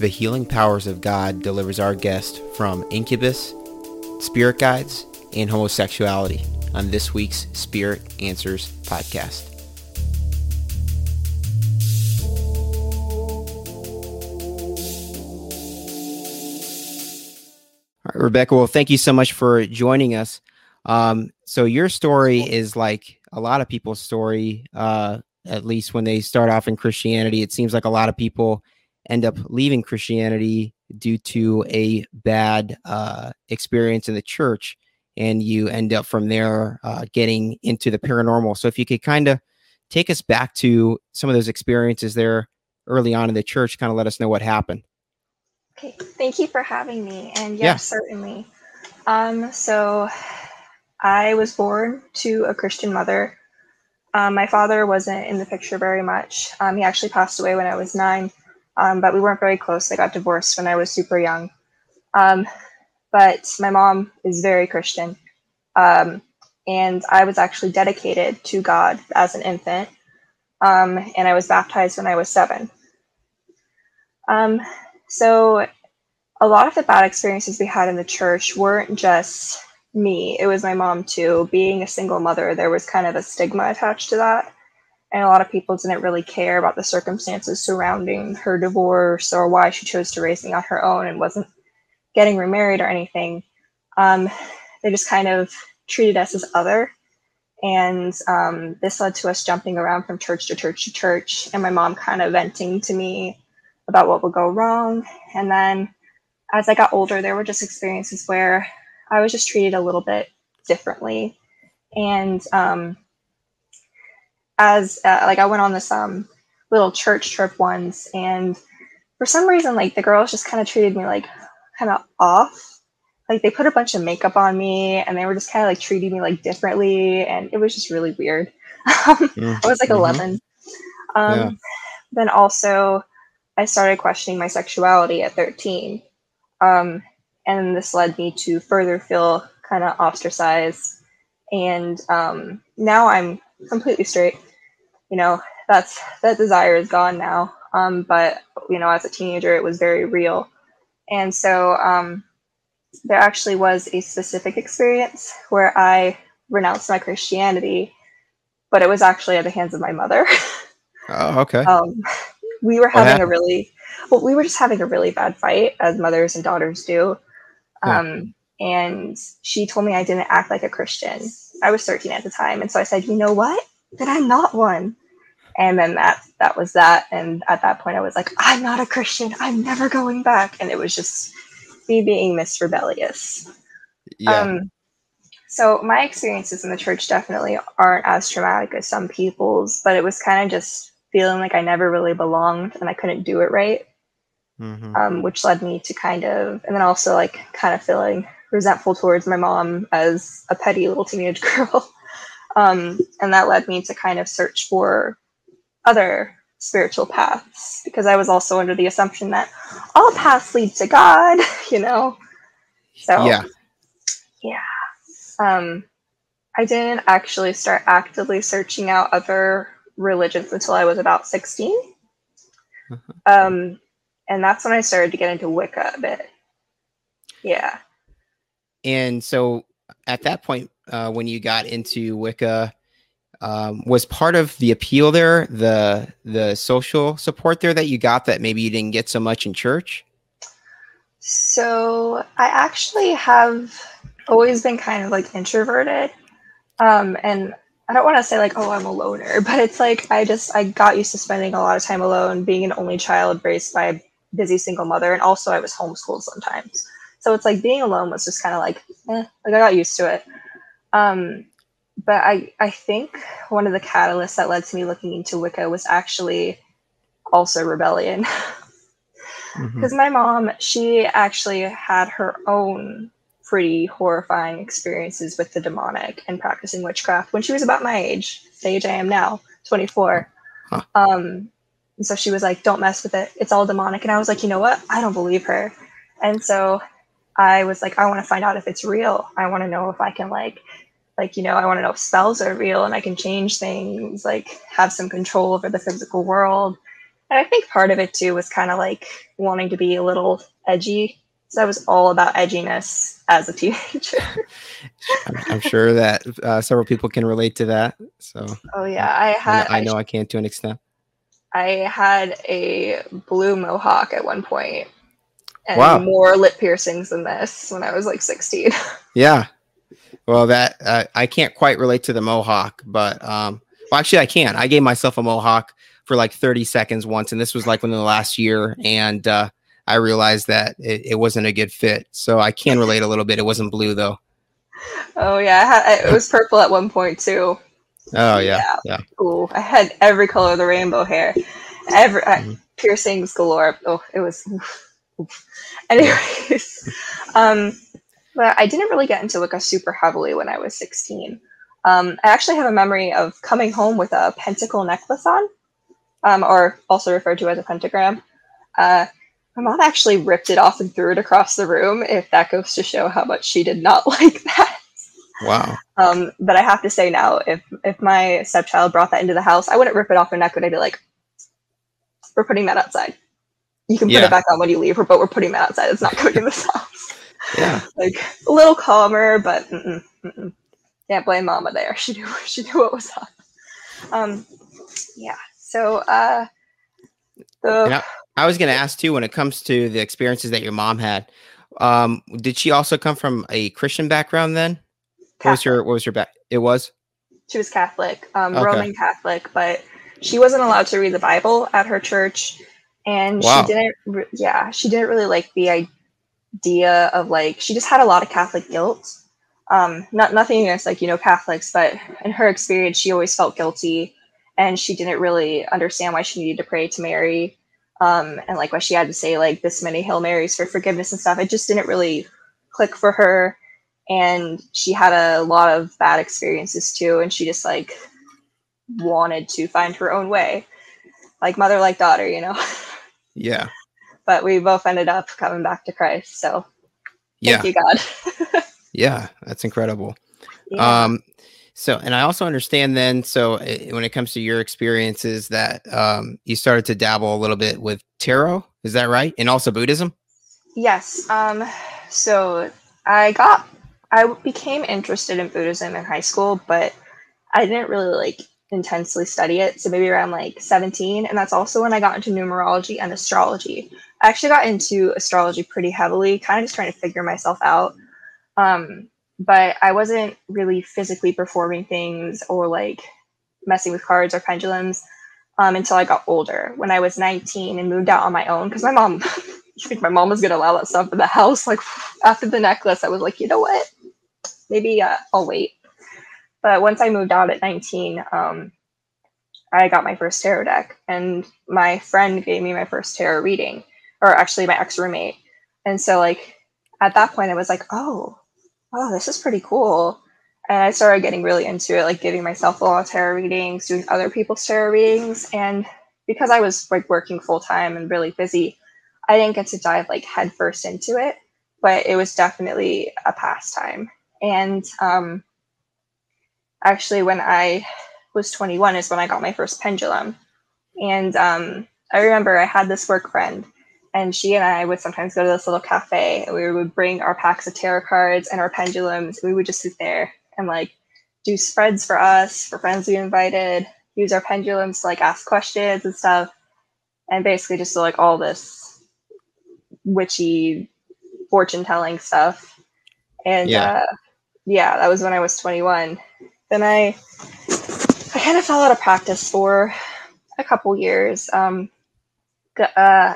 the healing powers of God delivers our guest from incubus, spirit guides, and homosexuality on this week's Spirit Answers podcast. All right, Rebecca, well, thank you so much for joining us. Um, so your story is like a lot of people's story, uh, at least when they start off in Christianity. It seems like a lot of people end up leaving Christianity due to a bad uh, experience in the church, and you end up from there uh, getting into the paranormal. So if you could kind of take us back to some of those experiences there early on in the church, kind of let us know what happened. Okay, thank you for having me. And yes, yeah. certainly. Um, so I was born to a Christian mother. Um, my father wasn't in the picture very much. Um, he actually passed away when I was nine, um, but we weren't very close. They got divorced when I was super young. Um, but my mom is very Christian. Um, and I was actually dedicated to God as an infant. Um, and I was baptized when I was seven. so a lot of the bad experiences we had in the church weren't just me, it was my mom too. Being a single mother, there was kind of a stigma attached to that. And a lot of people didn't really care about the circumstances surrounding her divorce or why she chose to raise me on her own and wasn't getting remarried or anything. Um, they just kind of treated us as other. And um, this led to us jumping around from church to church to church, and my mom kind of venting to me about what would go wrong. And then as I got older, there were just experiences where I was just treated a little bit differently. And um, as uh, like I went on this um, little church trip once, and for some reason, like the girls just kind of treated me like kind of off. Like they put a bunch of makeup on me, and they were just kind of like treating me like differently, and it was just really weird. mm I was like mm-hmm. 11. Um, yeah. Then also, I started questioning my sexuality at 13. Um, and this led me to further feel kind of ostracized. And um, now I'm completely straight. You know, that's that desire is gone now. Um, but you know, as a teenager, it was very real. And so um, there actually was a specific experience where I renounced my Christianity, but it was actually at the hands of my mother. Oh, okay. um, we were having a really well, we were just having a really bad fight, as mothers and daughters do. Um, yeah. And she told me I didn't act like a Christian. I was 13 at the time. And so I said, you know what? Then I'm not one. And then that that was that. And at that point I was like, I'm not a Christian. I'm never going back. And it was just me being Miss Rebellious. Yeah. Um, so my experiences in the church definitely aren't as traumatic as some people's, but it was kind of just feeling like I never really belonged and I couldn't do it right mm-hmm. um, which led me to kind of, and then also like kind of feeling resentful towards my mom as a petty little teenage girl. Um, and that led me to kind of search for other spiritual paths because I was also under the assumption that all paths lead to God, you know? So, yeah. Yeah. Um, I didn't actually start actively searching out other religions until I was about 16. Mm-hmm. Um, and that's when I started to get into Wicca a bit. Yeah. And so at that point, uh, when you got into Wicca, um, was part of the appeal there the the social support there that you got that maybe you didn't get so much in church? So I actually have always been kind of like introverted, um, and I don't want to say like oh I'm a loner, but it's like I just I got used to spending a lot of time alone, being an only child raised by a busy single mother, and also I was homeschooled sometimes. So it's like being alone was just kind of like, eh, like I got used to it. Um, but I, I think one of the catalysts that led to me looking into Wicca was actually also rebellion. Because mm-hmm. my mom, she actually had her own pretty horrifying experiences with the demonic and practicing witchcraft when she was about my age, the age I am now, 24. Huh. Um, and so she was like, don't mess with it. It's all demonic. And I was like, you know what? I don't believe her. And so I was like, I want to find out if it's real. I want to know if I can like, like, you know, I want to know if spells are real and I can change things, like have some control over the physical world. And I think part of it too was kind of like wanting to be a little edgy. So I was all about edginess as a teenager. I'm, sure that uh, several people can relate to that. So. Oh yeah, I had. I know I, I can to an extent. I had a blue mohawk at one point, and wow. more lip piercings than this when I was like 16. Yeah. Well, that uh, I can't quite relate to the mohawk, but um, well, actually, I can. I gave myself a mohawk for like 30 seconds once, and this was like within the last year, and uh, I realized that it, it wasn't a good fit. So I can relate a little bit. It wasn't blue though. Oh yeah, it was purple at one point too. Oh yeah, yeah. yeah. Ooh, I had every color of the rainbow hair, every mm-hmm. uh, piercings galore. Oh, it was. Oof, oof. Anyways, um, but I didn't really get into Wicca super heavily when I was 16. Um, I actually have a memory of coming home with a pentacle necklace on, um, or also referred to as a pentagram. Uh, my mom actually ripped it off and threw it across the room. If that goes to show how much she did not like that. Wow. Um, but I have to say now, if if my stepchild brought that into the house, I wouldn't rip it off her neck, but I'd be like, "We're putting that outside. You can put yeah. it back on when you leave, her, but we're putting that outside. It's not going in this house." Yeah. like a little calmer, but mm-mm, mm-mm. can't blame Mama there. She knew she knew what was up. Um, yeah. So uh, the. I was going to ask too when it comes to the experiences that your mom had. Um, did she also come from a Christian background then? Catholic. What was your what was your back? It was. She was Catholic, um, okay. Roman Catholic, but she wasn't allowed to read the Bible at her church, and wow. she didn't. Yeah, she didn't really like the idea of like she just had a lot of Catholic guilt. Um, not nothing against like you know Catholics, but in her experience, she always felt guilty, and she didn't really understand why she needed to pray to Mary um, and like why she had to say like this many hail marys for forgiveness and stuff it just didn't really click for her and she had a lot of bad experiences too and she just like wanted to find her own way like mother like daughter you know yeah but we both ended up coming back to christ so thank yeah. you god yeah that's incredible yeah. um so, and I also understand then, so eh, when it comes to your experiences, that um, you started to dabble a little bit with tarot. Is that right? And also Buddhism? Yes. Um, so I got, I became interested in Buddhism in high school, but I didn't really like intensely study it. So maybe around like 17. And that's also when I got into numerology and astrology. I actually got into astrology pretty heavily, kind of just trying to figure myself out. Um, but I wasn't really physically performing things or like messing with cards or pendulums um, until I got older. When I was 19 and moved out on my own, because my mom, you think my mom was gonna allow that stuff in the house? Like after the necklace, I was like, you know what? Maybe uh, I'll wait. But once I moved out at 19, um, I got my first tarot deck, and my friend gave me my first tarot reading, or actually my ex roommate. And so, like at that point, I was like, oh, oh, this is pretty cool. And I started getting really into it, like giving myself a lot of tarot readings, doing other people's tarot readings. And because I was like working full time and really busy, I didn't get to dive like headfirst into it, but it was definitely a pastime. And um, actually, when I was 21 is when I got my first pendulum. And um, I remember I had this work friend and she and I would sometimes go to this little cafe and we would bring our packs of tarot cards and our pendulums. And We would just sit there and like do spreads for us, for friends we invited, use our pendulums to like ask questions and stuff. And basically just do like all this witchy fortune telling stuff. And yeah. Uh, yeah, that was when I was 21. Then I I kind of fell out of practice for a couple years. Um, uh,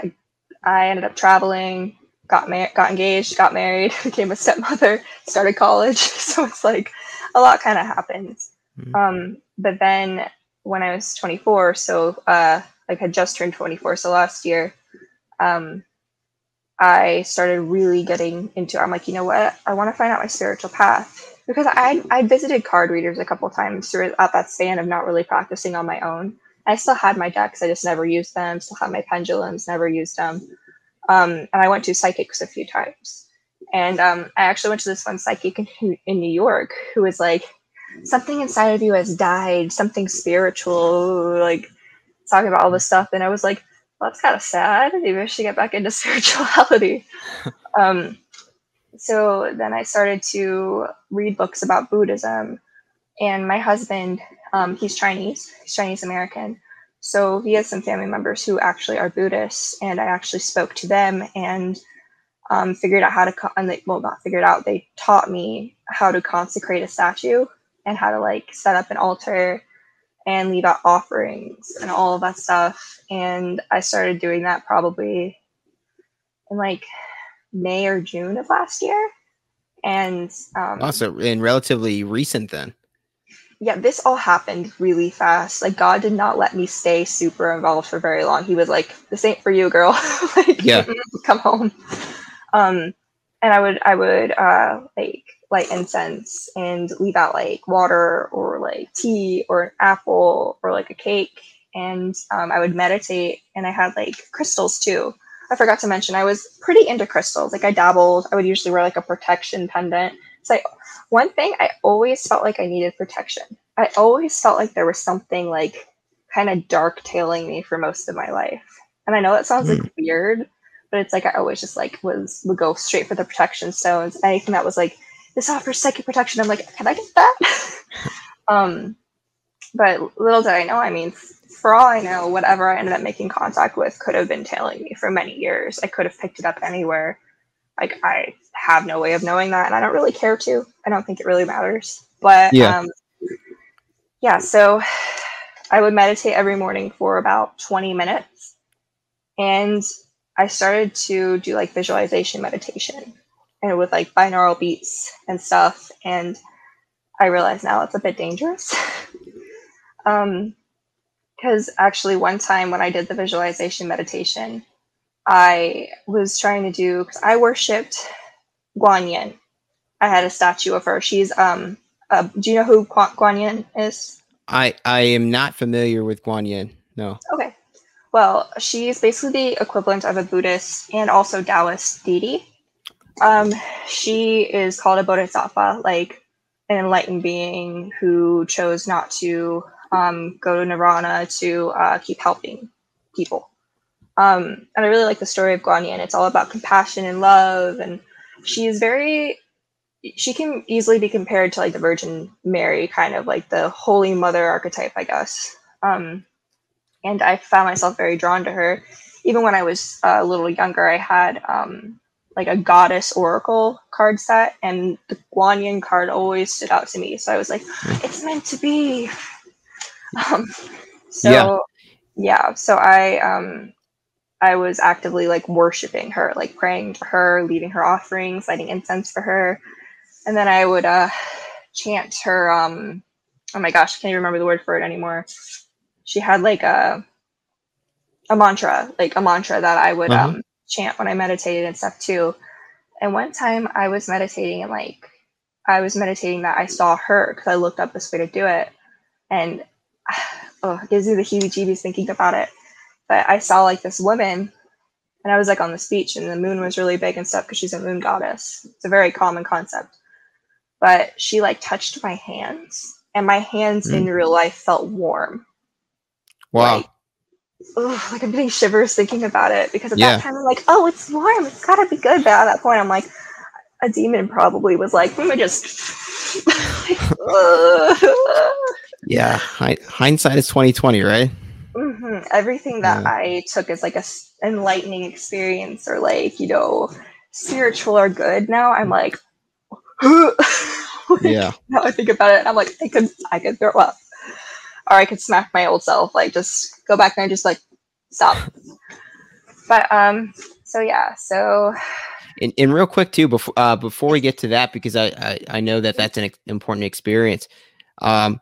I ended up traveling, got ma- got engaged, got married, became a stepmother, started college. So it's like a lot kind of happened. Mm-hmm. Um, but then when I was 24, so uh, like had just turned 24, so last year, um, I started really getting into. I'm like, you know what? I want to find out my spiritual path because I I visited card readers a couple times throughout that span of not really practicing on my own. I still had my decks, I just never used them. Still had my pendulums, never used them. Um, and I went to psychics a few times. And um, I actually went to this one psychic in, in New York who was like, something inside of you has died, something spiritual, like talking about all this stuff. And I was like, that's kind of sad. Maybe I should get back into spirituality. um, so then I started to read books about Buddhism. And my husband, um, he's Chinese, he's Chinese American. So he has some family members who actually are Buddhists. And I actually spoke to them and um, figured out how to, co- and they, well, not figured out, they taught me how to consecrate a statue and how to like set up an altar and leave out offerings and all of that stuff. And I started doing that probably in like May or June of last year. And um, also in relatively recent then. Yeah, this all happened really fast. Like God did not let me stay super involved for very long. He was like, "This ain't for you, girl. like, yeah, come home." Um, and I would, I would, uh, like light incense and leave out like water or like tea or an apple or like a cake. And um, I would meditate and I had like crystals too. I forgot to mention I was pretty into crystals. Like I dabbled. I would usually wear like a protection pendant. So I, one thing I always felt like I needed protection. I always felt like there was something like kind of dark tailing me for most of my life. And I know that sounds mm. like weird, but it's like I always just like was would go straight for the protection stones. Anything that was like this offers psychic protection. I'm like, can I get that? um, but little did I know, I mean, for all I know, whatever I ended up making contact with could have been tailing me for many years. I could have picked it up anywhere. Like, I have no way of knowing that, and I don't really care to. I don't think it really matters. But yeah, um, yeah so I would meditate every morning for about 20 minutes. And I started to do like visualization meditation and with like binaural beats and stuff. And I realize now it's a bit dangerous. um, because actually, one time when I did the visualization meditation, I was trying to do because I worshipped Guan Yin. I had a statue of her. She's um. Uh, do you know who Guan Yin is? I I am not familiar with Guan Yin. No. Okay. Well, she's basically the equivalent of a Buddhist and also Taoist deity. Um, she is called a bodhisattva, like an enlightened being who chose not to um, go to nirvana to uh, keep helping people. Um, and I really like the story of Guanyin. It's all about compassion and love, and she is very. She can easily be compared to like the Virgin Mary, kind of like the Holy Mother archetype, I guess. Um, and I found myself very drawn to her. Even when I was uh, a little younger, I had um, like a goddess oracle card set, and the Guanyin card always stood out to me. So I was like, it's meant to be. Um, so yeah. yeah, so I um, I was actively like worshiping her, like praying to her, leaving her offerings, lighting incense for her, and then I would uh, chant her. Um, oh my gosh, I can't even remember the word for it anymore. She had like a a mantra, like a mantra that I would uh-huh. um, chant when I meditated and stuff too. And one time I was meditating and like I was meditating that I saw her because I looked up this way to do it. And oh, it gives me the heebie jeebies thinking about it. But I saw like this woman and I was like on this beach and the moon was really big and stuff because she's a moon goddess. It's a very common concept. But she like touched my hands and my hands mm. in real life felt warm. Wow. Like, ugh, like I'm getting shivers thinking about it because at yeah. that time I'm like, oh, it's warm, it's gotta be good. But at that point, I'm like, a demon probably was like, let me just. yeah, hindsight is twenty twenty, right? Mm-hmm. Everything that yeah. I took as like a enlightening experience or like you know spiritual or good. Now I'm like, like yeah. Now I think about it, I'm like, I could, I could throw up or I could smack my old self, like just go back there and just like stop. but um, so yeah, so. And, and real quick too, before uh, before we get to that, because I, I, I know that that's an important experience. Um,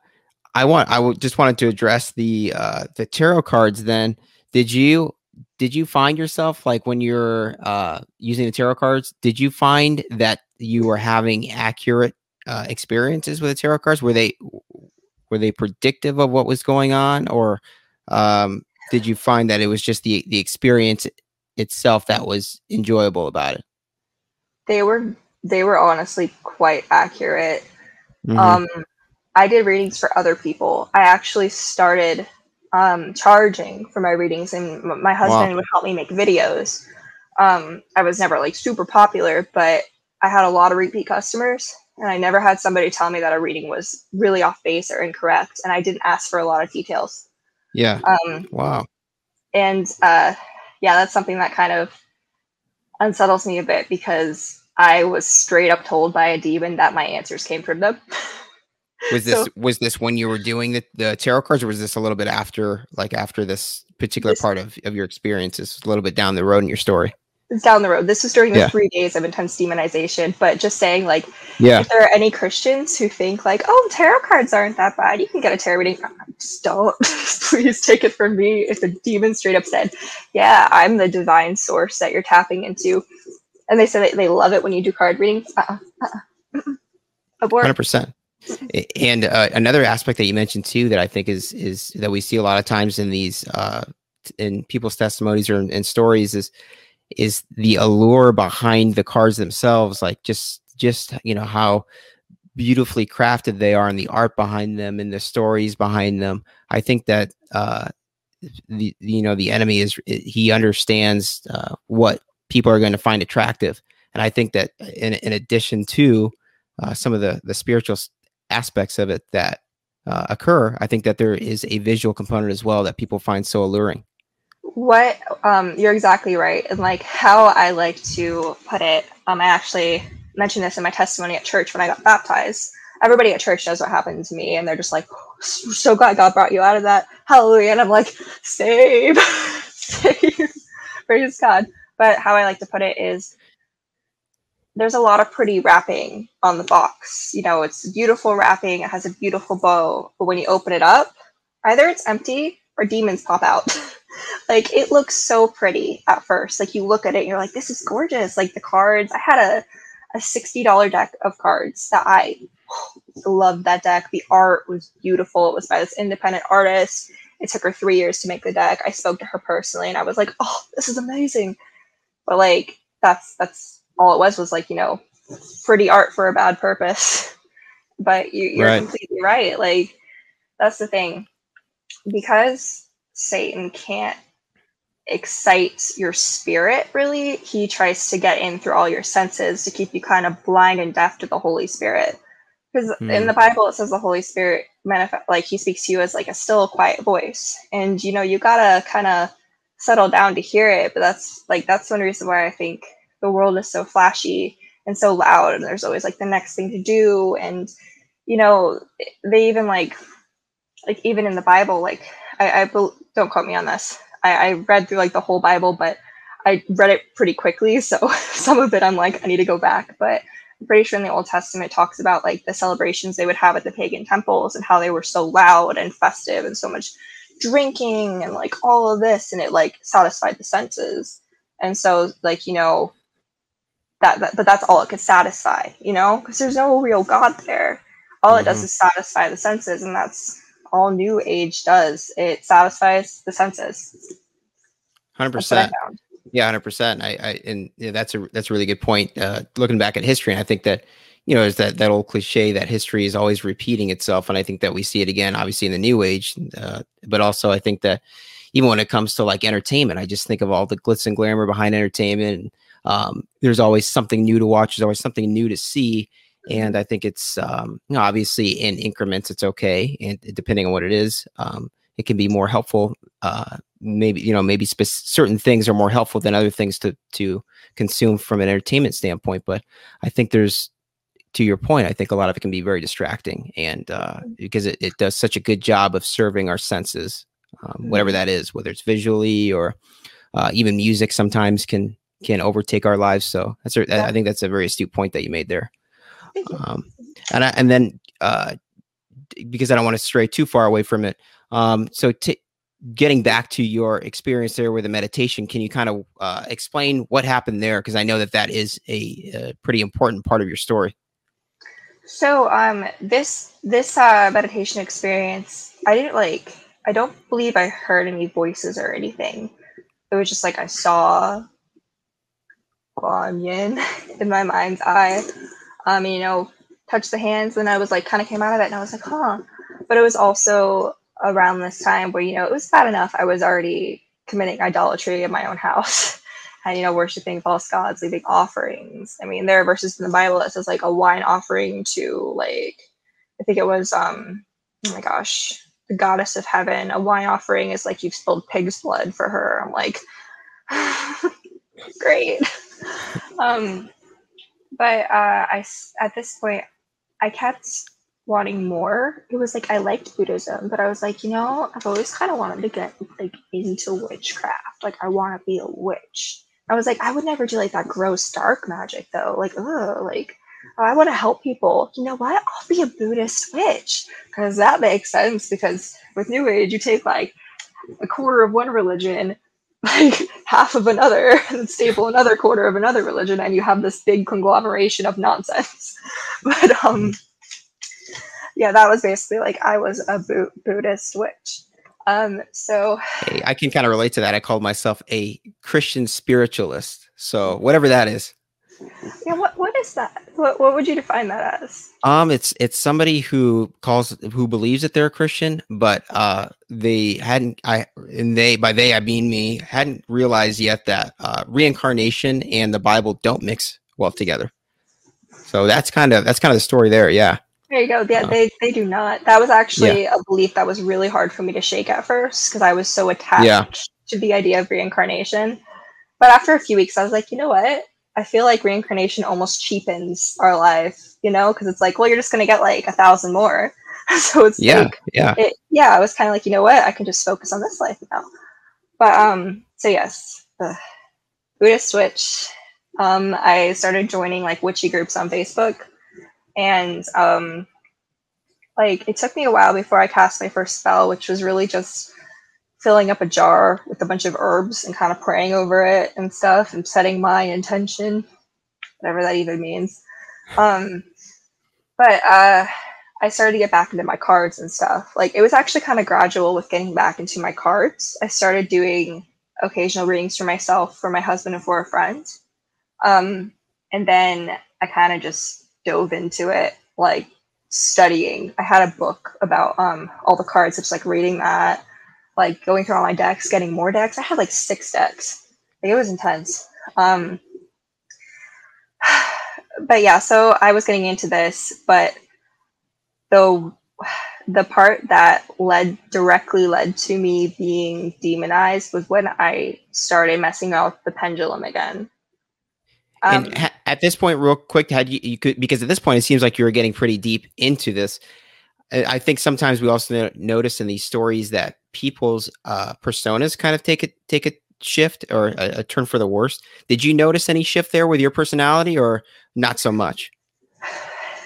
I want I w- just wanted to address the uh, the tarot cards. Then, did you did you find yourself like when you're uh, using the tarot cards? Did you find that you were having accurate uh, experiences with the tarot cards? Were they were they predictive of what was going on or um, did you find that it was just the the experience itself that was enjoyable about it they were they were honestly quite accurate mm-hmm. um i did readings for other people i actually started um, charging for my readings, and my husband wow. would help me make videos. Um, I was never like super popular, but I had a lot of repeat customers, and I never had somebody tell me that a reading was really off base or incorrect, and I didn't ask for a lot of details. Yeah. Um, wow. And uh, yeah, that's something that kind of unsettles me a bit because I was straight up told by a demon that my answers came from them. was this so, was this when you were doing the, the tarot cards or was this a little bit after like after this particular this, part of, of your experiences a little bit down the road in your story? It's down the road. This was during the yeah. three days of intense demonization but just saying like yeah. if there are any christians who think like oh tarot cards aren't that bad. You can get a tarot reading just don't. Please take it from me. If the demon straight up said yeah i'm the divine source that you're tapping into and they said they love it when you do card readings uh-uh, uh-uh. Abort. 100% and uh, another aspect that you mentioned too that I think is is that we see a lot of times in these uh, in people's testimonies or in, in stories is is the allure behind the cards themselves, like just just you know how beautifully crafted they are and the art behind them and the stories behind them. I think that uh, the you know the enemy is he understands uh, what people are going to find attractive, and I think that in in addition to uh, some of the the spiritual aspects of it that uh, occur, I think that there is a visual component as well that people find so alluring. What um, you're exactly right, and like how I like to put it, um, I actually mentioned this in my testimony at church when I got baptized. Everybody at church knows what happened to me, and they're just like, "So glad God brought you out of that, hallelujah!" And I'm like, "Save, save, praise God." But how I like to put it is, there's a lot of pretty wrapping on the box. You know, it's beautiful wrapping, it has a beautiful bow, but when you open it up, either it's empty or demons pop out. like it looks so pretty at first. Like you look at it and you're like, this is gorgeous. Like the cards, I had a, a $60 deck of cards that I loved that deck. The art was beautiful. It was by this independent artist. It took her three years to make the deck. I spoke to her personally and I was like, oh, this is amazing. But like that's that's all it was was like you know pretty art for a bad purpose. But you, are right. completely right. Like that's the thing. Because satan can't excite your spirit really he tries to get in through all your senses to keep you kind of blind and deaf to the holy spirit. Because mm. in the bible it says the holy spirit manifest like he speaks to you as like a still quiet voice. And you know you gotta kind of settle down to hear it but that's like that's one reason why i think the world is so flashy and so loud and there's always like the next thing to do and you know they even like like even in the bible like i, I don't quote me on this. I, I read through like the whole bible but i read it pretty quickly so some of it i'm like i need to go back but i'm pretty sure in the old testament talks about like the celebrations they would have at the pagan temples and how they were so loud and festive and so much drinking and like all of this and it like satisfied the senses. And so like you know that, that but that's all it could satisfy you know? Because there's no real god there. All mm-hmm. it does mm-hmm. is satisfy the senses and that's all new age does. It satisfies the senses. 100% yeah 100% i, I and yeah, that's a that's a really good point uh, looking back at history and i think that you know, there's that that old cliche that history is always repeating itself, and I think that we see it again, obviously in the new age. Uh, but also, I think that even when it comes to like entertainment, I just think of all the glitz and glamour behind entertainment, um, there's always something new to watch. There's always something new to see. And I think it's um, you know, obviously in increments, it's okay. And depending on what it is, um, it can be more helpful. Uh, maybe, you know, maybe spe- certain things are more helpful than other things to, to consume from an entertainment standpoint. But I think there's, to your point, I think a lot of it can be very distracting. And uh, mm. because it, it does such a good job of serving our senses, um, whatever mm. that is, whether it's visually or uh, even music sometimes can can overtake our lives. So that's a, yeah. I think that's a very astute point that you made there. Um, and I, and then uh, because I don't want to stray too far away from it. Um, so t- getting back to your experience there with the meditation, can you kind of uh, explain what happened there? Because I know that that is a, a, pretty important part of your story. So um, this this uh, meditation experience, I didn't like. I don't believe I heard any voices or anything. It was just like I saw Guan Yin in my mind's eye. Um, you know, touched the hands, and I was like, kind of came out of it, and I was like, huh. But it was also around this time where you know it was bad enough I was already committing idolatry in my own house and you know worshiping false gods leaving offerings. I mean there are verses in the bible that says like a wine offering to like i think it was um oh my gosh the goddess of heaven. A wine offering is like you've spilled pig's blood for her. I'm like great. Um but uh i at this point i kept wanting more. It was like i liked buddhism but i was like you know i've always kind of wanted to get like into witchcraft. Like i want to be a witch I was like, I would never do like that gross dark magic though. Like, oh, like I want to help people. You know what? I'll be a Buddhist witch because that makes sense. Because with New Age, you take like a quarter of one religion, like half of another, and staple another quarter of another religion, and you have this big conglomeration of nonsense. But um, yeah, that was basically like I was a Bu- Buddhist witch. Um, so hey, I can kind of relate to that. I called myself a Christian spiritualist. So whatever that is. Yeah, what what is that? What what would you define that as? Um, it's it's somebody who calls who believes that they're a Christian, but uh, they hadn't I and they by they I mean me hadn't realized yet that uh, reincarnation and the Bible don't mix well together. So that's kind of that's kind of the story there. Yeah. There you go. Yeah, they, they do not. That was actually yeah. a belief that was really hard for me to shake at first because I was so attached yeah. to the idea of reincarnation. But after a few weeks, I was like, you know what? I feel like reincarnation almost cheapens our life, you know, because it's like, well, you're just going to get like a thousand more. so it's yeah, like, yeah, it, yeah. I was kind of like, you know what? I can just focus on this life now. But um, so yes, the Buddhist switch. Um, I started joining like witchy groups on Facebook and um, like it took me a while before I cast my first spell, which was really just filling up a jar with a bunch of herbs and kind of praying over it and stuff and setting my intention, whatever that even means. Um, but uh, I started to get back into my cards and stuff. Like it was actually kind of gradual with getting back into my cards. I started doing occasional readings for myself, for my husband, and for a friend. Um, and then I kind of just dove into it, like studying. I had a book about um, all the cards, just like reading that, like going through all my decks, getting more decks. I had like six decks. Like, it was intense. Um, but yeah, so I was getting into this, but the the part that led directly led to me being demonized was when I started messing with the pendulum again. Um, and ha- at this point, real quick, had you, you could because at this point it seems like you were getting pretty deep into this. I think sometimes we also notice in these stories that people's uh, personas kind of take a take a shift or a, a turn for the worst. Did you notice any shift there with your personality, or not so much?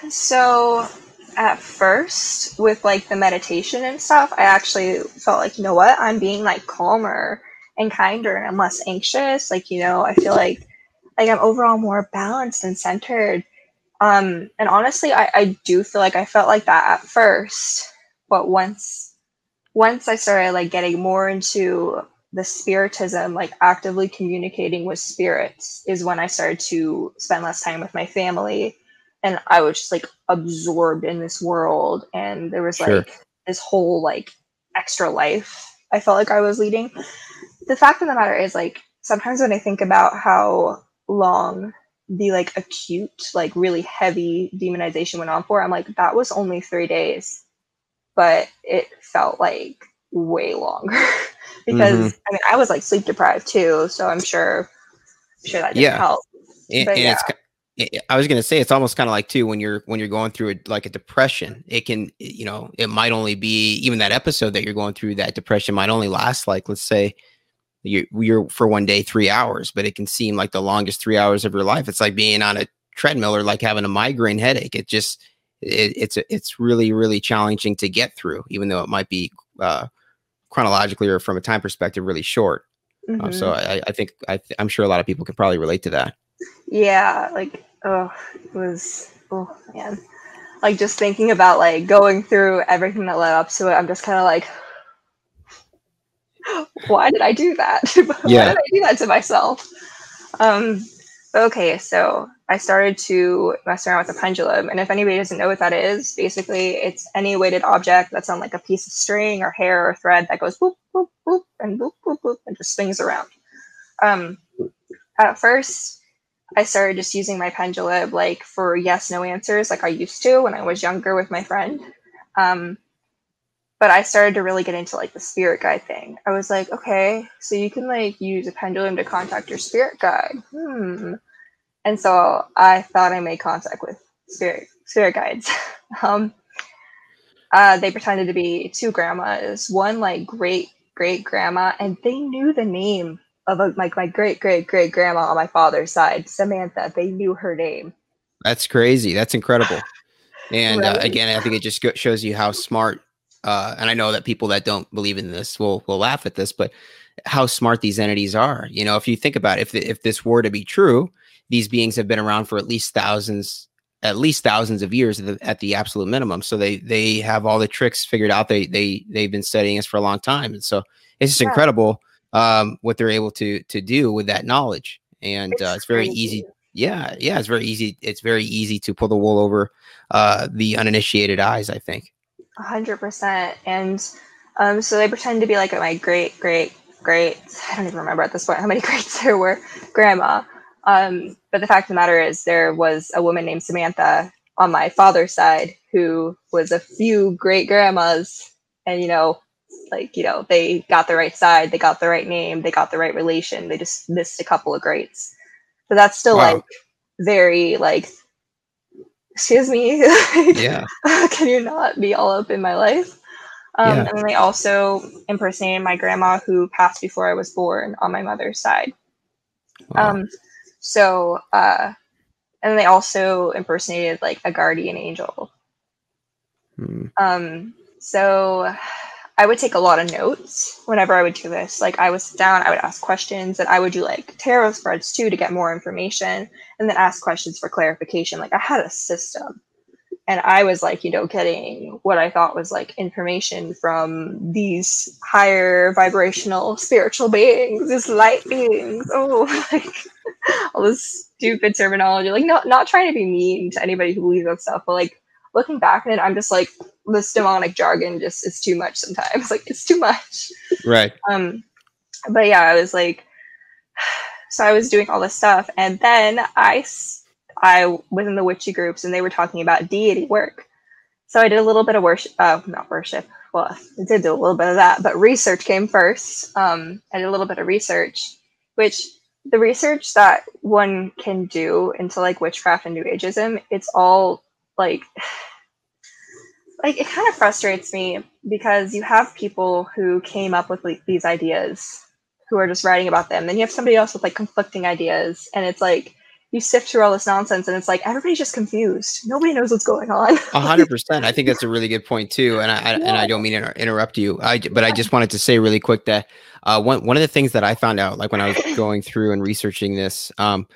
So at first with like the meditation and stuff i actually felt like you know what i'm being like calmer and kinder and i'm less anxious like you know i feel like like I'm overall more balanced and centered. Um, and honestly, I, I do feel like I felt like that at first, but once once I started like getting more into the spiritism, like actively communicating with spirits, is when I started to spend less time with my family, and I was just like absorbed in this world, and there was sure. like this whole like extra life I felt like I was leading. The fact of the matter is, like sometimes when I think about how long the like acute, like really heavy demonization went on for, I'm like, that was only three days, but it felt like way longer because mm-hmm. I mean, I was like sleep deprived too, so I'm sure, I'm sure that didn't yeah. help. And, and yeah. it's, eh, eh, I was gonna say it's almost kind of like too when you're when you're going through a, like a depression. It can eh, you know it might only be even that episode that you're going through that depression might only last like let's say you, you're for one day three hours, but it can seem like the longest three hours of your life. It's like being on a treadmill or like having a migraine headache. It just it, it's it's really really challenging to get through, even though it might be uh, chronologically or from a time perspective really short. Mm-hmm. Um, so mm-hmm. I, I think I th- I'm sure a lot of people can probably relate to that. Yeah, like oh, it was oh man, like just thinking about like going through everything that led up to it. I'm just kind of like why did I do that? Yeah. why did I do that to myself? Um, Okay, so I started to mess around with the pendulum. And if anybody doesn't know what that is, basically it's any weighted object that's on like a piece of string or hair or thread that goes boop, boop, boop, and boop, boop, boop, and just swings around. Um, at first, I started just using my pendulum like for yes, no answers, like I used to when I was younger with my friend. Um, but I started to really get into like the spirit guide thing. I was like, okay, so you can like use a pendulum to contact your spirit guide. Hmm. And so I thought I made contact with spirit spirit guides. um, uh, they pretended to be two grandmas, one like great great grandma, and they knew the name of a, like my great great great grandma on my father's side, Samantha. They knew her name. That's crazy. That's incredible. And uh, right? uh, again, I think it just shows you how smart. Uh, and I know that people that don't believe in this will will laugh at this, but how smart these entities are. You know, if you think about it, if the, if this were to be true, these beings have been around for at least thousands at least thousands of years at the, at the, absolute minimum. So they they have all the tricks figured out. They they they've been studying us for a long time. And so it's just yeah. incredible um, what they're able to to do with that knowledge. And it's, uh, it's very easy yeah yeah it's very easy it's very easy to pull the wool over uh, the uninitiated eyes i think 100% and um, so they pretend to be like my great great great i don't even remember at this point how many greats there were grandma um, but the fact of the matter is, there was a woman named Samantha on my father's side who was a few great grandmas, and you know, like you know, they got the right side, they got the right name, they got the right relation. They just missed a couple of greats. But that's still wow. like very like excuse me yeah can you not be all up in my life um, yeah. and they also impersonated my grandma who passed before i was born on my mother's side wow. um, so, uh, and they also impersonated like a guardian angel. Hmm. Um, so I would take a lot of notes whenever I would do this. Like I would sit down, I would ask questions, and I would do like tarot spreads too to get more information, and then ask questions for clarification. Like I had a system and I was like, you know, getting what I thought was like information from these higher vibrational spiritual beings, these light beings. Oh, like all this stupid terminology. Like, not not trying to be mean to anybody who believes that stuff, but like looking back at it, I'm just like this demonic jargon just is too much sometimes. Like it's too much. Right. Um, but yeah, I was like, so I was doing all this stuff, and then I I was in the witchy groups and they were talking about deity work. So I did a little bit of worship, uh, not worship. Well, I did do a little bit of that, but research came first. Um, I did a little bit of research, which the research that one can do into like witchcraft and New Ageism, it's all like, like it kind of frustrates me because you have people who came up with like these ideas who are just writing about them. Then you have somebody else with like conflicting ideas, and it's like you sift through all this nonsense and it's like everybody's just confused nobody knows what's going on A hundred percent i think that's a really good point too and i, I yeah. and i don't mean to interrupt you i but i just wanted to say really quick that uh, one, one of the things that i found out like when i was going through and researching this um,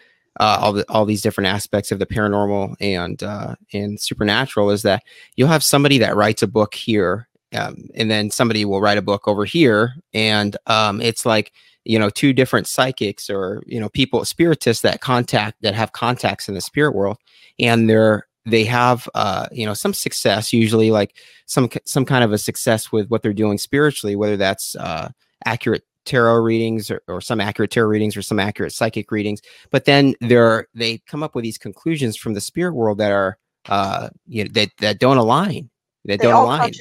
uh, all the all these different aspects of the paranormal and uh, and supernatural is that you'll have somebody that writes a book here um, and then somebody will write a book over here and um, it's like you know two different psychics or you know people spiritists that contact that have contacts in the spirit world and they're they have uh you know some success usually like some some kind of a success with what they're doing spiritually whether that's uh accurate tarot readings or, or some accurate tarot readings or some accurate psychic readings but then they're they come up with these conclusions from the spirit world that are uh you know that that don't align that they don't align.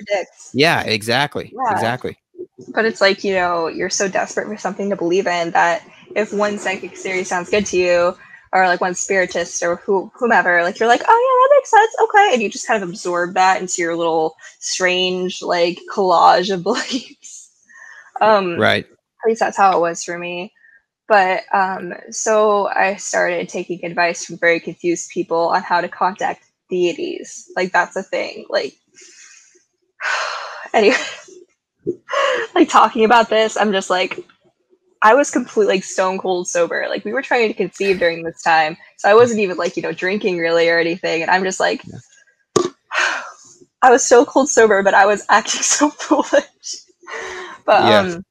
yeah exactly yeah. exactly. But it's like you know you're so desperate for something to believe in that if one psychic theory sounds good to you or like one spiritist or who, whomever like you're like oh yeah that makes sense okay and you just kind of absorb that into your little strange like collage of beliefs. Um right at least that's how it was for me but um so i started taking advice from very confused people on how to contact deities like that's a thing like anyway like talking about this, I'm just like, I was completely like stone cold sober. Like we were trying to conceive during this time, so I wasn't even like you know drinking really or anything. And I'm just like, yeah. I was so cold sober, but I was acting so foolish. but yeah. um,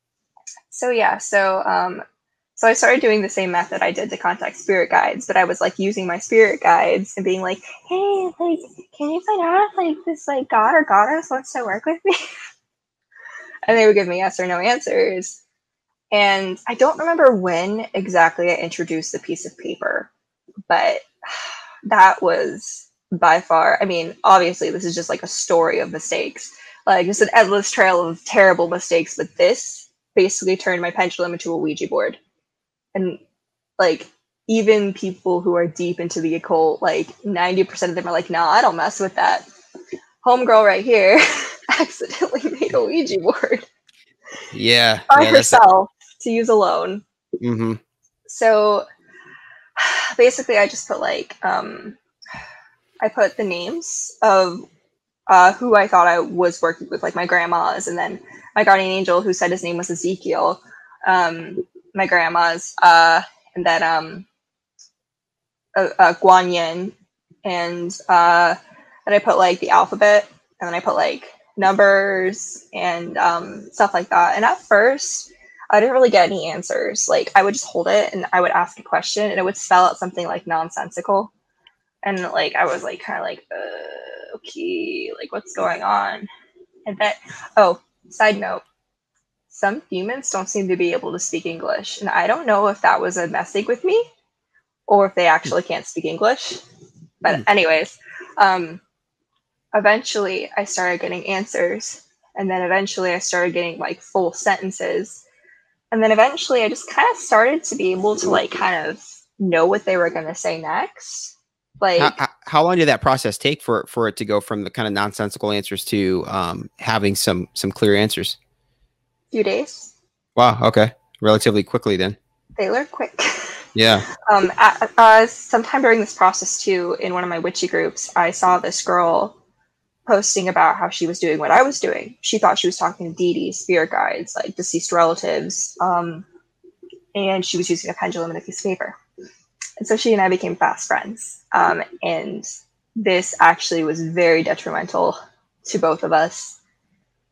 so yeah, so um, So I started doing the same method I did to contact spirit guides, but I was like using my spirit guides and being like, "Hey, like, can you find out if like this like god or goddess wants to work with me?" and they would give me yes or no answers. And I don't remember when exactly I introduced the piece of paper, but that was by far. I mean, obviously, this is just like a story of mistakes, like just an endless trail of terrible mistakes. But this basically turned my pendulum into a Ouija board and like even people who are deep into the occult, like 90% of them are like, nah, I don't mess with that. Homegirl right here accidentally made a Ouija board. Yeah. By yeah, herself to use alone. Mm-hmm. So basically I just put like um I put the names of uh, who I thought I was working with, like my grandma's, and then my guardian angel who said his name was Ezekiel. Um, my grandma's, uh, and then um, uh, uh, Guan Yin, and uh, then I put like the alphabet, and then I put like numbers and um, stuff like that. And at first, I didn't really get any answers. Like I would just hold it and I would ask a question, and it would spell out something like nonsensical, and like I was like kind of like, uh, okay, like what's going on? And that, oh, side note, some humans don't seem to be able to speak English. And I don't know if that was a messing with me or if they actually can't speak English. But, hmm. anyways, um, eventually I started getting answers. And then eventually I started getting like full sentences. And then eventually I just kind of started to be able to like kind of know what they were going to say next. Like, how, how, long did that process take for for it to go from the kind of nonsensical answers to um, having some some clear answers? A few days. Wow. Okay. Relatively quickly then. They learn quick. Yeah. um. uh, sometime during this process too, in one of my witchy groups, I saw this girl posting about how she was doing what I was doing. She thought she was talking to deities, spirit guides, like deceased relatives. Um, and she was using a pendulum and a piece of paper. And so she and I became fast friends. Um, and this actually was very detrimental to both of us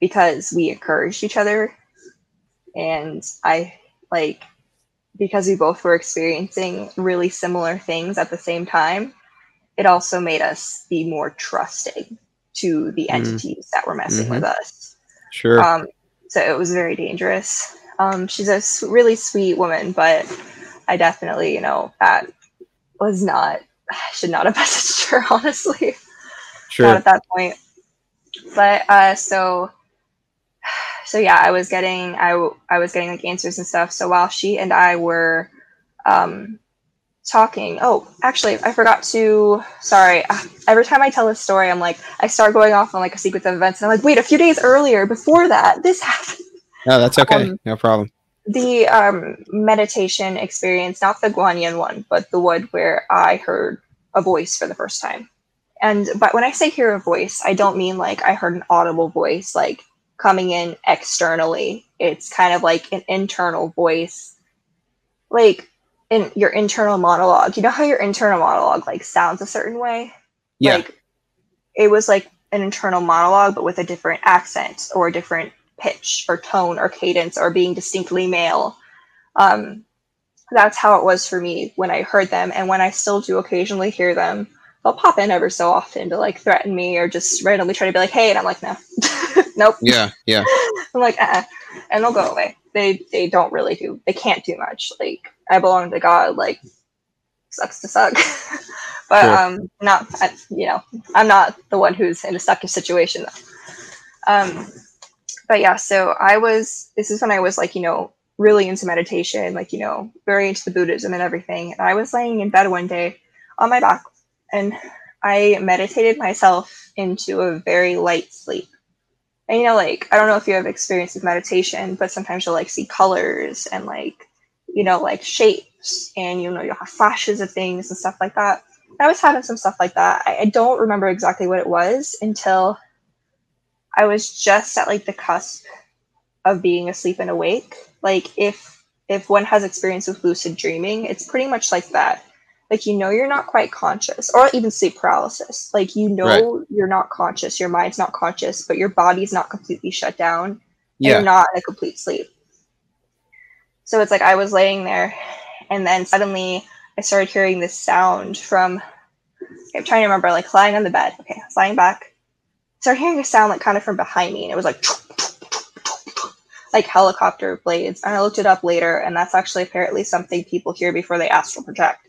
because we encouraged each other and I like because we both were experiencing really similar things at the same time, it also made us be more trusting to the mm-hmm. entities that were messing mm-hmm. with us. Sure. Um, so it was very dangerous. Um, she's a really sweet woman, but I definitely, you know, that was not, I should not have messaged her, honestly. Sure. Not at that point. But uh, so so yeah, I was getting I I was getting like answers and stuff. So while she and I were um, talking, oh, actually, I forgot to. Sorry, every time I tell this story, I'm like I start going off on like a sequence of events, and I'm like, wait, a few days earlier, before that, this happened. No, that's okay. Um, no problem. The um, meditation experience, not the Guanyin one, but the one where I heard a voice for the first time. And but when I say hear a voice, I don't mean like I heard an audible voice, like coming in externally. It's kind of like an internal voice, like in your internal monologue. You know how your internal monologue like sounds a certain way? Yeah. Like it was like an internal monologue, but with a different accent or a different pitch or tone or cadence or being distinctly male. Um, that's how it was for me when I heard them. And when I still do occasionally hear them, they'll pop in ever so often to like threaten me or just randomly try to be like, hey, and I'm like, no, nope. Yeah, yeah. I'm like, uh, and they'll go away. They they don't really do. They can't do much. Like I belong to God. Like sucks to suck. but sure. um, not I, you know, I'm not the one who's in a sucky situation. Um, but yeah, so I was. This is when I was like, you know, really into meditation, like you know, very into the Buddhism and everything. And I was laying in bed one day on my back and I meditated myself into a very light sleep. And you know, like I don't know if you have experience with meditation, but sometimes you'll like see colors and like you know, like shapes, and you know, you'll have flashes of things and stuff like that. I was having some stuff like that. I, I don't remember exactly what it was until I was just at like the cusp of being asleep and awake. Like if if one has experience with lucid dreaming, it's pretty much like that like you know you're not quite conscious or even sleep paralysis like you know right. you're not conscious your mind's not conscious but your body's not completely shut down yeah. you're not in a complete sleep So it's like I was laying there, and then suddenly I started hearing this sound from. I'm trying to remember, like lying on the bed. Okay, I was lying back. Started hearing a sound like kind of from behind me, and it was like like helicopter blades. And I looked it up later, and that's actually apparently something people hear before they astral project.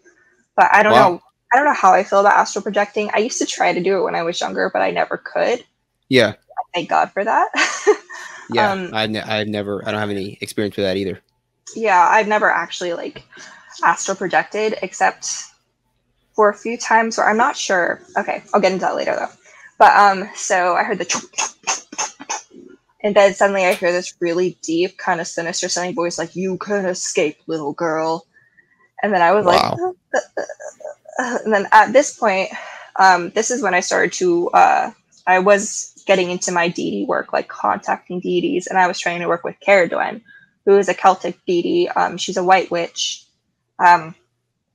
But I don't wow. know. I don't know how I feel about astral projecting. I used to try to do it when I was younger, but I never could. Yeah. Thank God for that. yeah, um, I ne- I've never. I don't have any experience with that either. Yeah, I've never actually like astral projected, except for a few times where I'm not sure. Okay, I'll get into that later though. But um, so I heard the and then suddenly I hear this really deep, kind of sinister sounding voice like, You can escape, little girl. And then I was wow. like, and then at this point, um, this is when I started to, uh, I was getting into my deity work, like contacting deities, and I was trying to work with Cerridwen, who is a Celtic deity. Um, she's a white witch, um,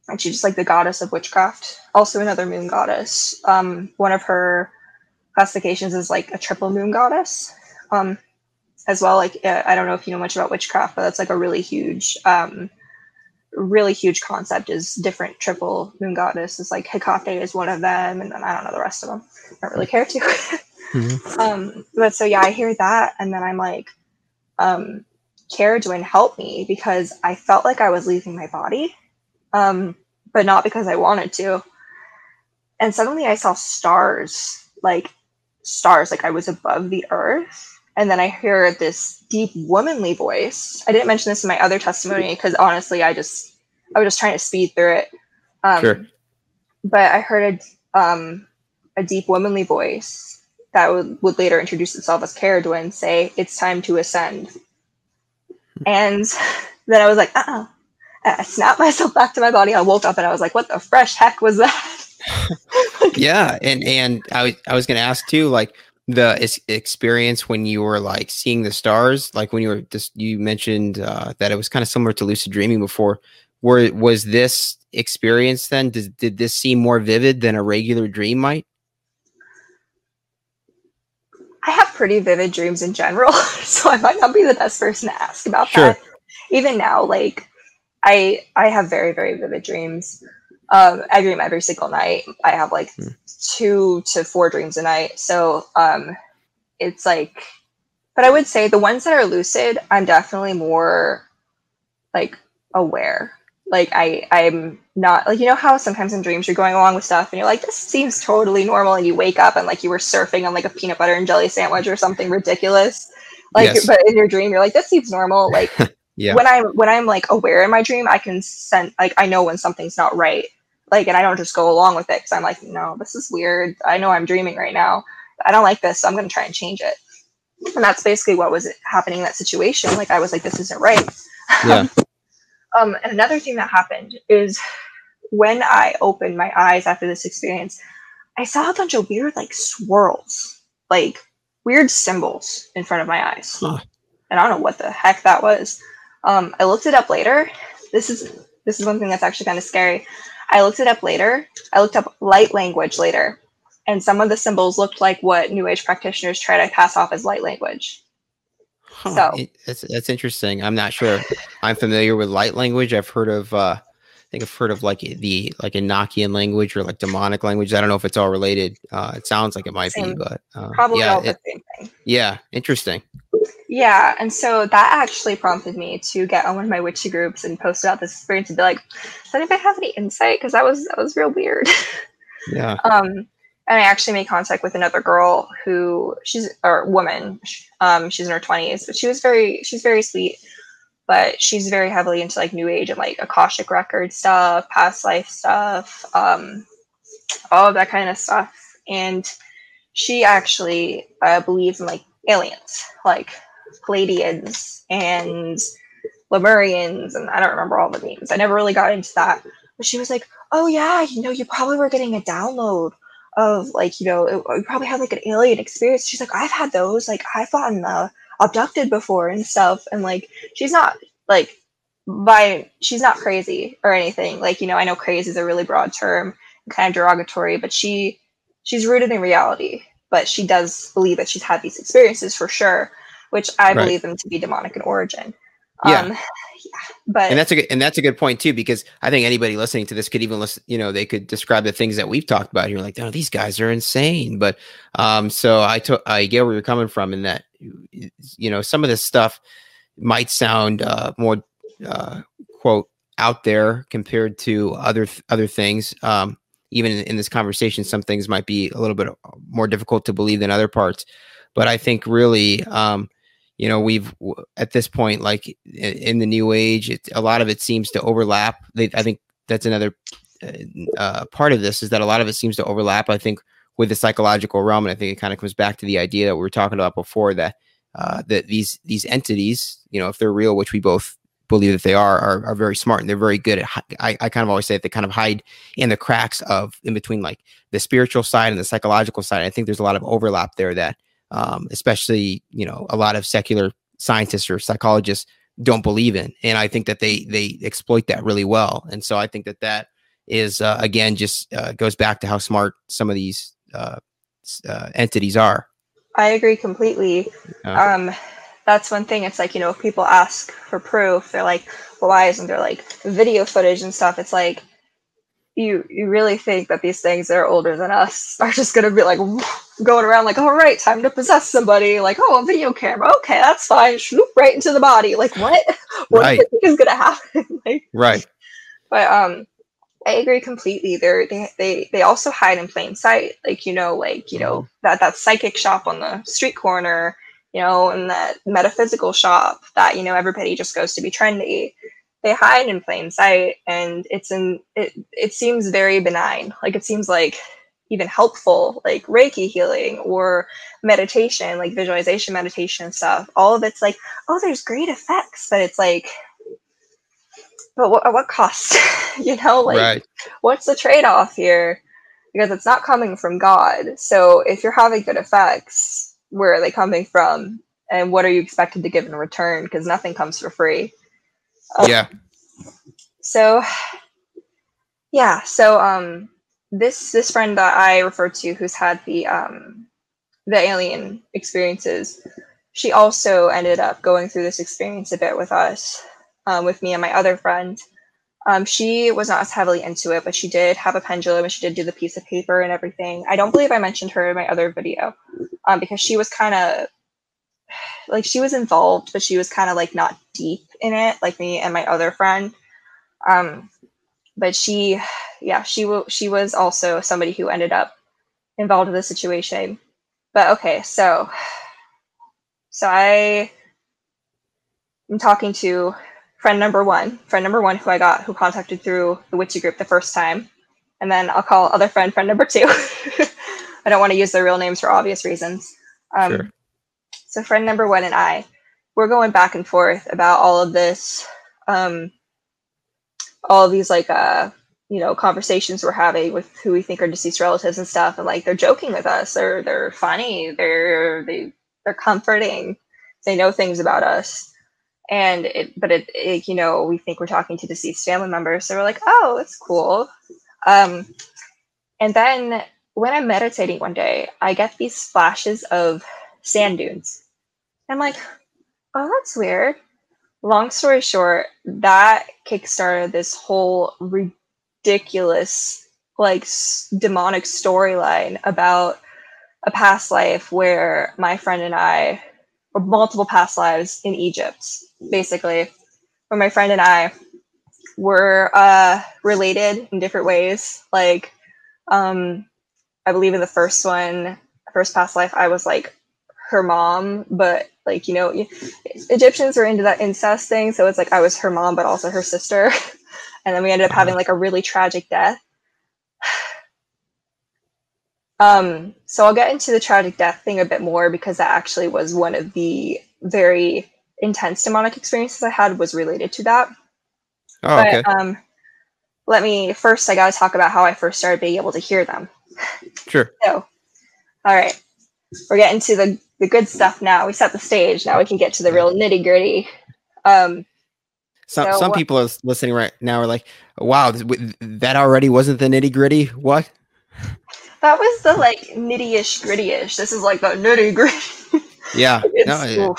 and she's just like the goddess of witchcraft, also another moon goddess. Um, one of her classifications is like a triple moon goddess um, as well. Like uh, I don't know if you know much about witchcraft, but that's like a really huge, um, really huge concept. Is different triple moon goddesses. Like Hecate is one of them, and then I don't know the rest of them. I don't really care to. mm-hmm. um, but so yeah, I hear that, and then I'm like, um, Cerridwen help me because I felt like I was leaving my body, um, but not because I wanted to. And suddenly I saw stars, like stars, like I was above the earth and then I hear this deep womanly voice. I didn't mention this in my other testimony because honestly, I just I was just trying to speed through it. Um, sure. But I heard a um, a deep womanly voice that would, would later introduce itself as Cerridwen say, "It's time to ascend." And then I was like, "Uh." I snapped myself back to my body. I woke up and I was like, "What the fresh heck was that?" yeah, and and I was I was going to ask too, like the experience when you were like seeing the stars like when you were just you mentioned uh, that it was kind of similar to lucid dreaming before. Were was this experience then did, did this seem more vivid than a regular dream might? I have pretty vivid dreams in general so i might not be the best person to ask about sure. that. Even now like i i have very very vivid dreams um, I dream every single night. I have like mm. two to four dreams a night. So um, it's like, but I would say the ones that are lucid, I'm definitely more like aware. Like I, I'm not like you know how sometimes in dreams you're going along with stuff and you're like this seems totally normal and you wake up and like you were surfing on like a peanut butter and jelly sandwich or something ridiculous. Like, yes. but in your dream you're like this seems normal. Like yeah. when I'm when I'm like aware in my dream, I can sense like I know when something's not right like and i don't just go along with it because i'm like no this is weird. I know i'm dreaming right now. I don't like this so i'm going to try and change it. And that's basically what was happening in that situation. Like i was like this isn't right. Yeah. um, and another thing that happened is when i opened my eyes after this experience i saw a bunch of weird like swirls like weird symbols in front of my eyes. Huh. and i don't know what the heck that was. Um, i looked it up later. This is this is one thing that's actually kind of scary I looked it up later. I looked up light language later, and some of the symbols looked like what New Age practitioners try to pass off as light language. Huh. So that's that's interesting. I'm not sure. I'm familiar with light language. I've heard of. Uh, think I've heard of like the like Enochian language or like demonic language. I don't know if it's all related. Uh, it sounds like it might same. be, but uh, probably yeah, all it, the same thing. Yeah, interesting. Yeah, and so that actually prompted me to get on one of my witchy groups and post about this experience and be like, "Does anybody have any insight?" Because that was that was real weird. Yeah. um, and I actually made contact with another girl who she's or woman. Um, she's in her twenties, but she was very she's very sweet, but she's very heavily into like new age and like akashic record stuff, past life stuff, um, all that kind of stuff. And she actually uh, believes in like aliens, like Pleiadians and Lemurians, and I don't remember all the names. I never really got into that. But she was like, "Oh yeah, you know, you probably were getting a download of like, you know, it, you probably had like an alien experience." She's like, "I've had those. Like, I've gotten uh, abducted before and stuff." And like, she's not like by she's not crazy or anything. Like, you know, I know crazy is a really broad term, kind of derogatory, but she she's rooted in reality. But she does believe that she's had these experiences for sure which I right. believe them to be demonic in origin. Yeah. Um, but and that's a good and that's a good point too because I think anybody listening to this could even listen. You know, they could describe the things that we've talked about here, like, oh, these guys are insane. But um, so I took I get where you're coming from in that you know some of this stuff might sound uh, more uh, quote out there compared to other other things. Um, even in, in, this conversation, some things might be a little bit more difficult to believe than other parts. But I think really, um, you know, we've at this point, like in the new age, it, a lot of it seems to overlap. They, I think that's another uh, uh, part of this is that a lot of it seems to overlap. I think with the psychological realm, and I think it kind of comes back to the idea that we were talking about before that uh, that these these entities, you know, if they're real, which we both believe that they are, are, are very smart and they're very good at. I, I kind of always say that they kind of hide in the cracks of in between like the spiritual side and the psychological side. I think there's a lot of overlap there that, um, especially you know, a lot of secular scientists or psychologists don't believe in, and I think that they they exploit that really well. And so I think that that is uh, again just uh, goes back to how smart some of these uh, uh entities are. I agree completely. Um, that's one thing. It's like, you know, if people ask for proof, they're like, well, why isn't there like video footage and stuff? It's like, you you really think that these things that are older than us are just gonna be like going around like, all right, time to possess somebody, like, oh, a video camera, okay, that's fine, shoot right into the body. Like, what? what right. do you think is gonna happen? like, right. But um, I agree completely. They're, they they they also hide in plain sight. Like you know, like you know mm-hmm. that that psychic shop on the street corner, you know, and that metaphysical shop that you know everybody just goes to be trendy. They hide in plain sight, and it's in it. It seems very benign. Like it seems like even helpful, like Reiki healing or meditation, like visualization meditation stuff. All of it's like, oh, there's great effects, but it's like but what, at what cost? you know, like right. what's the trade off here? Because it's not coming from God. So if you're having good effects, where are they coming from? And what are you expected to give in return? Because nothing comes for free. Yeah. So yeah, so um this this friend that I referred to who's had the um the alien experiences, she also ended up going through this experience a bit with us um, with me and my other friend. Um, she was not as heavily into it, but she did have a pendulum and she did do the piece of paper and everything. I don't believe I mentioned her in my other video um, because she was kind of like she was involved, but she was kind of like not deep in it, like me and my other friend. Um, but she, yeah, she w- she was also somebody who ended up involved in the situation. But okay, so so I am talking to friend number one, friend number one who I got who contacted through the Witchy group the first time. And then I'll call other friend, friend number two. I don't want to use their real names for obvious reasons. Um, sure. So, friend number one and I, we're going back and forth about all of this, um, all of these like, uh, you know, conversations we're having with who we think are deceased relatives and stuff. And like, they're joking with us. They're they're funny. They're they they're comforting. They know things about us and it but it, it, you know we think we're talking to deceased family members so we're like oh it's cool um and then when i'm meditating one day i get these flashes of sand dunes i'm like oh that's weird long story short that kickstarted this whole ridiculous like demonic storyline about a past life where my friend and i or multiple past lives in Egypt, basically, where my friend and I were uh, related in different ways. Like, um, I believe in the first one, first past life, I was like her mom, but like you know, Egyptians are into that incest thing, so it's like I was her mom, but also her sister, and then we ended up having uh-huh. like a really tragic death. Um, so I'll get into the tragic death thing a bit more because that actually was one of the very intense demonic experiences I had was related to that. Oh, but, okay. Um, let me first. I got to talk about how I first started being able to hear them. Sure. So, all right, we're getting to the the good stuff now. We set the stage. Now we can get to the real nitty gritty. Um, some so, some people are listening right now are like, "Wow, that already wasn't the nitty gritty." What? That was the like nitty-ish, gritty-ish. This is like the nitty gritty. Yeah, it's, no,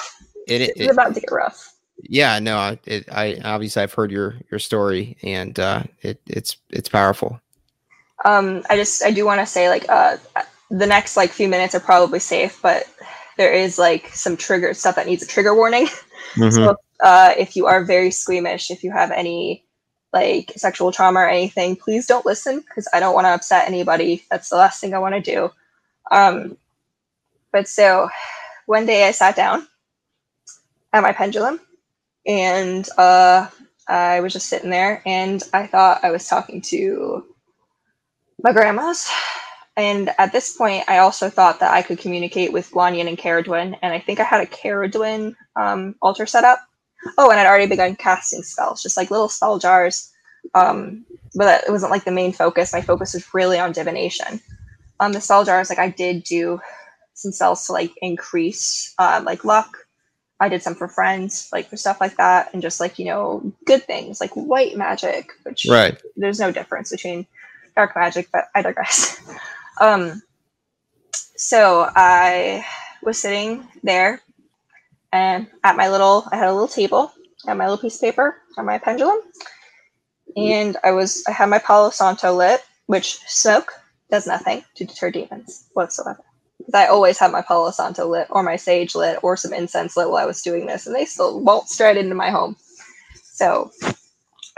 it, it, it, it's about to get rough. yeah, no, it, I obviously I've heard your your story, and uh, it it's it's powerful. Um, I just I do want to say like uh, the next like few minutes are probably safe, but there is like some trigger stuff that needs a trigger warning. Mm-hmm. So uh, if you are very squeamish, if you have any like sexual trauma or anything, please don't listen because I don't want to upset anybody. That's the last thing I want to do. Um, but so one day I sat down at my pendulum and uh, I was just sitting there and I thought I was talking to my grandma's. And at this point, I also thought that I could communicate with Guanyin and Cerridwen, and I think I had a Cerridwen um, altar set up. Oh, and I'd already begun casting spells, just like little spell jars. Um, but it wasn't like the main focus. My focus was really on divination. On um, the spell jars, like I did do some spells to like increase uh, like luck I did some for friends, like for stuff like that, and just like you know, good things like white magic, which right. There's no difference between dark magic, but I digress. um, so I was sitting there, and at my little, I had a little table, and my little piece of paper, on my pendulum, and I was, I had my Palo Santo lit, which smoke does nothing to deter demons whatsoever. I always had my Palo Santo lit or my sage lit or some incense lit while I was doing this, and they still won't straight into my home. So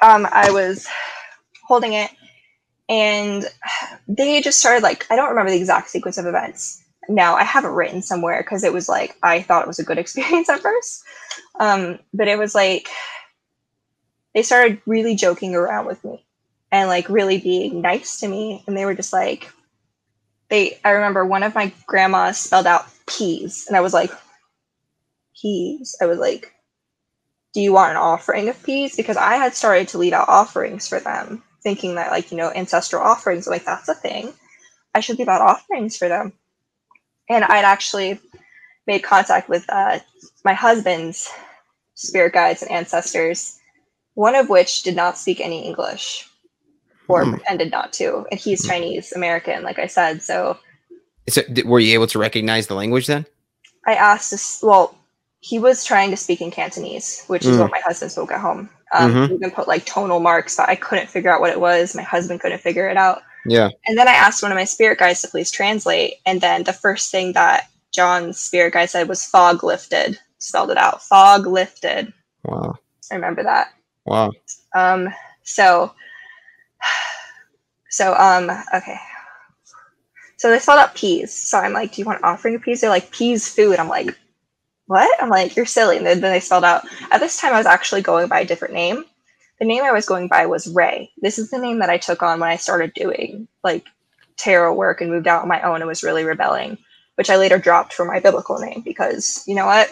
um, I was holding it, and they just started like I don't remember the exact sequence of events. Now I have it written somewhere because it was like I thought it was a good experience at first, um, but it was like they started really joking around with me and like really being nice to me, and they were just like they I remember one of my grandmas spelled out peas. And I was like peas. I was like do you want an offering of peas? Because I had started to lead out offerings for them thinking that like you know ancestral offerings like that's a thing. I should leave out offerings for them. And I'd actually made contact with uh, my husband's spirit guides and ancestors, one of which did not speak any English or hmm. pretended not to. And he's hmm. Chinese American, like I said. So, so were you able to recognize the language then? I asked this. Well, he was trying to speak in Cantonese, which mm. is what hmm. my husband spoke at home. Um, mm-hmm. Even put like tonal marks, but I couldn't figure out what it was. My husband couldn't figure it out. Yeah. And then I asked one of my spirit guides to please translate. And then the first thing that John's spirit guide said was fog lifted. Spelled it out. Fog lifted. Wow. I remember that. Wow. Um. So so, um, okay. So they spelled out peas. So I'm like, do you want offering of peas? They're like, peas food. I'm like, what? I'm like, you're silly. And then, they spelled out, at this time, I was actually going by a different name. The name I was going by was Ray. This is the name that I took on when I started doing like tarot work and moved out on my own and was really rebelling, which I later dropped for my biblical name because you know what?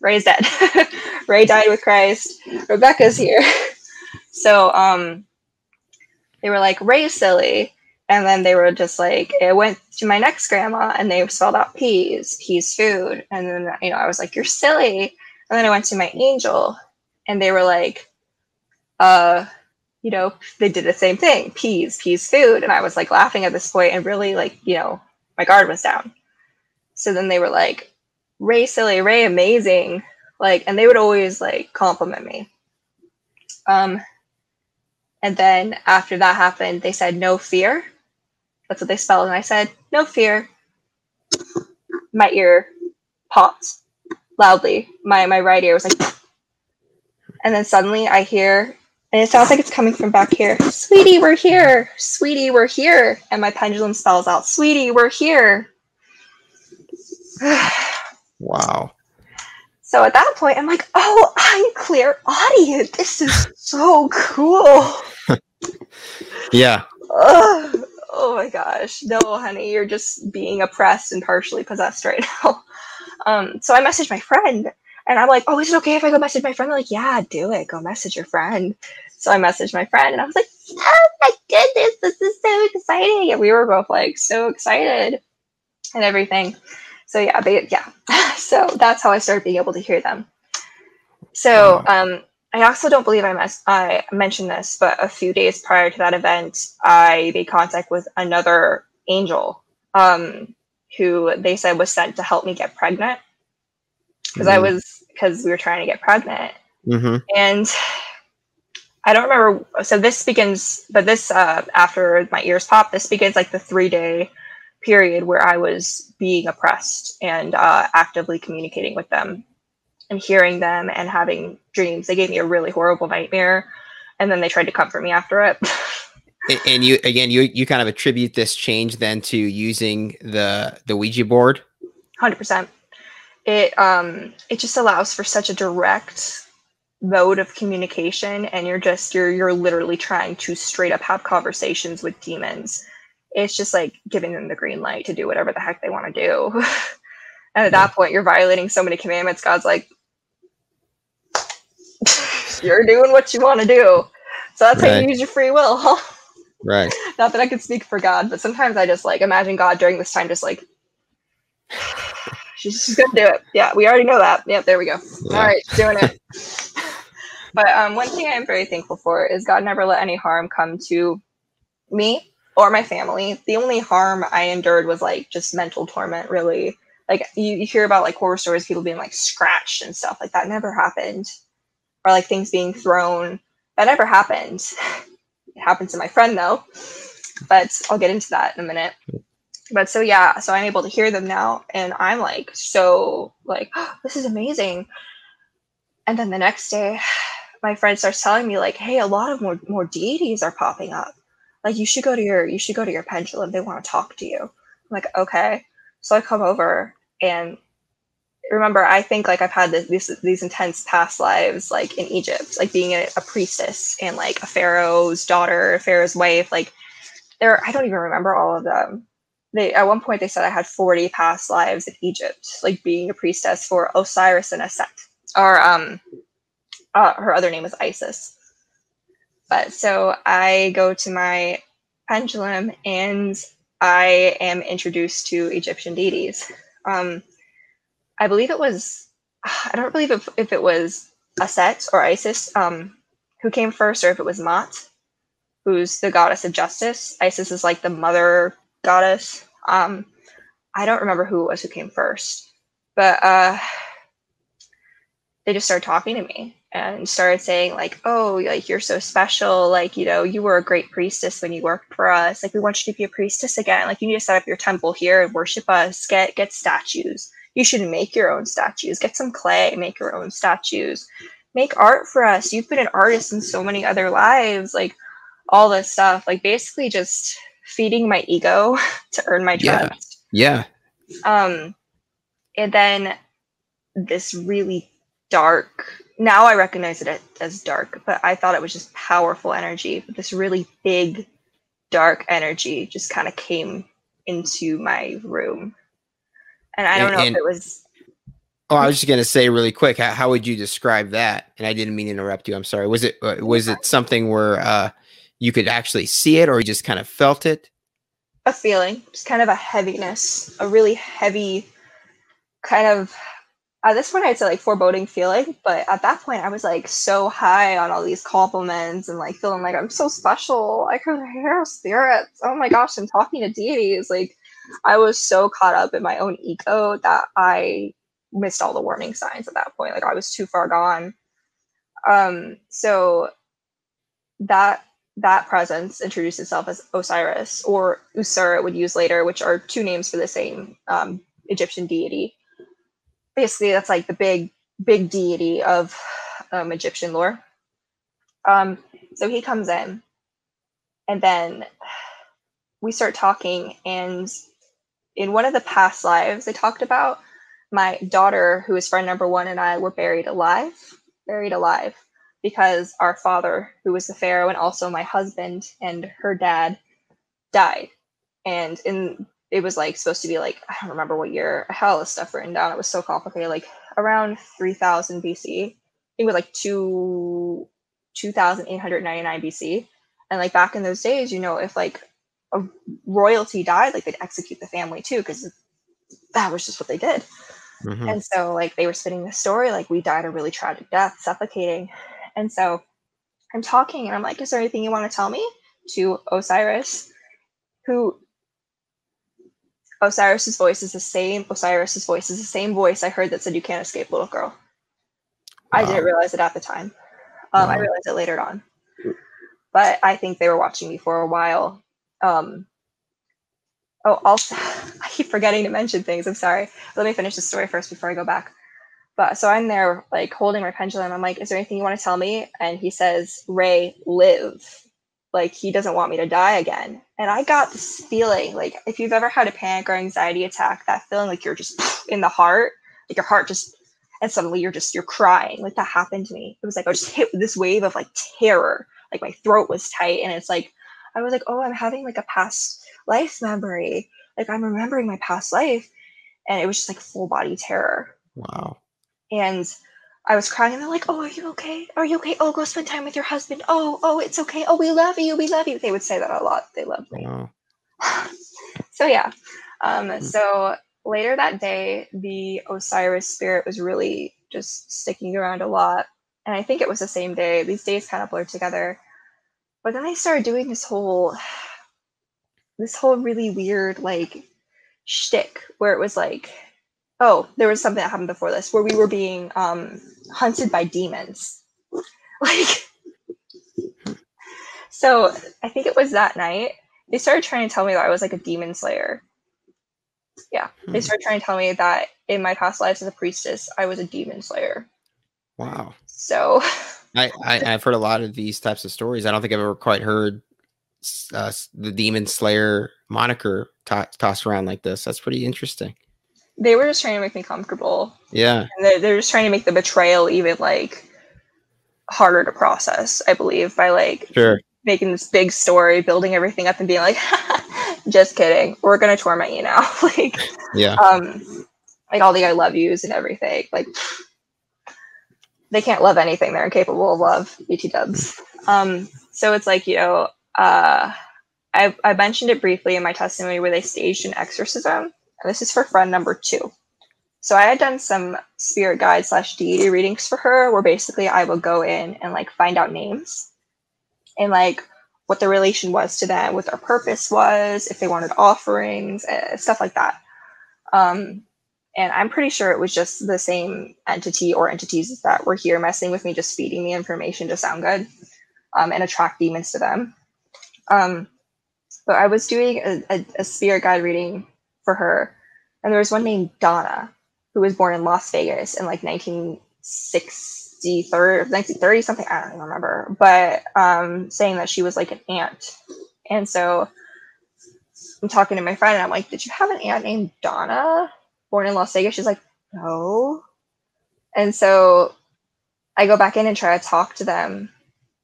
Ray's dead. Ray died with Christ. Rebecca's here. so, um, they were like Ray silly and then they were just like it went to my next grandma and they spelled out peas peas food. And then you know i was like you're silly. And then i went to my angel and they were like uh you know they did the same thing peas peas food. And i was like laughing at this point and really like you know my guard was down. So then they were like ray silly ray amazing. Like and they would always like compliment me. Um and then after that happened, they said, no fear. That's what they spelled. And I said, no fear. My ear popped loudly. My, my right ear was like, and then suddenly I hear, and it sounds like it's coming from back here. Sweetie, we're here. Sweetie, we're here. And my pendulum spells out, Sweetie, we're here. wow. So at that point, I'm like, oh, I'm clairaudience. This is so cool. yeah. Ugh. Oh my gosh. No, honey, you're just being oppressed and partially possessed right now. Um, so I messaged my friend and I'm like, oh, is it okay if I go message my friend? They're like, yeah, do it. Go message your friend. So I messaged my friend and I was like, oh my goodness, this is so exciting. And we were both like so excited and everything. So yeah, they, yeah. so that's how I started being able to hear them. So um, I also don't believe I, mes- I mentioned this, but a few days prior to that event, I made contact with another angel um, who they said was sent to help me get pregnant because mm-hmm. I was because we were trying to get pregnant Mm-hmm. And I don't remember. So this begins, but this uh, after my ears pop, this begins like the three day period where I was being oppressed and uh, actively communicating with them and hearing them and having dreams. They gave me a really horrible nightmare, and then they tried to comfort me after it. and you again, you you kind of attribute this change then to using the the Ouija board. Hundred percent. It um it just allows for such a direct mode of communication, and you're just you're you're literally trying to straight up have conversations with demons. It's just like giving them the green light to do whatever the heck they want to do. and at that point, you're violating so many commandments. God's like, you're doing what you want to do. So that's right. how you use your free will. Huh? right. Not that I could speak for God, but sometimes I just like imagine God during this time just like she's, she's gonna do it. Yeah, we already know that. Yep, there we go. Yeah. All right, doing it. but um, one thing I am very thankful for is God never let any harm come to me or my family. The only harm I endured was like just mental torment, really. Like you, you hear about like horror stories, people being like scratched and stuff like that never happened or like things being thrown. That never happened. It happened to my friend though, but I'll get into that in a minute. But so yeah, so I'm able to hear them now, and I'm like so like oh, this is amazing. And then the next day, my friend starts telling me like, hey, a lot of more more deities are popping up. Like you should go to your you should go to your pendulum. They want to talk to you. I'm like okay. So I come over and remember i think like i've had this, these these intense past lives like in egypt like being a, a, priestess and like a pharaoh's daughter pharaoh's wife like there i don't even remember all of them. They at one point they said i had 40 past lives in egypt like being a priestess for osiris and aset or um uh, her other name is isis. But so i go to my pendulum and i am introduced to egyptian deities. Um I believe it was, I don't believe if, if it was Aset or Isis um, who came first, or if it was Maat, who's the goddess of justice. Isis is like the mother goddess. Um, I don't remember who it was who came first, but uh, they just started talking to me and started saying like, "Oh, like you're so special. Like you know, you were a great priestess when you worked for us. Like we want you to be a priestess again. Like you need to set up your temple here and worship us. Get get statues." You should make your own statues. Get some clay, make your own statues. Make art for us. You've been an artist in so many other lives. Like all this stuff. Like basically just feeding my ego to earn my trust. Yeah. yeah. Um and then this really dark now I recognize it as dark, but I thought it was just powerful energy. But this really big, dark energy just kind of came into my room and I don't and, know and, if it was. Oh, I was just gonna say really quick. How, how, would you describe that? And I didn't mean to interrupt you. I'm sorry. Was it uh, was it something where uh, you could actually see it, or you just kind of felt it? A feeling, just kind of a heaviness, a really heavy, kind of. At this point, I'd say like foreboding feeling, but at that point, I was like so high on all these compliments and like feeling like I'm so special. I could hear spirits. Oh my gosh, I'm talking to deities. Like I was so caught up in my own ego that I missed all the warning signs at that point. Like I was too far gone. Um, so that that presence introduced itself as Osiris or Usur would use later, which are two names for the same um, Egyptian deity. Basically, that's like the big big deity of um, Egyptian lore. Um, so he comes in, and then we start talking, and in one of the past lives they talked about my daughter who is friend number one and i were buried alive buried alive because our father who was the pharaoh and also my husband and her dad died. And in it was like supposed to be like i don't remember what year had all this stuff written down it was so complicated like around 3000 bc i think it was like two 2899 bc and like back in those days you know if like a royalty died, like they'd execute the family too, because that was just what they did. Mm-hmm. And so, like, they were spinning the story, like, we died a really tragic death, suffocating. And so I'm talking and I'm like, is there anything you want to tell me to Osiris, who Osiris's voice is the same. Osiris's voice is the same voice I heard that said, "You can't escape, little girl." Wow. I didn't realize it at the time. Um, wow. I realized it later on. But I think they were watching me for a while. Um, oh, also, I keep forgetting to mention things. I'm sorry. Let me finish the story first before I go back. But so I'm there, like holding my pendulum. I'm like, "Is there anything you want to tell me?" And he says, "Ray, live." Like he doesn't want me to die again. And I got this feeling, like if you've ever had a panic or anxiety attack, that feeling like you're just in the heart, like your heart just, and suddenly you're just you're crying. Like that happened to me. It was like I was just hit with this wave of like terror. Like my throat was tight, and it's like I was like, "Oh, I'm having like a past life memory." Like I'm remembering my past life. And it was just like full body terror. Wow. And I was crying and they're like, Oh, are you okay? Are you okay? Oh, go spend time with your husband. Oh, oh, it's okay. Oh, we love you. We love you. They would say that a lot. They love me. Wow. so yeah. Um, hmm. so later that day, the Osiris spirit was really just sticking around a lot. And I think it was the same day. These days kind of blurred together. But then they started doing this whole this whole really weird like shtick where it was like, oh, there was something that happened before this where we were being um, hunted by demons. Like, so I think it was that night they started trying to tell me that I was like a demon slayer. Yeah, hmm. they started trying to tell me that in my past lives as a priestess, I was a demon slayer. Wow. So, I, I have heard a lot of these types of stories. I don't think I've ever quite heard uh, the Demon Slayer moniker to- tossed around like this. That's pretty interesting. They were just trying to make me comfortable. Yeah, they're, they're just trying to make the betrayal even like harder to process. I believe by like sure. making this big story, building everything up, and being like, "Just kidding, we're gonna torment you now." like, yeah, um, like all the "I love yous" and everything. Like, they can't love anything they're incapable of love. BT Dubs. Um, so it's like you know, uh, I, I mentioned it briefly in my testimony where they staged an exorcism. And this is for friend number two. So I had done some spirit guide slash deity readings for her, where basically I would go in and like find out names and like what the relation was to them, what their purpose was, if they wanted offerings, uh, stuff like that. Um, and I'm pretty sure it was just the same entity or entities that were here messing with me, just feeding me information to sound good um, and attract demons to them. Um, but I was doing a, a, a spirit guide reading for her, and there was one named Donna who was born in Las Vegas in like 1960, 1930 something. I don't even remember, but um, saying that she was like an aunt, and so I'm talking to my friend, and I'm like, "Did you have an aunt named Donna born in Las Vegas?" She's like, "No," and so I go back in and try to talk to them,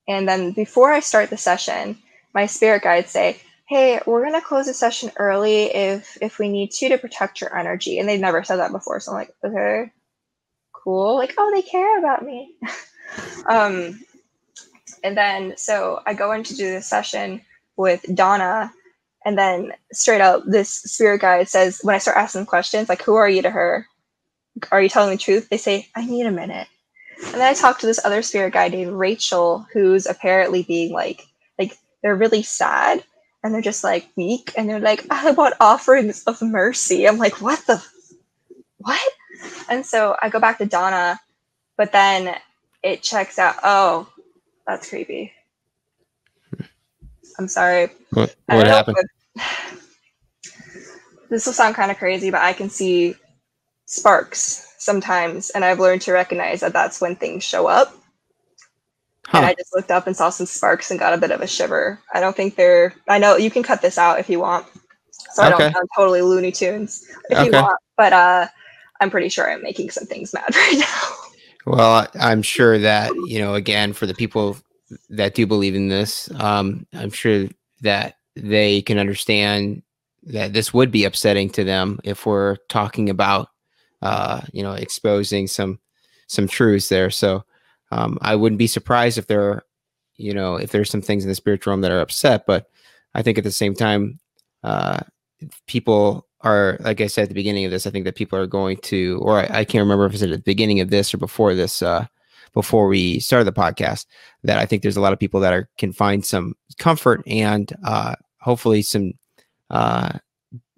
and then before I start the session my spirit guides say, "Hey, we're gonna close the session early if if we need to to protect your energy." And they've never said that before, so I'm like, "Okay, cool." Like, oh, they care about me. um, and then so I go in to do the session with Donna, and then straight up, this spirit guide says, when I start asking questions, like, "Who are you to her? Are you telling the truth?" They say, "I need a minute." And then I talk to this other spirit guide named Rachel, who's apparently being like, like they're really sad and they're just like weak and they're like i want offerings of mercy i'm like what the what and so i go back to donna but then it checks out oh that's creepy i'm sorry what, what happened this will sound kind of crazy but i can see sparks sometimes and i've learned to recognize that that's when things show up Huh. And I just looked up and saw some sparks and got a bit of a shiver. I don't think they're. I know you can cut this out if you want, so okay. I don't sound totally Looney Tunes if okay. you want. But uh, I'm pretty sure I'm making some things mad right now. Well, I'm sure that you know. Again, for the people that do believe in this, um, I'm sure that they can understand that this would be upsetting to them if we're talking about, uh, you know, exposing some some truths there. So um, I wouldn't be surprised if there are, you know, if there's some things in the spiritual realm that are upset, but I think at the same time, uh, people are, like I said at the beginning of this, I think that people are going to, or I, I can't remember if it's at the beginning of this or before this, uh, before we started the podcast, that I think there's a lot of people that are can find some comfort and uh, hopefully some uh,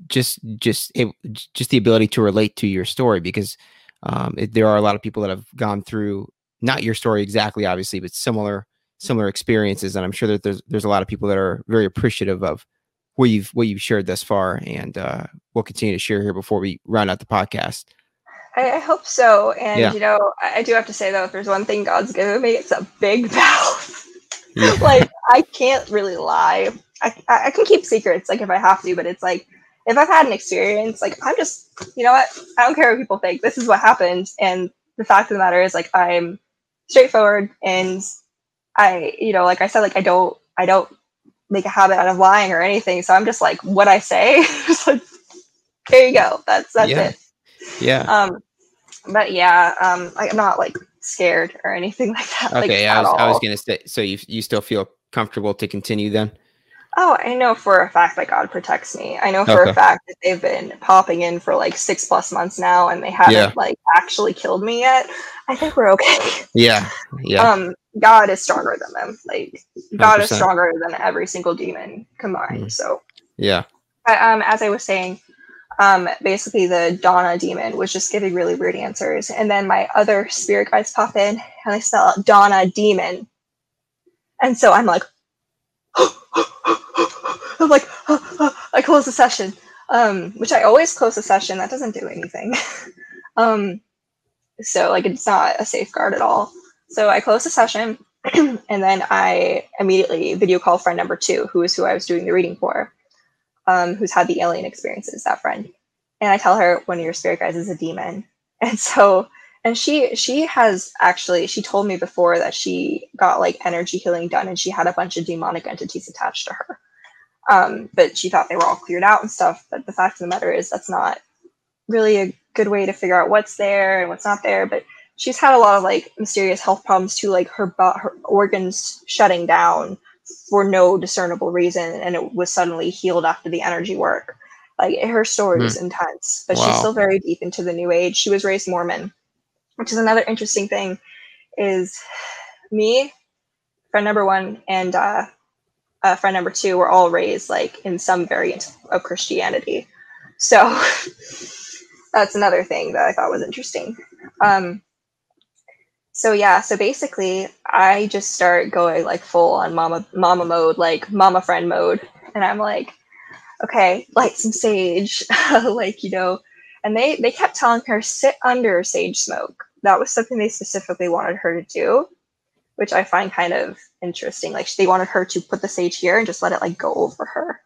just just it, just the ability to relate to your story because um, it, there are a lot of people that have gone through not your story exactly, obviously, but similar similar experiences. And I'm sure that there's there's a lot of people that are very appreciative of what you've what you've shared thus far, and uh, we'll continue to share here before we round out the podcast. I, I hope so. And yeah. you know, I, I, do have to say though, if there's one thing God's given me, it's a big mouth. Yeah. like I can't really lie. I, I can keep secrets like if I have to, but it's like if I've had an experience, like I'm just, you know what? I don't care what people think. This is what happened, and the fact of the matter is, like I'm straightforward, and I, you know, like I said, like I don't, I don't make a habit out of lying or anything. So I'm just like what I say. just like there you go. That's that's yeah. it. Yeah. Um, but yeah, um, I'm not like scared or anything like that. Okay, like, I was I was gonna say. So you you still feel comfortable to continue then? Oh, I know for a fact that God protects me. I know for okay. a fact that they've been popping in for like six plus months now, and they haven't yeah. like actually killed me yet. I think we're okay. Yeah, yeah. Um, God is stronger than them. Like God 100%. is stronger than every single demon combined. Mm. So yeah. But, um, as I was saying, um, basically the Donna demon was just giving really weird answers, and then my other spirit guides pop in and they spell out Donna demon, and so I'm like, I'm like, I close the session, um, which I always close the session. That doesn't do anything. um, so like it's not a safeguard at all. So I close the session, and then I immediately video call friend number two, who is who I was doing the reading for um, who's had the alien experiences, that friend. And I tell her one of your spirit guides is a demon. And so and she she has actually she told me before that she got like energy healing done and she had a bunch of demonic entities attached to her. Um, but she thought they were all cleared out and stuff. But the fact of the matter is that's not really a good way to figure out what's there and what's not there. But she's had a lot of like mysterious health problems too, like her her organs shutting down for no discernible reason and it was suddenly healed after the energy work like her story mm. is intense but wow. she's still very deep into the new age she was raised mormon which is another interesting thing is me friend number one and uh, uh, friend number two were all raised like in some variant of christianity so that's another thing that i thought was interesting um, so yeah, so basically I just start going like full on mama mama mode, like mama friend mode. And I'm like, okay, light some sage, like, you know, and they they kept telling her sit under sage smoke. That was something they specifically wanted her to do, which I find kind of interesting. Like they wanted her to put the sage here and just let it like go over her.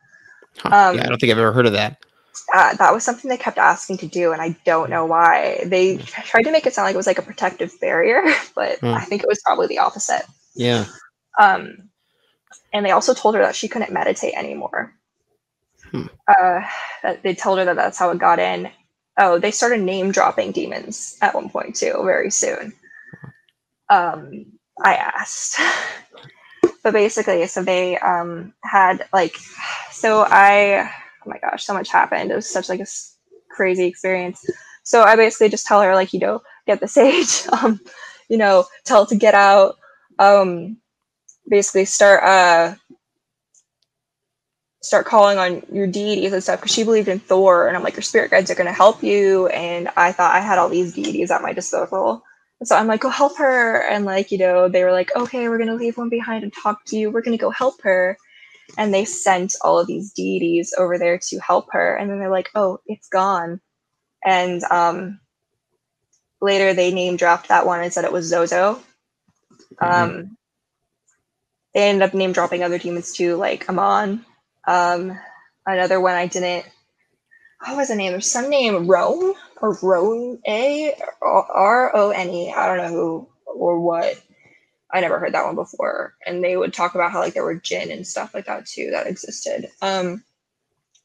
Huh. Um, yeah, I don't think I've ever heard of that uh, that was something they kept asking to do, and I don't know why. They tried to make it sound like it was like a protective barrier, but mm. I think it was probably the opposite. Yeah. Um, and they also told her that she couldn't meditate anymore. Hmm. Uh, they told her that that's how it got in. Oh, they started name dropping demons at one point too, very soon. Um, I asked, but basically, so they um had like, so I my gosh, so much happened. It was such like a crazy experience. So I basically just tell her like, you know, get the sage, um, you know, tell to get out, um, basically start uh start calling on your deities and stuff because she believed in Thor and I'm like your spirit guides are going to help you and I thought I had all these deities at my disposal. so I'm like go help her and like you know they were like okay we're going to leave one behind and talk to you. We're going to go help her and they sent all of these deities over there to help her. And then they're like oh it's gone. And um, later they name dropped that one and said it was zozo. Mm-hmm. um, they ended up name dropping other demons too like amon. Um, another one i didn't what was the name? There's some name rome or rone a? R-o-n-e i don't know who or what I never heard that one before. And they would talk about how like there were jinn and stuff like that too that existed. Um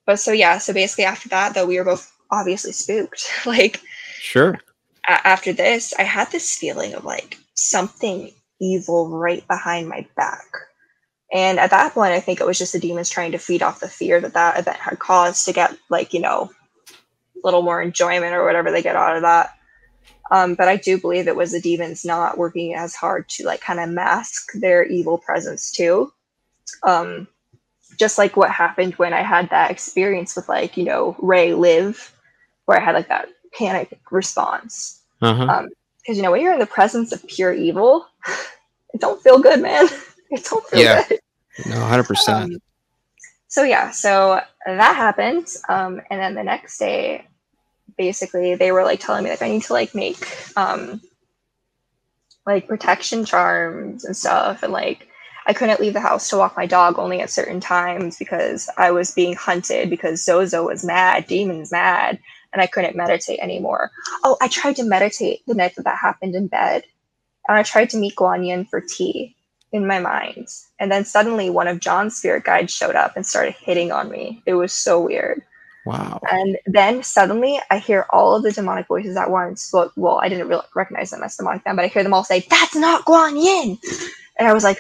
but so yeah, so basically after that though we were both obviously spooked. like sure. A- after this, I had this feeling of like something evil right behind my back. And at that point, I think it was just the demons trying to feed off the fear that that event had caused to get like, you know, a little more enjoyment or whatever they get out of that. Um, but I do believe it was the demons not working as hard to like kind of mask their evil presence too. Um, just like what happened when I had that experience with like, you know, Ray live, where I had like that panic response. Uh-huh. Um, because you know when you're in the presence of pure evil, it don't feel good, man. It don't feel Yeah. good. No, hundred percent. Um, so yeah, so that happened, um, and then the next day, basically, they were like telling me like I need to like make um, like protection charms and stuff, and like I couldn't leave the house to walk my dog only at certain times because I was being hunted because Zozo was mad, Demon's mad, and I couldn't meditate anymore. Oh, I tried to meditate the night that that happened in bed, and I tried to meet Guan Yin for tea in my mind. And then suddenly one of John's spirit guides showed up and started hitting on me. It was so weird. Wow. And then suddenly I hear all of the demonic voices at once. Well, well I didn't really recognize them as demonic then, but I hear them all say, That's not Guan Yin. And I was like,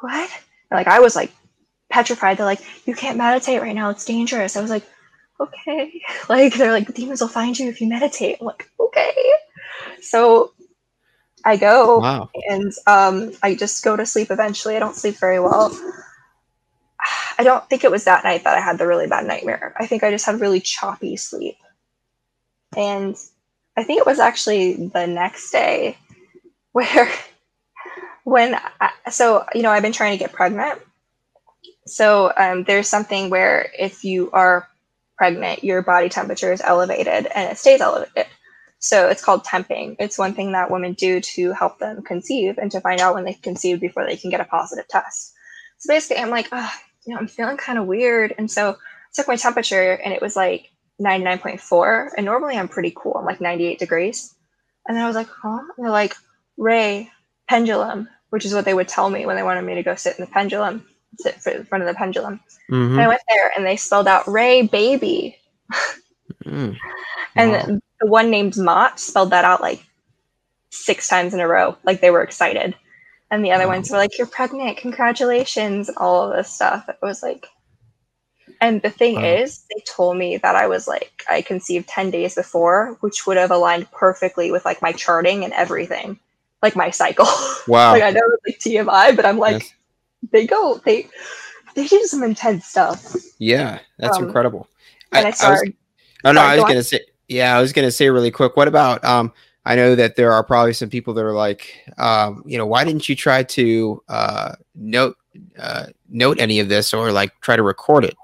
What? And like I was like petrified. They're like, You can't meditate right now, it's dangerous. I was like, Okay. Like they're like, the demons will find you if you meditate. I'm like, okay. So I go Wow. and um, I just go to sleep eventually. I don't sleep very well. I don't think it was that night that I had the really bad nightmare. I think I just had really choppy sleep. And I think it was actually the next day where, when, I, so, you know, I've been trying to get pregnant. So um, there's something where if you are pregnant, your body temperature is elevated and it stays elevated. So it's called temping. It's one thing that women do to help them conceive and to find out when they conceive before they can get a positive test. So basically, I'm like, you know, I'm feeling kind of weird. And so I took my temperature and it was like 99.4. And normally I'm pretty cool. I'm like 98 degrees. And then I was like, huh? And they're like, Ray, pendulum, which is what they would tell me when they wanted me to go sit in the pendulum, sit in front of the pendulum. Mhm. And I went there and they spelled out Ray baby. Mm. And Wow. the one named Mott spelled that out like six times in a row. Like they were excited. And the other ones were like, You're pregnant, congratulations, and all of this stuff. It was like and the thing is, they told me that I was like I conceived 10 days before, which would have aligned perfectly with like my charting and everything. Like my cycle. Wow. like I know it's like TMI, but I'm like, Yes. they go, they they do some intense stuff. Yeah, that's Um, incredible. And I, was- started Oh no, Sorry, I was go gonna say. Yeah, I was gonna say really quick. What about? Um, I know that there are probably some people that are like, um, you know, why didn't you try to uh, note uh, note any of this or like try to record it?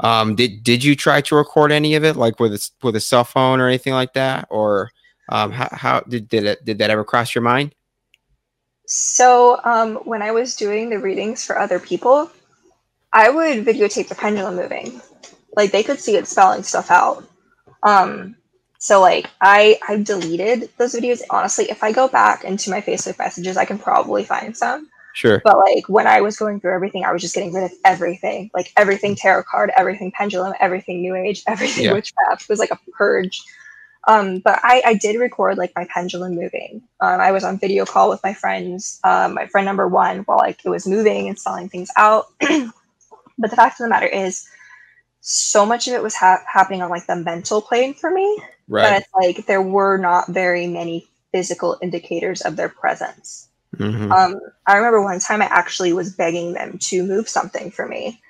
Um, did did you try to record any of it, like with a, with a cell phone or anything like that, or um, how, how did did it did that ever cross your mind? So, um, when I was doing the readings for other people, I would videotape the pendulum moving. Like they could see it spelling stuff out. Um, so like I I deleted those videos. Honestly, if I go back into my Facebook messages, I can probably find some. Sure. But like when I was going through everything, I was just getting rid of everything. Like everything tarot card, everything pendulum, everything new age, everything Yeah. witchcraft. It was like a purge. Um, but I, I did record like my pendulum moving. Um, I was on video call with my friends, um, my friend number one, while like it was moving and spelling things out. but the fact of the matter is, so much of it was ha- happening on like the mental plane for me Right. that like there were not very many physical indicators of their presence. Mhm. Um, I remember one time I actually was begging them to move something for me,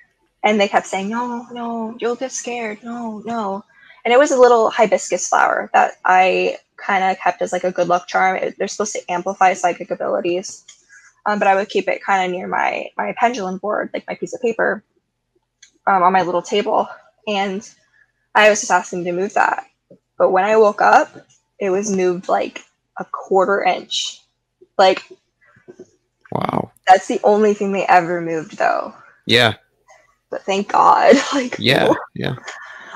and they kept saying, "No, no, you'll get scared. No, no." And it was a little hibiscus flower that I kind of kept as like a good luck charm. It- they're supposed to amplify psychic abilities, um, but I would keep it kind of near my my pendulum board, like my piece of paper, um, on my little table. And I was just asking to move that, but when I woke up, it was moved like a quarter inch, like wow. that's the only thing they ever moved, though. Yeah. But thank God. Like, Yeah. Yeah.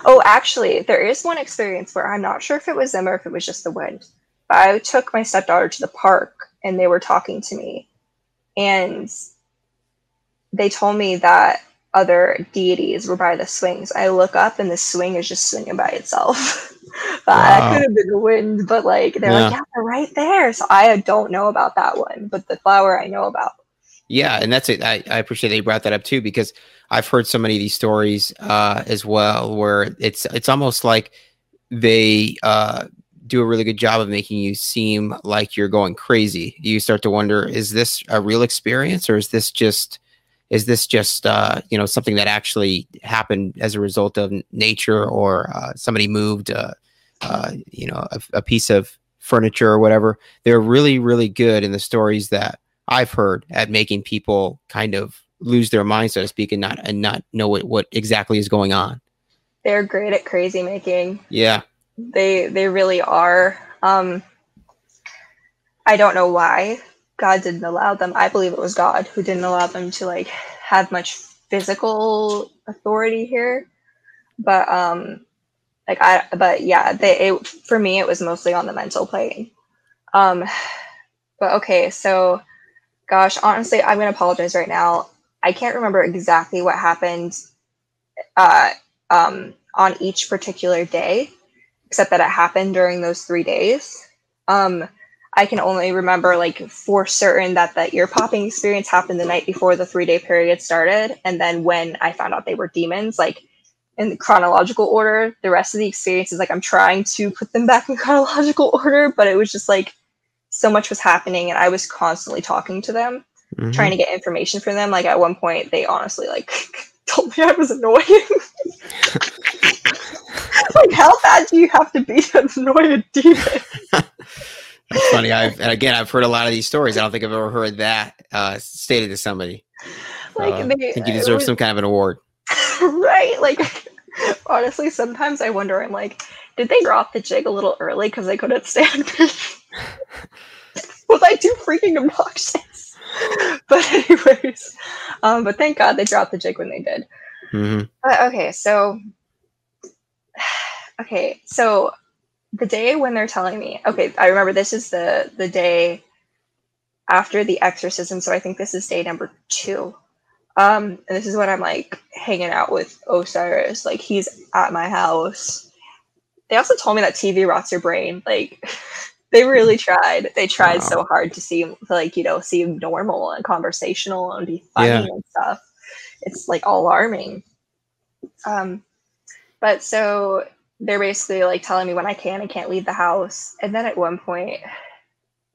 Oh, actually, there is one experience where I'm not sure if it was them or if it was just the wind. But I took my stepdaughter to the park and they were talking to me. And they told me that other deities were by the swings. I look up and the swing is just swinging by itself. but Wow. That could have been the wind, but like they're like, Yeah. yeah, they're right there. So I don't know about that one, but the flower I know about. Yeah, and that's it. I, I appreciate that you brought that up too because I've heard so many of these stories uh, as well, where it's it's almost like they uh, do a really good job of making you seem like you're going crazy. You start to wonder: is this a real experience, or is this just is this just uh, you know something that actually happened as a result of nature, or uh, somebody moved uh, uh, you know, a, a piece of furniture or whatever. They're really, really good in the stories that I've heard at making people kind of lose their mind, so to speak, and not and not know what, what exactly is going on. They're great at crazy making. Yeah. They they really are. Um I don't know why God didn't allow them. I believe it was God who didn't allow them to like have much physical authority here. But um like I but yeah, they it, for me it was mostly on the mental plane. Um but okay, so gosh, honestly, I'm going to apologize right now. I can't remember exactly what happened uh um on each particular day except that it happened during those 3 days. Um I can only remember like for certain that the ear popping experience happened the night before the three day period started. And then when I found out they were demons, like in the chronological order, the rest of the experience is like I'm trying to put them back in chronological order, but it was just like so much was happening and I was constantly talking to them, mm-hmm. trying to get information from them. Like at one point they honestly like told me I was annoying. like how bad do you have to be to annoy a demon? That's funny. I've and again, I've heard a lot of these stories. I don't think I've ever heard that uh, stated to somebody. Like uh, they, I think you deserve was, some kind of an award. right? Like honestly, sometimes I wonder. I'm like, did they drop the jig a little early because they couldn't stand me? Was I too freaking obnoxious? But anyways, um, but thank God they dropped the jig when they did. Mm-hmm. Uh, okay, so okay, so the day when they're telling me okay i remember this is the the day after the exorcism so i think this is day number two. Um and this is when i'm like hanging out with osiris like he's at my house. They also told me that tv rots your brain like they really tried. They tried wow. so hard to seem like you know seem normal and conversational and be funny yeah. and stuff. It's like alarming. Um but so they're basically like telling me when I can and can't leave the house. And then at one point,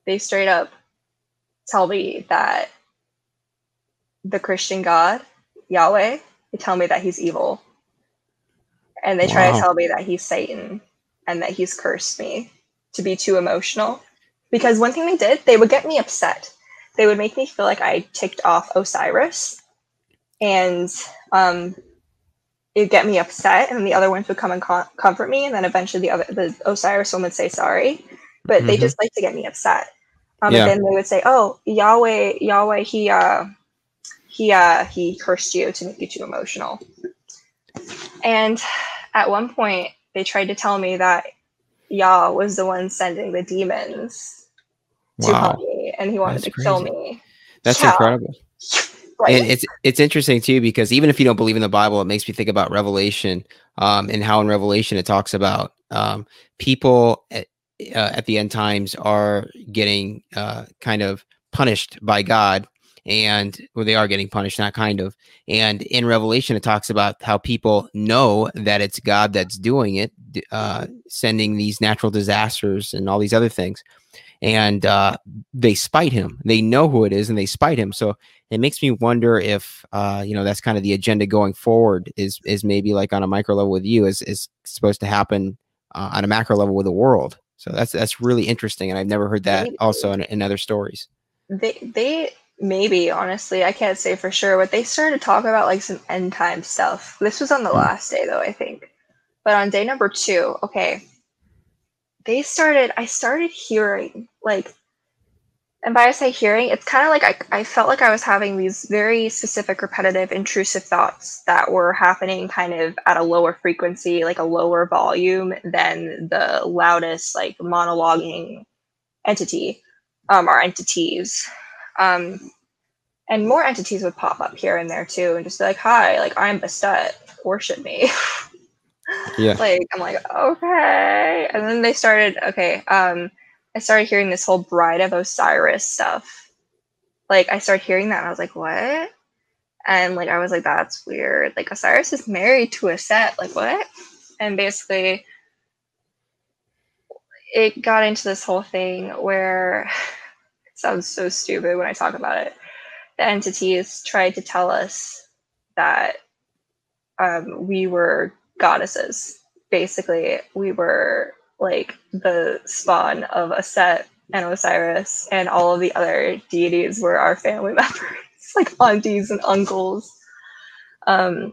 they straight up tell me that the Christian God, Yahweh, they tell me that he's evil. And they try wow. to tell me that he's Satan and that he's cursed me to be too emotional. Because one thing they did, they would get me upset. They would make me feel like I ticked off Osiris. And um, it get me upset, and the other ones would come and com- comfort me, and then eventually the other the Osiris one would say sorry, but mm-hmm. they just like to get me upset. Um, yeah. And then they would say, "Oh, Yahweh, Yahweh, he uh, he uh, he cursed you to make you too emotional." And at one point, they tried to tell me that Yah was the one sending the demons wow. to help me, and he wanted That's to crazy. kill me. That's yeah. incredible. Right. And it's it's interesting too because even if you don't believe in the Bible, it makes me think about Revelation um, and how in Revelation it talks about um, people at, uh, at, the end times are getting uh, kind of punished by God, and well, they are getting punished, not kind of. And in Revelation, it talks about how people know that it's God that's doing it, uh, sending these natural disasters and all these other things and uh, they spite him. They know who it is, and they spite him. So it makes me wonder if uh, you know that's kind of the agenda going forward. Is is maybe like on a micro level with you is is supposed to happen uh, on a macro level with the world. So that's that's really interesting, and I've never heard that maybe. also in, in other stories. They they maybe honestly I can't say for sure, but they started to talk about like some end time stuff. This was on the mm. last day though, I think. But on day number two, okay, they started i started hearing like and by I say hearing, it's kind of like I, I felt like I was having these very specific, repetitive, intrusive thoughts that were happening kind of at a lower frequency, like a lower volume than the loudest, like monologuing entity um, or entities. Um, and more entities would pop up here and there too, and just be like, "Hi, like I'm Bastet, worship me." yeah. Like i'm like okay. And then they started okay um i started hearing this whole bride of osiris stuff. Like i started hearing that and i was like what? And like i was like that's weird. Like osiris is married to Aset. Like what? And basically it got into this whole thing where it sounds so stupid when i talk about it. The entities tried to tell us that um, we were goddesses. Basically, we were like the spawn of Aset and Osiris, and all of the other deities were our family members, like aunties and uncles. Um,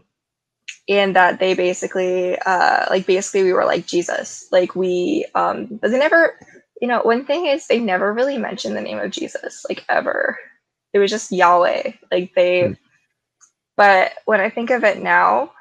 and that they basically, uh, like basically, we were like Jesus. Like we, um, but they never, you know, one thing is they never really mentioned the name of Jesus, like ever. It was just Yahweh. Like they, mm. but when I think of it now,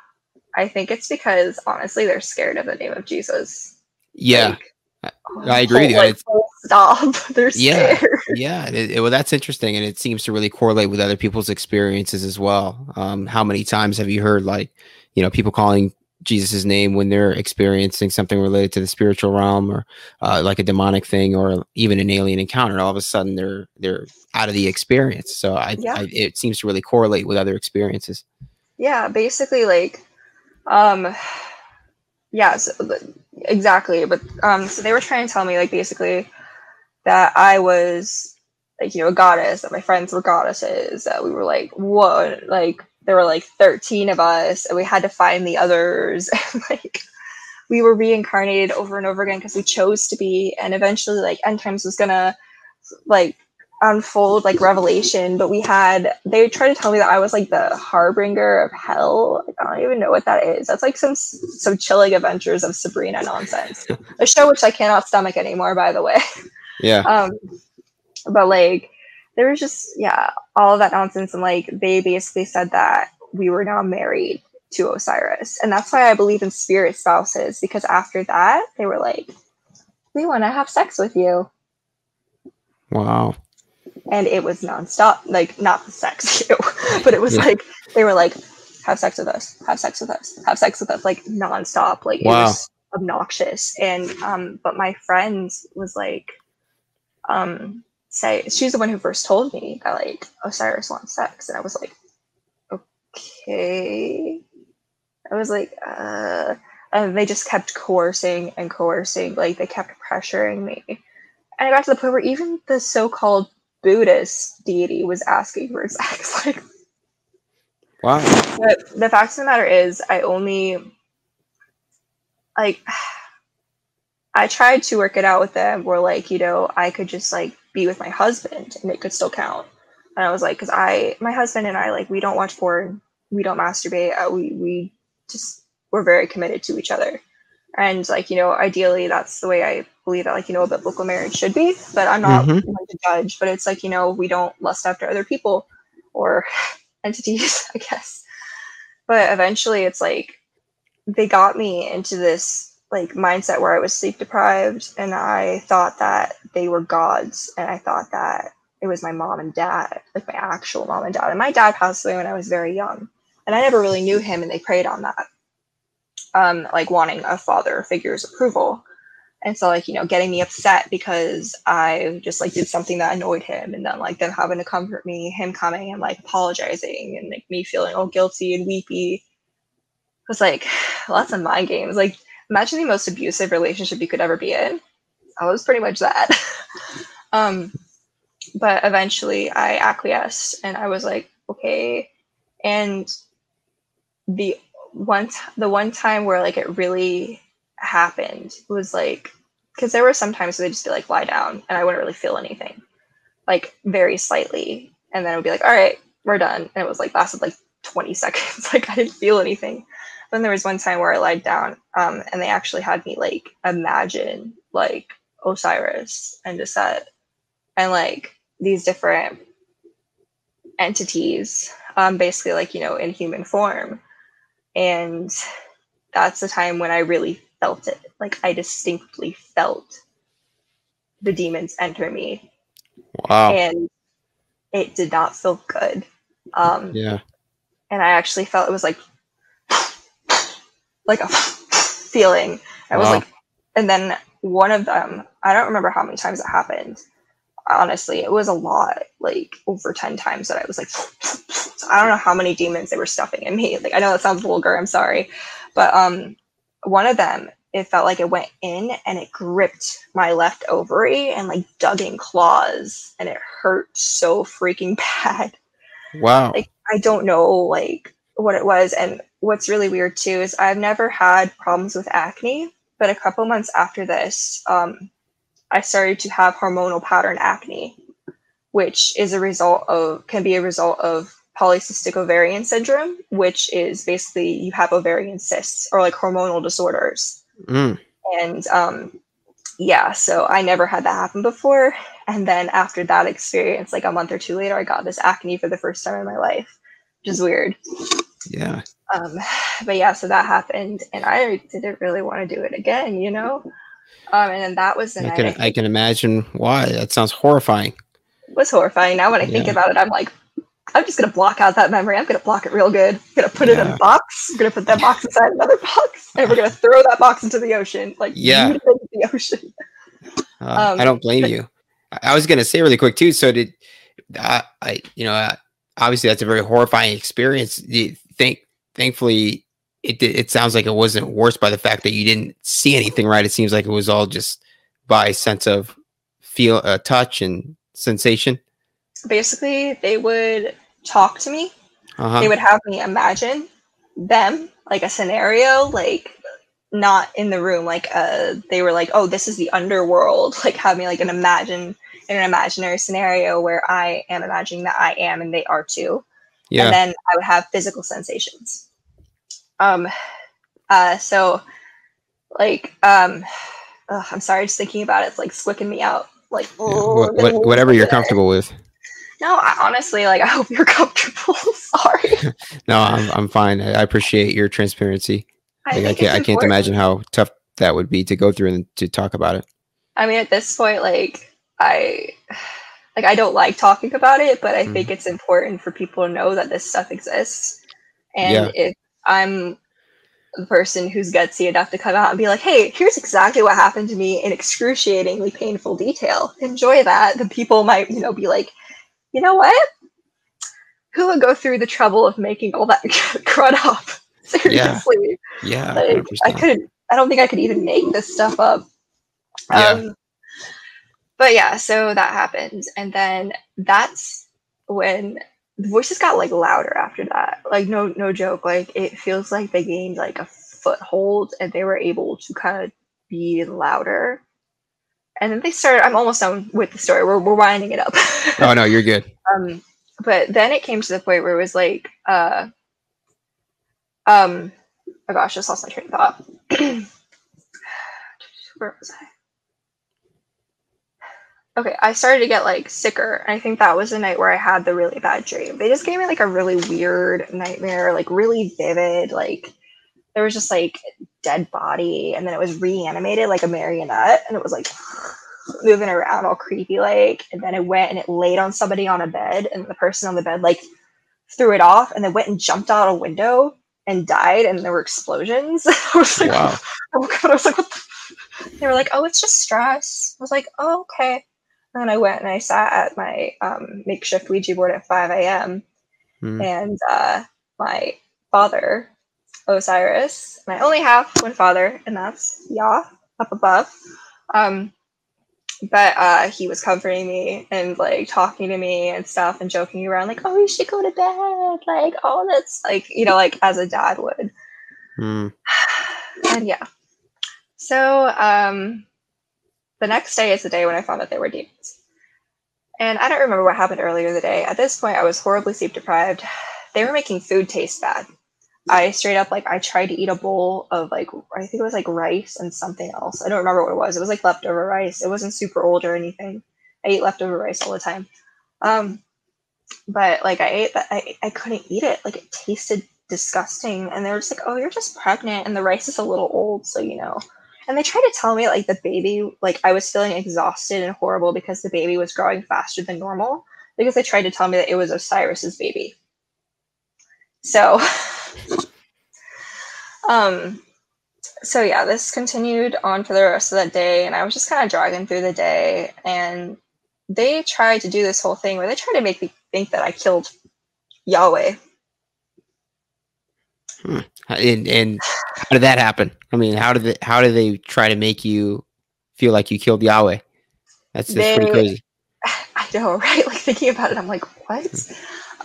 I think it's because honestly they're scared of the name of Jesus. Yeah. Like, I agree. Like, stop. They're scared. Yeah. Yeah. It, it, well, that's interesting. And it seems to really correlate with other people's experiences as well. Um, how many times have you heard like, you know, people calling Jesus' name when they're experiencing something related to the spiritual realm or uh, like a demonic thing or even an alien encounter. And all of a sudden they're they're out of the experience. So I, yeah. I it seems to really correlate with other experiences. Yeah, basically like um yeah, so, exactly. But um so they were trying to tell me like basically that I was like you know a goddess, that my friends were goddesses, that we were like what like there were like 13 of us and we had to find the others like we were reincarnated over and over again because we chose to be and eventually like end times was gonna like unfold like revelation but we had they tried to tell me that i was like the harbinger of hell. Like, i don't even know what that is. That's like some some chilling adventures of sabrina nonsense. A show which i cannot stomach anymore by the way. Yeah. Um but like there was just yeah all of that nonsense and like they basically said that we were now married to osiris. And that's why i believe in spirit spouses because after that they were like we want to have sex with you. Wow and it was nonstop like not the sex but it was yeah. like they were like have sex with us have sex with us have sex with us like nonstop like wow. it was obnoxious and um but my friend was like um say she's the one who first told me that like Osiris wants sex, and I was like, okay. I was like, uh, and they just kept coercing and coercing, like they kept pressuring me, and I got to the point where even the so-called Buddhist deity was asking for sex, like. Wow. But the fact of the matter is, I only like I tried to work it out with them where like, you know, I could just like be with my husband and it could still count. And I was like, because I, my husband and I, like, we don't watch porn, we don't masturbate, uh, we we just we're very committed to each other. And like, you know, ideally that's the way I believe that like, you know, a biblical marriage should be. But I'm not mm-hmm. going to judge. But it's like, you know, we don't lust after other people or entities, I guess. But eventually it's like they got me into this like mindset where I was sleep deprived and I thought that they were gods and I thought that it was my mom and dad, like my actual mom and dad. And my dad passed away when I was very young. And I never really knew him and they preyed on that. Um, like wanting a father figure's approval. And so like, you know, getting me upset because I just like did something that annoyed him and then like them having to comfort me, him coming and like apologizing and like me feeling all guilty and weepy. Was like lots of mind games. Like imagine the most abusive relationship you could ever be in. I was pretty much that. um, but eventually I acquiesced and I was like, okay. And the one t- the one time where like it really happened was like because there were some times where they just be like lie down and I wouldn't really feel anything, like very slightly, and then it would be like, all right, we're done, and it was like lasted like 20 seconds, like I didn't feel anything. Then there was one time where I lied down, um, and they actually had me like imagine like Osiris and Aset and like these different entities, um, basically like you know in human form, and that's the time when I really felt it. Like I distinctly felt the demons enter me. Wow. And it did not feel good. Um, yeah. And I actually felt it was like like a feeling. I was like, and then one of them, I don't remember how many times it happened. Honestly, it was a lot, like over 10 times that I was like, I don't know how many demons they were stuffing in me. Like, I know that sounds vulgar, I'm sorry. But um, one of them, it felt like it went in and it gripped my left ovary and like dug in claws and it hurt so freaking bad. Wow. Like, I don't know, like, what it was. And what's really weird too is I've never had problems with acne. but a couple months after this, um, I started to have hormonal pattern acne, which is a result of can be a result of polycystic ovarian syndrome, which is basically you have ovarian cysts or like hormonal disorders. Mm. And um, yeah, so I never had that happen before. And then after that experience, like a month or two later, I got this acne for the first time in my life, which is weird. Yeah. Um, but yeah, so that happened, and I didn't really want to do it again, you know. Um, and then that was the I night. Can, I, I can imagine why. That sounds horrifying. It was horrifying. Now when I think about it, I'm like, I'm just gonna block out that memory. I'm gonna block it real good. I'm gonna put yeah. it in a box. I'm gonna put that box inside another box, and we're gonna throw that box into the ocean. Like yeah, the ocean. Uh, um, I don't blame you. I was gonna say really quick too. So did I? I you know, uh, obviously that's a very horrifying experience. You think, thankfully, it it sounds like it wasn't worse by the fact that you didn't see anything. Right? It seems like it was all just by sense of feel, uh, touch, and sensation basically they would talk to me. Uh-huh. They would have me imagine them, like a scenario, like not in the room. Like uh, they were like, "Oh, this is the underworld." Like have me like an imagine in an imaginary scenario where I am imagining that I am and they are too. Yeah. And then I would have physical sensations. Um, uh, so like um, ugh, I'm sorry, just thinking about it, it's like squicking me out. Like yeah, what, what, whatever you're comfortable with. No, I, honestly, like I hope you're comfortable. Sorry. no, I'm I'm fine. I appreciate your transparency. I, like, I can't I can't imagine how tough that would be to go through and to talk about it. I mean, at this point, like I like I don't like talking about it, but I mm. think it's important for people to know that this stuff exists. And yeah. if I'm the person who's gutsy enough to come out and be like, hey, here's exactly what happened to me in excruciatingly painful detail. Enjoy that. The people might, you know, be like, you know what? Who would go through the trouble of making all that crud up? Seriously. Yeah. yeah like, I could I don't think I could even make this stuff up. Yeah. Um, but yeah, so that happened. And then that's when the voices got like louder after that. Like no no joke. Like it feels like they gained like a foothold and they were able to kind of be louder. And then they started i'm almost done with the story. We're, we're winding it up. Oh no you're good. Um but then it came to the point where it was like uh um oh gosh I just lost my train of thought. Where was i okay i started to get like sicker i think that was the night where i had the really bad dream they just gave me like a really weird nightmare like really vivid like there was just like dead body and then it was reanimated like a marionette and it was like moving around all creepy like and then it went and it laid on somebody on a bed and the person on the bed like threw it off and then went and jumped out a window and died and there were explosions i was like wow. oh god i was like what the? they were like oh it's just stress i was like oh okay and i went and i sat at my um, makeshift ouija board at 5 a.m mm. and uh, my father Osiris. And I only have one father, and that's Yah up above. Um, but uh, he was comforting me and like talking to me and stuff and joking around, like, "Oh, you should go to bed." Like, oh, that's like you know, like as a dad would. Mm. And yeah, so um, the next day is the day when I found out they were demons. And I don't remember what happened earlier the day. At this point, I was horribly sleep deprived. They were making food taste bad. I straight up like I tried to eat a bowl of like I think it was like rice and something else. I don't remember what it was. It was like leftover rice. It wasn't super old or anything. I eat leftover rice all the time. Um, but like I ate that I, I couldn't eat it. Like it tasted disgusting. And they were just like, Oh, you're just pregnant and the rice is a little old, so you know. And they tried to tell me like the baby, like I was feeling exhausted and horrible because the baby was growing faster than normal. Because they tried to tell me that it was Osiris's baby. So um, so yeah, this continued on for the rest of that day, and I was just kind of dragging through the day. And they tried to do this whole thing where they tried to make me think that I killed Yahweh. Hmm. And, and how did that happen? I mean, how did they, how did they try to make you feel like you killed Yahweh? That's, that's they, pretty crazy. I know, right? Like thinking about it, I'm like, what?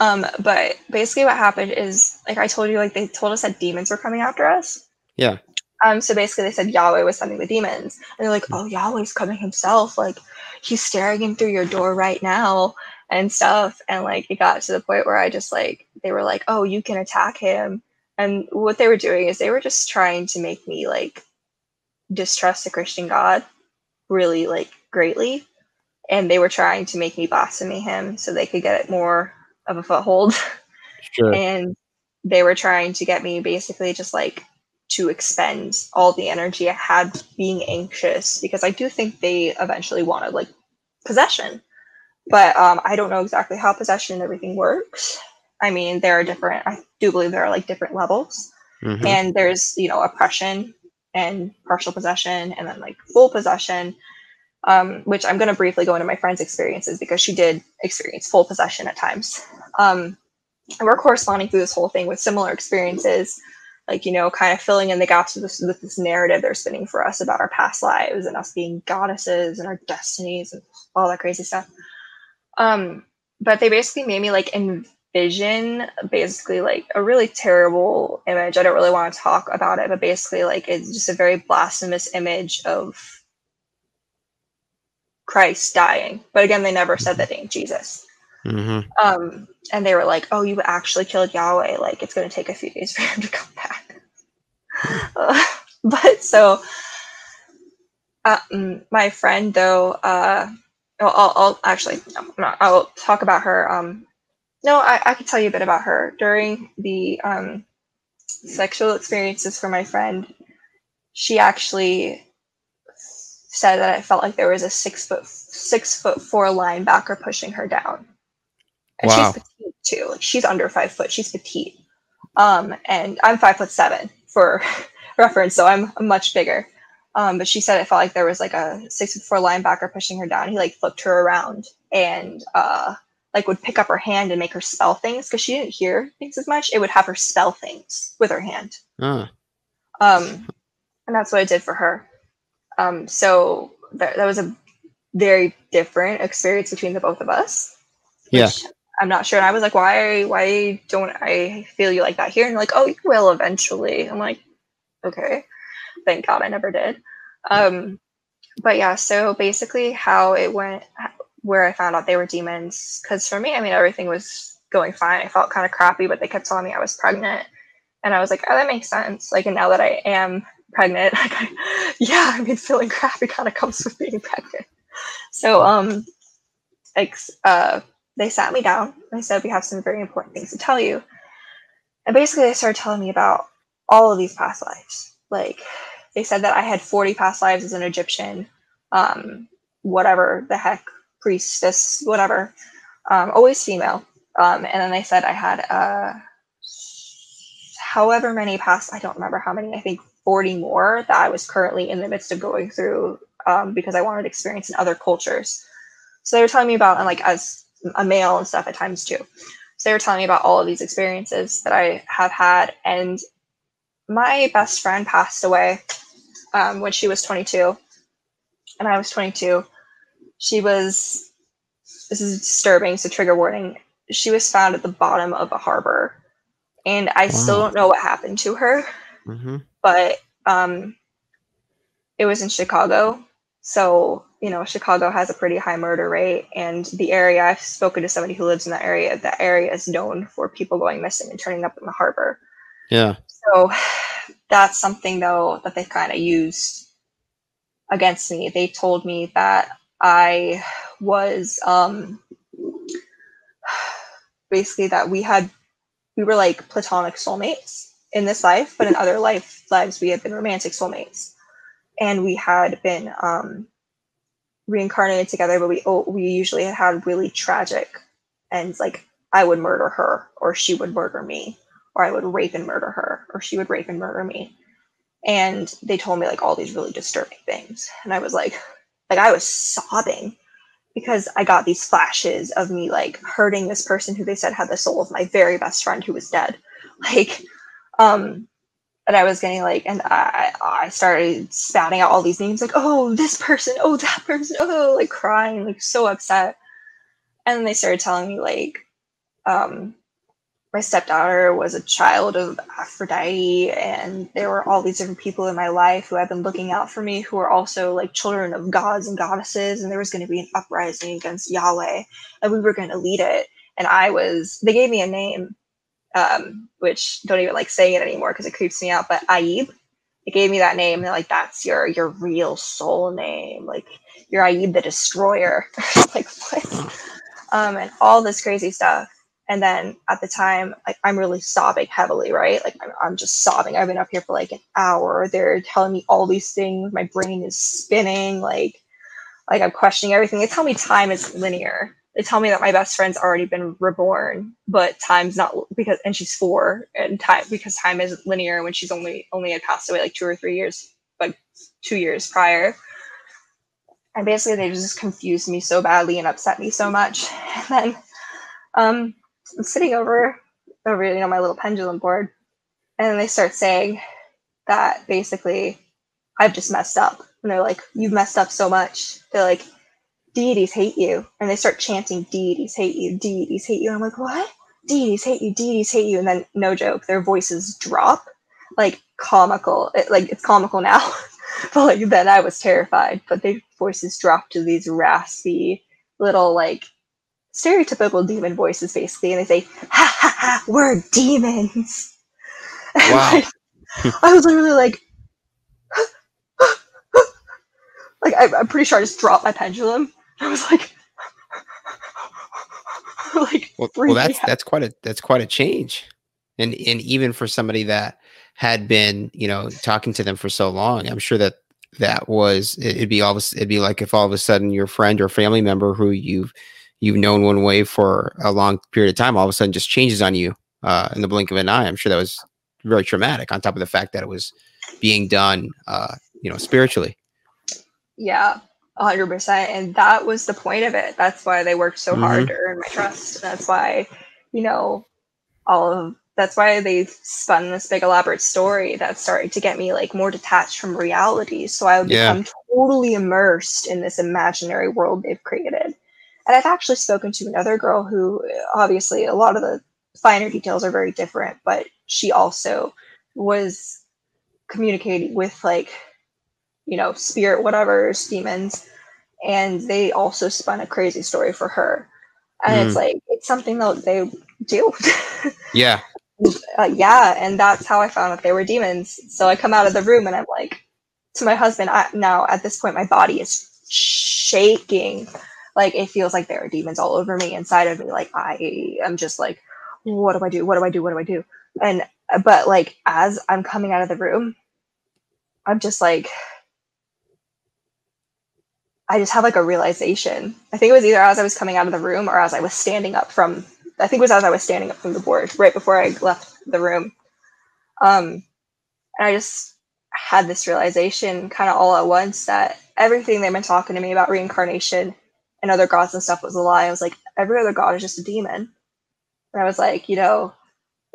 Um, but basically, what happened is, like I told you, like they told us that demons were coming after us. Yeah. Um, so basically, they said Yahweh was sending the demons, and they're like, "Oh, Yahweh's coming himself! Like, he's staring in through your door right now." and stuff. And like it got to the point where I just like they were like, "Oh, you can attack him." And what they were doing is they were just trying to make me like distrust the Christian God really like greatly. And they were trying to make me blaspheme him so they could get more of a foothold. Sure. and they were trying to get me basically just like to expend all the energy I had being anxious because I do think they eventually wanted like possession but um, I don't know exactly how possession and everything works. I mean, there are different. I do believe there are like different levels, mm-hmm. and there's you know oppression and partial possession, and then like full possession. Um, which I'm going to briefly go into my friend's experiences because she did experience full possession at times. Um, and we're corresponding through this whole thing with similar experiences, like you know, kind of filling in the gaps with this, with this narrative they're spinning for us about our past lives and us being goddesses and our destinies and all that crazy stuff. Um, but they basically made me like envision basically like a really terrible image. I don't really want to talk about it, but basically like it's just a very blasphemous image of Christ dying. But again, they never said that ain't Jesus. Mm-hmm. Um, and they were like, "Oh, you actually killed Yahweh. Like it's going to take a few days for him to come back." uh, but so, uh, my friend though, uh, I'll, I'll, I'll actually, not, I'll talk about her. Um, no, I, I could tell you a bit about her. During the um, sexual experiences for my friend, she actually said that it felt like there was a six foot six foot four linebacker pushing her down. And wow. she's petite too. Like she's under five foot. She's petite. Um, and I'm five foot seven for reference, so I'm much bigger. Um, but she said it felt like there was like a six foot four linebacker pushing her down. He like flipped her around and uh, like would pick up her hand and make her spell things because she didn't hear things as much. It would have her spell things with her hand. Uh. Um, and that's what it did for her. Um, so th- that was a very different experience between the both of us. Yeah. I'm not sure. And I was like, why, why don't I feel you like that here? And like, oh, you will eventually. I'm like, okay thank God I never did. Um, but yeah, so basically, how it went, where I found out they were demons, because for me, I mean, everything was going fine. I felt kind of crappy, but they kept telling me I was pregnant, and I was like, oh, that makes sense. Like, and now that I am pregnant, like, I, yeah, I mean, feeling crappy kind of comes with being pregnant. So, um, like, uh, they sat me down. They said, we have some very important things to tell you. And basically, they started telling me about all of these past lives. Like, they said that I had 40 past lives as an Egyptian, um, whatever the heck, priestess, whatever, um, always female. Um, and then they said I had uh, however many past, I don't remember how many, I think 40 more that I was currently in the midst of going through um, because I wanted experience in other cultures. So they were telling me about, and like as a male and stuff at times too. So they were telling me about all of these experiences that I have had. And my best friend passed away um, when she was 22 and I was 22. She was, this is disturbing, so trigger warning. She was found at the bottom of a harbor. And I wow. still don't know what happened to her, mm-hmm. but um, it was in Chicago. So, you know, Chicago has a pretty high murder rate. And the area, I've spoken to somebody who lives in that area, that area is known for people going missing and turning up in the harbor. Yeah. So that's something though that they kind of used against me. They told me that I was um basically that we had we were like platonic soulmates in this life, but in other life lives we had been romantic soulmates. And we had been um reincarnated together, but we oh, we usually had had really tragic ends, like I would murder her or she would murder me or I would rape and murder her, or she would rape and murder me. And they told me like all these really disturbing things. And I was like, like I was sobbing because I got these flashes of me like hurting this person who they said had the soul of my very best friend who was dead. Like, um, and I was getting like, and I I started spouting out all these names like, oh, this person, oh, that person, oh, like crying, like so upset. And then they started telling me like, um, my stepdaughter was a child of Aphrodite, and there were all these different people in my life who had been looking out for me who were also like children of gods and goddesses, and there was going to be an uprising against Yahweh, and we were going to lead it. And I was, they gave me a name, um, which don't even like saying it anymore because it creeps me out, but Aib. They gave me that name. They're like, that's your your real soul name. Like you're Aib the Destroyer. like what? Um, and all this crazy stuff and then at the time, like I'm really sobbing heavily, right? Like I'm, I'm, just sobbing. I've been up here for like an hour. They're telling me all these things. My brain is spinning. Like, like I'm questioning everything. They tell me time is linear. They tell me that my best friend's already been reborn, but time's not because, and she's four, and time because time is linear when she's only only had passed away like two or three years, like two years prior. And basically, they just confused me so badly and upset me so much. And then, um, sitting over over you know my little pendulum board, and they start saying that basically I've just messed up, and they're like, "You've messed up so much." They're like, "Deities hate you," and they start chanting, "Deities hate you, deities hate you." And I'm like, "What? Deities hate you, deities hate you," and then no joke, their voices drop, like comical. It, like it's comical now, but like then I was terrified. But their voices drop to these raspy little like stereotypical demon voices basically and they say ha ha ha we're demons. Wow. I, was literally like like I, am pretty sure i just dropped my pendulum. I was like like well, well that's out. that's quite a that's quite a change. And and even for somebody that had been you know talking to them for so long i'm sure that that was it'd be all it'd be like if all of a sudden your friend or family member who you've you've known one way for a long period of time all of a sudden just changes on you uh, in the blink of an eye. I'm sure that was very traumatic. On top of the fact that it was being done, uh, you know, spiritually. Yeah, hundred percent. And that was the point of it. That's why they worked so mm-hmm. hard to earn my trust. That's why, you know, all of that's why they spun this big elaborate story that started to get me like more detached from reality. So I would yeah. become totally immersed in this imaginary world they've created. And I've actually spoken to another girl who, obviously, a lot of the finer details are very different, but she also was communicating with, like, you know, spirit, whatever, demons. And they also spun a crazy story for her. And mm. it's like, it's something that they do. yeah. Uh, yeah. And that's how I found that they were demons. So I come out of the room and I'm like, to my husband, I, now at this point, my body is shaking like it feels like there are demons all over me inside of me. Like i am just like what do i do? What do i do? What do i do? And but like as i'm coming out of the room i'm just like i just have like a realization. I think it was either as i was coming out of the room or as i was standing up from i think it was as i was standing up from the board right before i left the room. Um and i just had this realization kind of all at once that everything they've been talking to me about reincarnation and other gods and stuff was a lie. I was like, every other god is just a demon. And I was like, you know,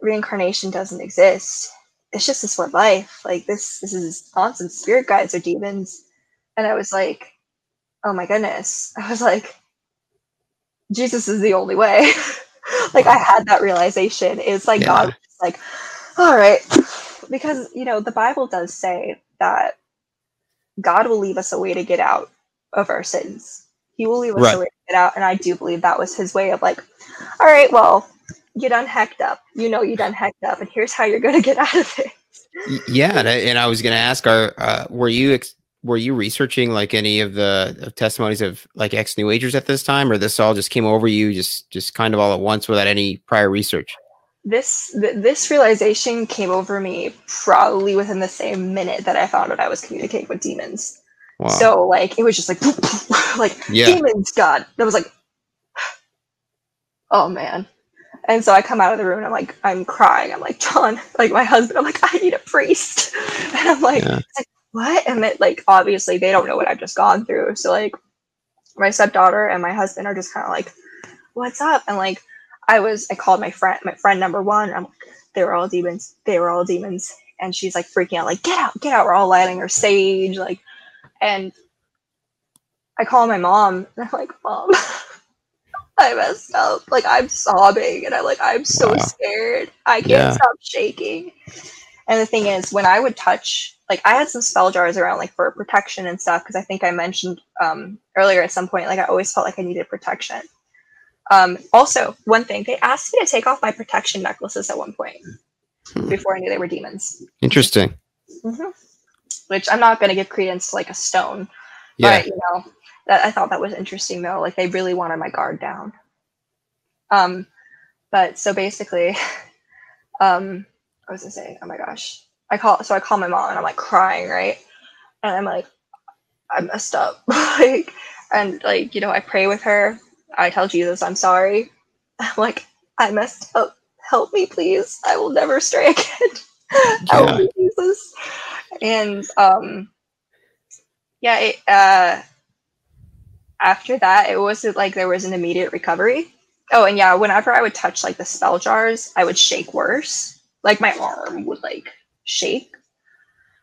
reincarnation doesn't exist. It's just this one life. Like this, this is nonsense. Spirit guides are demons. And I was like, oh my goodness. I was like, Jesus is the only way. like I had that realization. It's like yeah. God like, all right. Because, you know, the Bible does say that God will leave us a way to get out of our sins. He will leave us right. get out. And I do believe that was his way of like, all right, well, you done hecked up. You know you done hecked up, and here's how you're gonna get out of it. Yeah, and I, and I was gonna ask, are uh, were you ex- were you researching like any of the of testimonies of like ex New Agers at this time, or this all just came over you just just kind of all at once without any prior research? This th- this realization came over me probably within the same minute that I found out I was communicating with demons. Wow. So like it was just like like yeah. demons God. That was like oh man. And so I come out of the room and I'm like, I'm crying. I'm like, John, like my husband, I'm like, I need a priest. And I'm like, yeah. like what? And it like obviously they don't know what I've just gone through. So like my stepdaughter and my husband are just kind of like, what's up? And like I was I called my friend my friend number one. I'm like, they were all demons. They were all demons. And she's like freaking out, like, get out, get out. We're all lighting her sage, like and I call my mom and I'm like, Mom, I messed up. Like I'm sobbing and I'm like, I'm so wow. scared. I can't yeah. stop shaking. And the thing is, when I would touch, like I had some spell jars around like for protection and stuff, because I think I mentioned um, earlier at some point, like I always felt like I needed protection. Um, also, one thing, they asked me to take off my protection necklaces at one point hmm. before I knew they were demons. Interesting. Mm-hmm. Which I'm not going to give credence to like a stone. Yeah. But, you know, that I thought that was interesting though. Like they really wanted my guard down. Um, but so basically, um, what was I say? Oh my gosh. I call so I call my mom and I'm like crying, right? And I'm like, I messed up. like and like, you know, I pray with her. I tell Jesus I'm sorry. I'm like, I messed up. Help me, please. I will never stray again. Help me, Jesus. And um yeah, it, uh after that, it wasn't like there was an immediate recovery. Oh, and yeah, whenever I would touch like the spell jars, I would shake worse. Like my arm would like shake,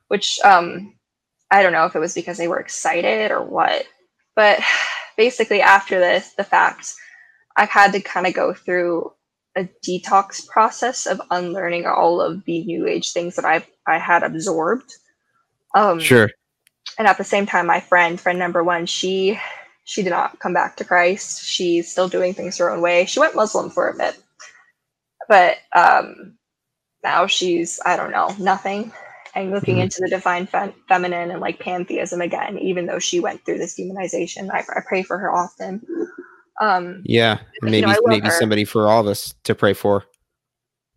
which um I don't know if it was because they were excited or what. But basically after this, the fact I've had to kind of go through a detox process of unlearning all of the new age things that I've I had absorbed. Um Sure. And at the same time, my friend, friend number one, she she did not come back to Christ. She's still doing things her own way. She went Muslim for a bit, but um, now she's I don't know nothing and looking mm-hmm. into the divine fe- feminine and like pantheism again. Even though she went through this demonization, I, I pray for her often. Um, yeah, maybe you know, maybe her. somebody for all of us to pray for.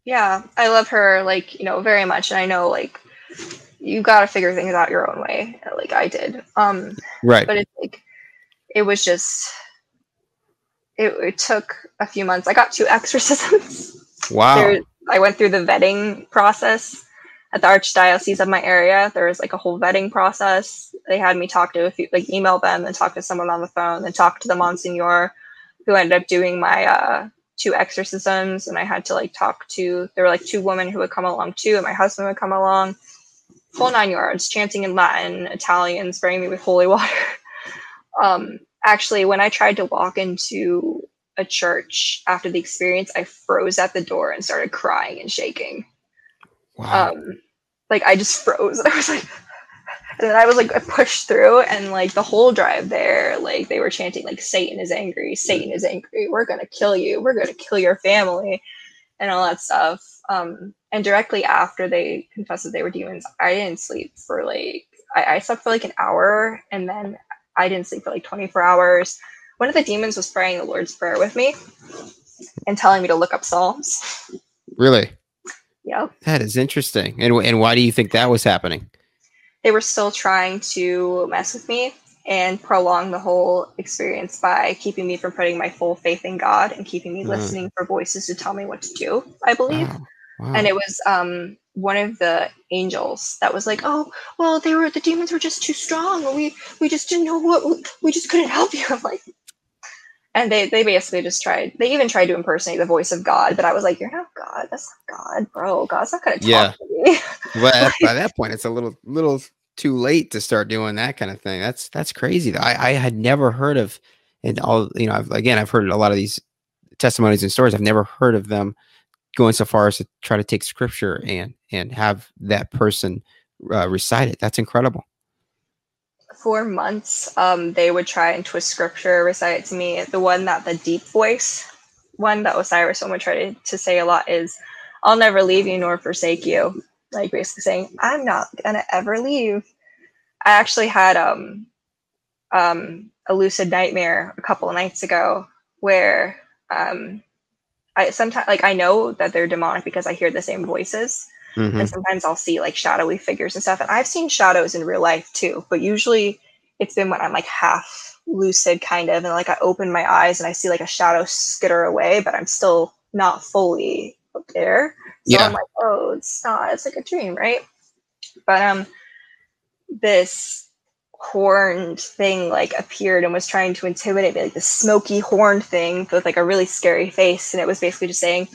Yeah, I love her like you know very much, and I know like you got to figure things out your own way, like I did. Um, right, but it's like it was just it, it took a few months. I got two exorcisms. Wow. There, I went through the vetting process at the archdiocese of my area. There was like a whole vetting process. They had me talk to a few, like email them and talk to someone on the phone, and talk to the Monsignor who ended up doing my uh, two exorcisms. And I had to like talk to, there were like two women who would come along too, and my husband would come along. Full nine yards, chanting in Latin, Italian, spraying me with holy water. Um, actually, when I tried to walk into a church after the experience, I froze at the door and started crying and shaking. Wow. Um, like I just froze. And I was like, and then I was like, I pushed through, and like the whole drive there, like they were chanting like Satan is angry, Satan is angry, we're gonna kill you, we're gonna kill your family, and all that stuff. Um, and directly after they confessed that they were demons, I didn't sleep for like I, I slept for like an hour, and then I didn't sleep for like 24 hours. One of the demons was praying the Lord's Prayer with me and telling me to look up Psalms. Really? Yep. That is interesting. And, and why do you think that was happening? They were still trying to mess with me and prolong the whole experience by keeping me from putting my full faith in God and keeping me mm. listening for voices to tell me what to do, I believe. Wow. Wow. And it was um, one of the angels that was like, "Oh, well, they were the demons were just too strong. We we just didn't know what we just couldn't help you." I'm like, and they they basically just tried. They even tried to impersonate the voice of God, but I was like, "You're not God. That's not God, bro. God's not gonna talk yeah. to me." well, like, by that point, it's a little little too late to start doing that kind of thing. That's that's crazy. I I had never heard of, and all you know. I've, again, I've heard a lot of these testimonies and stories. I've never heard of them going so far as to try to take scripture and and have that person uh, recite it. That's incredible. For months, um, they would try and twist scripture, recite it to me. The one that the deep voice one that Osiris one would try to, to say a lot is, "I'll never leave you nor forsake you." Like basically saying, "I'm not gonna ever leave." I actually had um um a lucid nightmare a couple of nights ago where um I sometimes like I know that they're demonic because I hear the same voices. Mm-hmm. And sometimes I'll see like shadowy figures and stuff. And I've seen shadows in real life too, but usually it's been when I'm like half lucid kind of and like I open my eyes and I see like a shadow skitter away, but I'm still not fully there. So yeah. I'm like, oh, it's not, it's like a dream, right? But um this horned thing like appeared and was trying to intimidate me, like the smoky horned thing with like a really scary face. And it was basically just saying,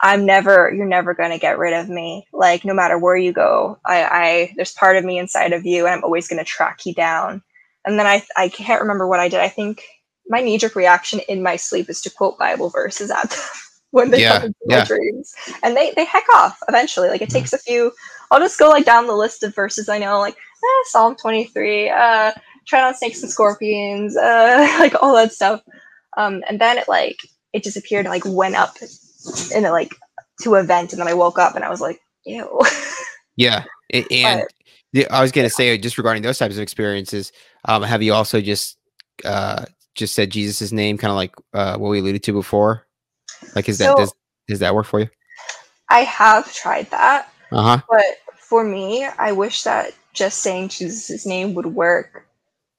I'm never, you're never going to get rid of me. Like, no matter where you go, I, I, there's part of me inside of you, and I'm always going to track you down. And then I, I can't remember what I did. I think my knee jerk reaction in my sleep is to quote Bible verses at them when they yeah, come into yeah. my dreams, and they they heck off eventually. Like it mm-hmm. takes a few. I'll just go like down the list of verses I know, like eh, Psalm twenty three, uh, try not snakes and scorpions, uh, like all that stuff. Um, and then it like it disappeared and like went up in a like to a vent, and then I woke up and I was like, ew. Yeah, and but, I was gonna say just regarding those types of experiences, um, have you also just uh just said Jesus' name, kind of like uh, what we alluded to before? Like, is so, that does does that work for you? I have tried that, uh-huh. but for me, I wish that just saying Jesus' name would work,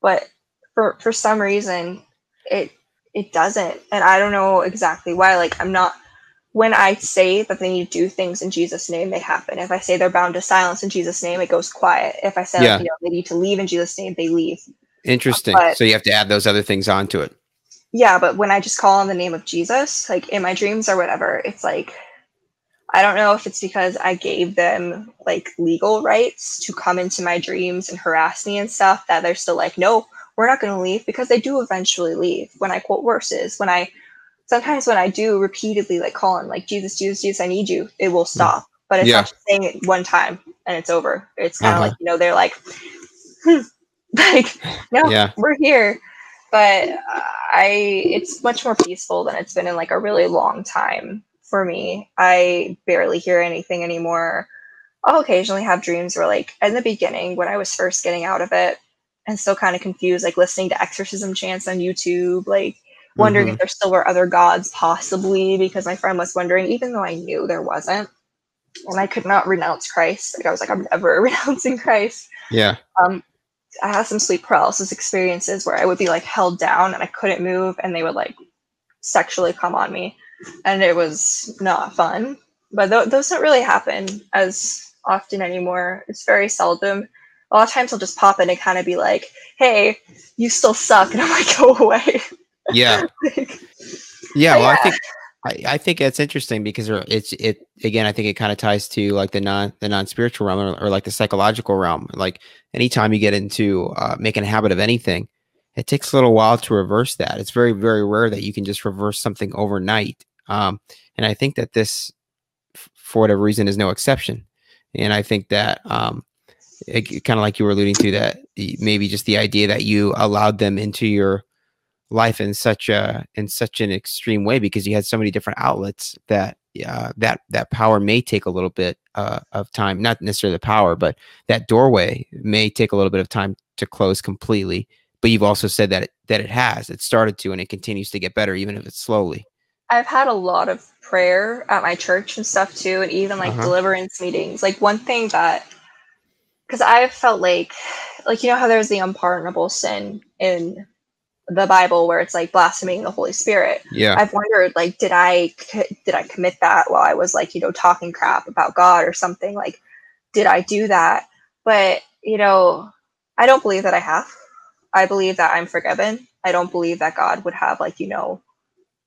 but for for some reason, it it doesn't, and I don't know exactly why. Like, I'm not when I say that they need to do things in Jesus' name, they happen. If I say they're bound to silence in Jesus' name, it goes quiet. If I say yeah. like, you know, they need to leave in Jesus' name, they leave. Interesting. But, so you have to add those other things onto it. Yeah, but when I just call on the name of Jesus, like in my dreams or whatever, it's like I don't know if it's because I gave them like legal rights to come into my dreams and harass me and stuff that they're still like, no, we're not going to leave because they do eventually leave when I quote verses. When I sometimes when I do repeatedly like call on like Jesus, Jesus, Jesus, I need you, it will stop. But it's yeah. not just saying it one time and it's over. It's kind of uh-huh. like you know they're like, hmm, like no, yeah. we're here. But I, it's much more peaceful than it's been in like a really long time for me. I barely hear anything anymore. I'll occasionally have dreams where, like, in the beginning, when I was first getting out of it and still kind of confused, like listening to exorcism chants on YouTube, like wondering mm-hmm. if there still were other gods, possibly, because my friend was wondering, even though I knew there wasn't. And I could not renounce Christ. Like I was like, I'm never renouncing Christ. Yeah. Um, I had some sleep paralysis experiences where I would be like held down and I couldn't move, and they would like sexually come on me, and it was not fun. But th- those don't really happen as often anymore. It's very seldom. A lot of times I'll just pop in and kind of be like, "Hey, you still suck," and I'm like, "Go away." Yeah. like, yeah. Well, yeah. I think I, I think that's interesting because it's it again. I think it kind of ties to like the non the non spiritual realm or, or, like the psychological realm. Like anytime you get into uh, making a habit of anything, it takes a little while to reverse that. It's very very rare that you can just reverse something overnight. Um, and I think that this, for whatever reason, is no exception. And I think that um, kind of like you were alluding to that maybe just the idea that you allowed them into your life in such a in such an extreme way because you had so many different outlets that uh, that that power may take a little bit uh, of time not necessarily the power but that doorway may take a little bit of time to close completely. But you've also said that it, that it has. It started to and it continues to get better even if it's slowly i've had a lot of prayer at my church and stuff too and even like uh-huh. deliverance meetings like one thing that because i've felt like like you know how there's the unpardonable sin in the Bible where it's like blaspheming the Holy Spirit. Yeah. I've wondered like did I did I commit that while I was like, you know, talking crap about God or something like did I do that? But, you know, I don't believe that I have. I believe that I'm forgiven. I don't believe that God would have like, you know,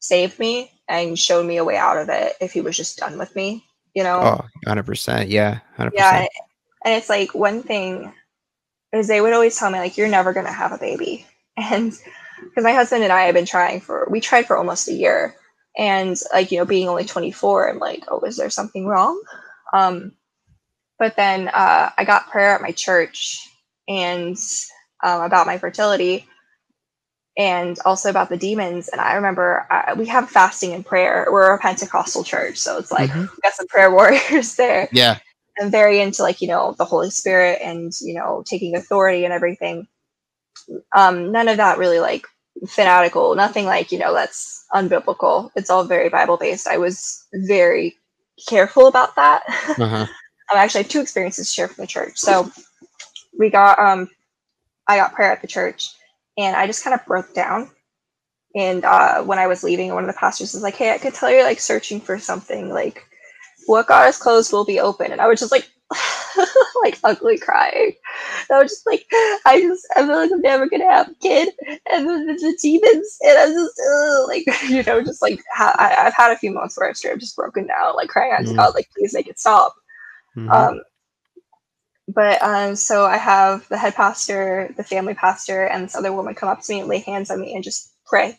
saved me and showed me a way out of it if he was just done with me, you know. Oh, 100%. Yeah, 100%. Yeah. And it's like one thing is they would always tell me like you're never going to have a baby. And because my husband and I have been trying for we tried for almost a year, and like you know being only 24, I'm like, oh, is there something wrong? Um, but then uh, I got prayer at my church and um, about my fertility and also about the demons. And I remember uh, we have fasting and prayer. We're a Pentecostal church, so it's like mm-hmm. we got some prayer warriors there. Yeah. I'm very into like, you know, the Holy Spirit and, you know, taking authority and everything um, none of that really like fanatical, nothing like, you know, that's unbiblical. It's all very Bible based. I was very careful about that. Uh-huh. I actually have two experiences to share from the church. So we got, um, I got prayer at the church and I just kind of broke down. And uh, when I was leaving, one of the pastors was like, Hey, I could tell you're like searching for something like what God has closed will be open. And I was just like, like ugly crying. And I was just like, I just, I feel like I'm never gonna have a kid, and then the, the demons, and I'm just uh, like, you know, just like ha- I, have had a few months where I've straight up just broken down, like crying out to mm-hmm. God, like please make it stop. Mm-hmm. Um, but um, so I have the head pastor, the family pastor, and this other woman come up to me and lay hands on me and just pray,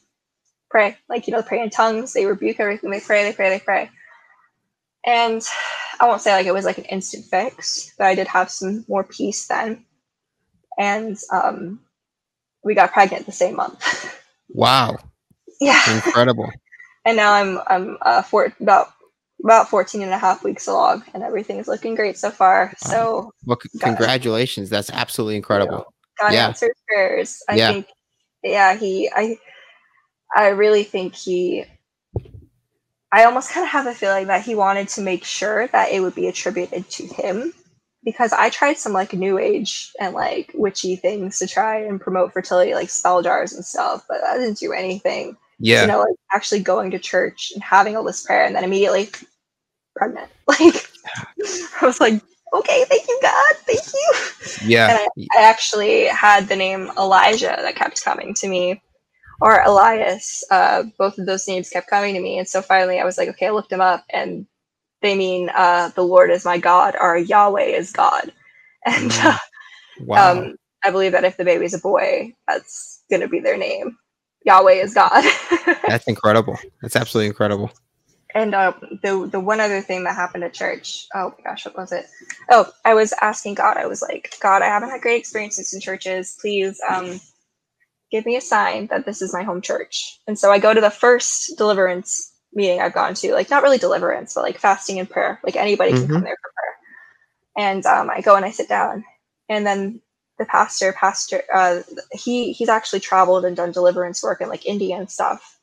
pray. Like, you know, pray in tongues. They rebuke everything. They pray, they pray, they pray. And I won't say like it was like an instant fix, but I did have some more peace then. And um, we got pregnant the same month. Wow. yeah. Incredible. and now I'm I'm uh, for about about 14 and a half weeks along and everything is looking great so far. So well, c- congratulations. That's absolutely incredible. God yeah. answers prayers. I yeah. think yeah, he I I really think he I almost kind of have a feeling that he wanted to make sure that it would be attributed to him because I tried some like new age and like witchy things to try and promote fertility, like spell jars and stuff, but that didn't do anything. Yeah. You know, like actually going to church and having a list prayer and then immediately pregnant. Like I was like, okay, thank you, God, thank you. Yeah. And I, I actually had the name Elijah that kept coming to me or Elias. Uh, both of those names kept coming to me. And so finally I was like, okay, I looked them up and they mean uh, the Lord is my God or Yahweh is God. And mm. uh, wow. um, I believe that if the baby's a boy, that's going to be their name. Yahweh is God. that's incredible. That's absolutely incredible. And uh, the the one other thing that happened at church, oh my gosh, what was it? Oh, I was asking God. I was like, God, I haven't had great experiences in churches. Please, um, give me a sign that this is my home church. And so I go to the first deliverance meeting I've gone to, like not really deliverance, but like fasting and prayer. Like anybody mm-hmm. can come there for prayer. And um, I go and I sit down, and then the pastor, pastor, uh, he he's actually traveled and done deliverance work in like India and stuff.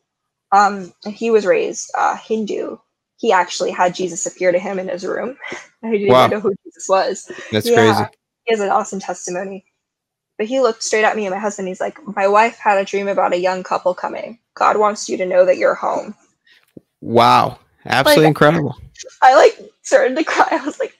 Um, and he was raised uh, Hindu. He actually had Jesus appear to him in his room. he didn't wow. even know who Jesus was. That's yeah, crazy. He has an awesome testimony. But he looked straight at me and my husband. He's like, My wife had a dream about a young couple coming. God wants you to know that you're home. Wow. Absolutely like, incredible. I like started to cry. I was like,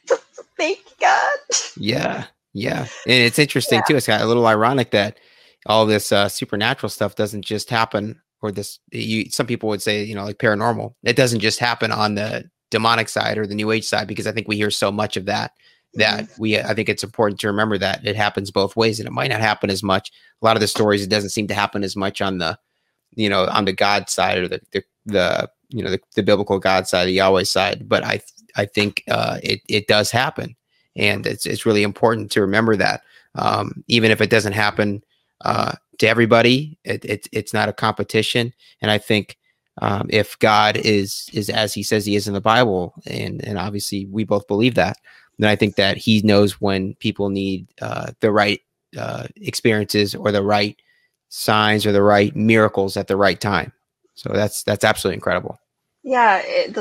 thank God. Yeah. Yeah. And it's interesting yeah. too. It's kind of a little ironic that all this uh, supernatural stuff doesn't just happen or this you some people would say, you know, like paranormal. It doesn't just happen on the demonic side or the new age side because I think we hear so much of that that mm-hmm. we I think it's important to remember that it happens both ways and it might not happen as much. A lot of the stories it doesn't seem to happen as much on the you know on the God side or the the, the you know the, the, biblical God side, the Yahweh side. But I I think uh, it it does happen, and it's it's really important to remember that um, even if it doesn't happen uh, to everybody, it, it, it's not a competition. And I think um, if God is is as He says He is in the Bible, and and obviously we both believe that, then I think that He knows when people need uh, the right uh, experiences or the right signs or the right miracles at the right time. So that's that's absolutely incredible. Yeah, it.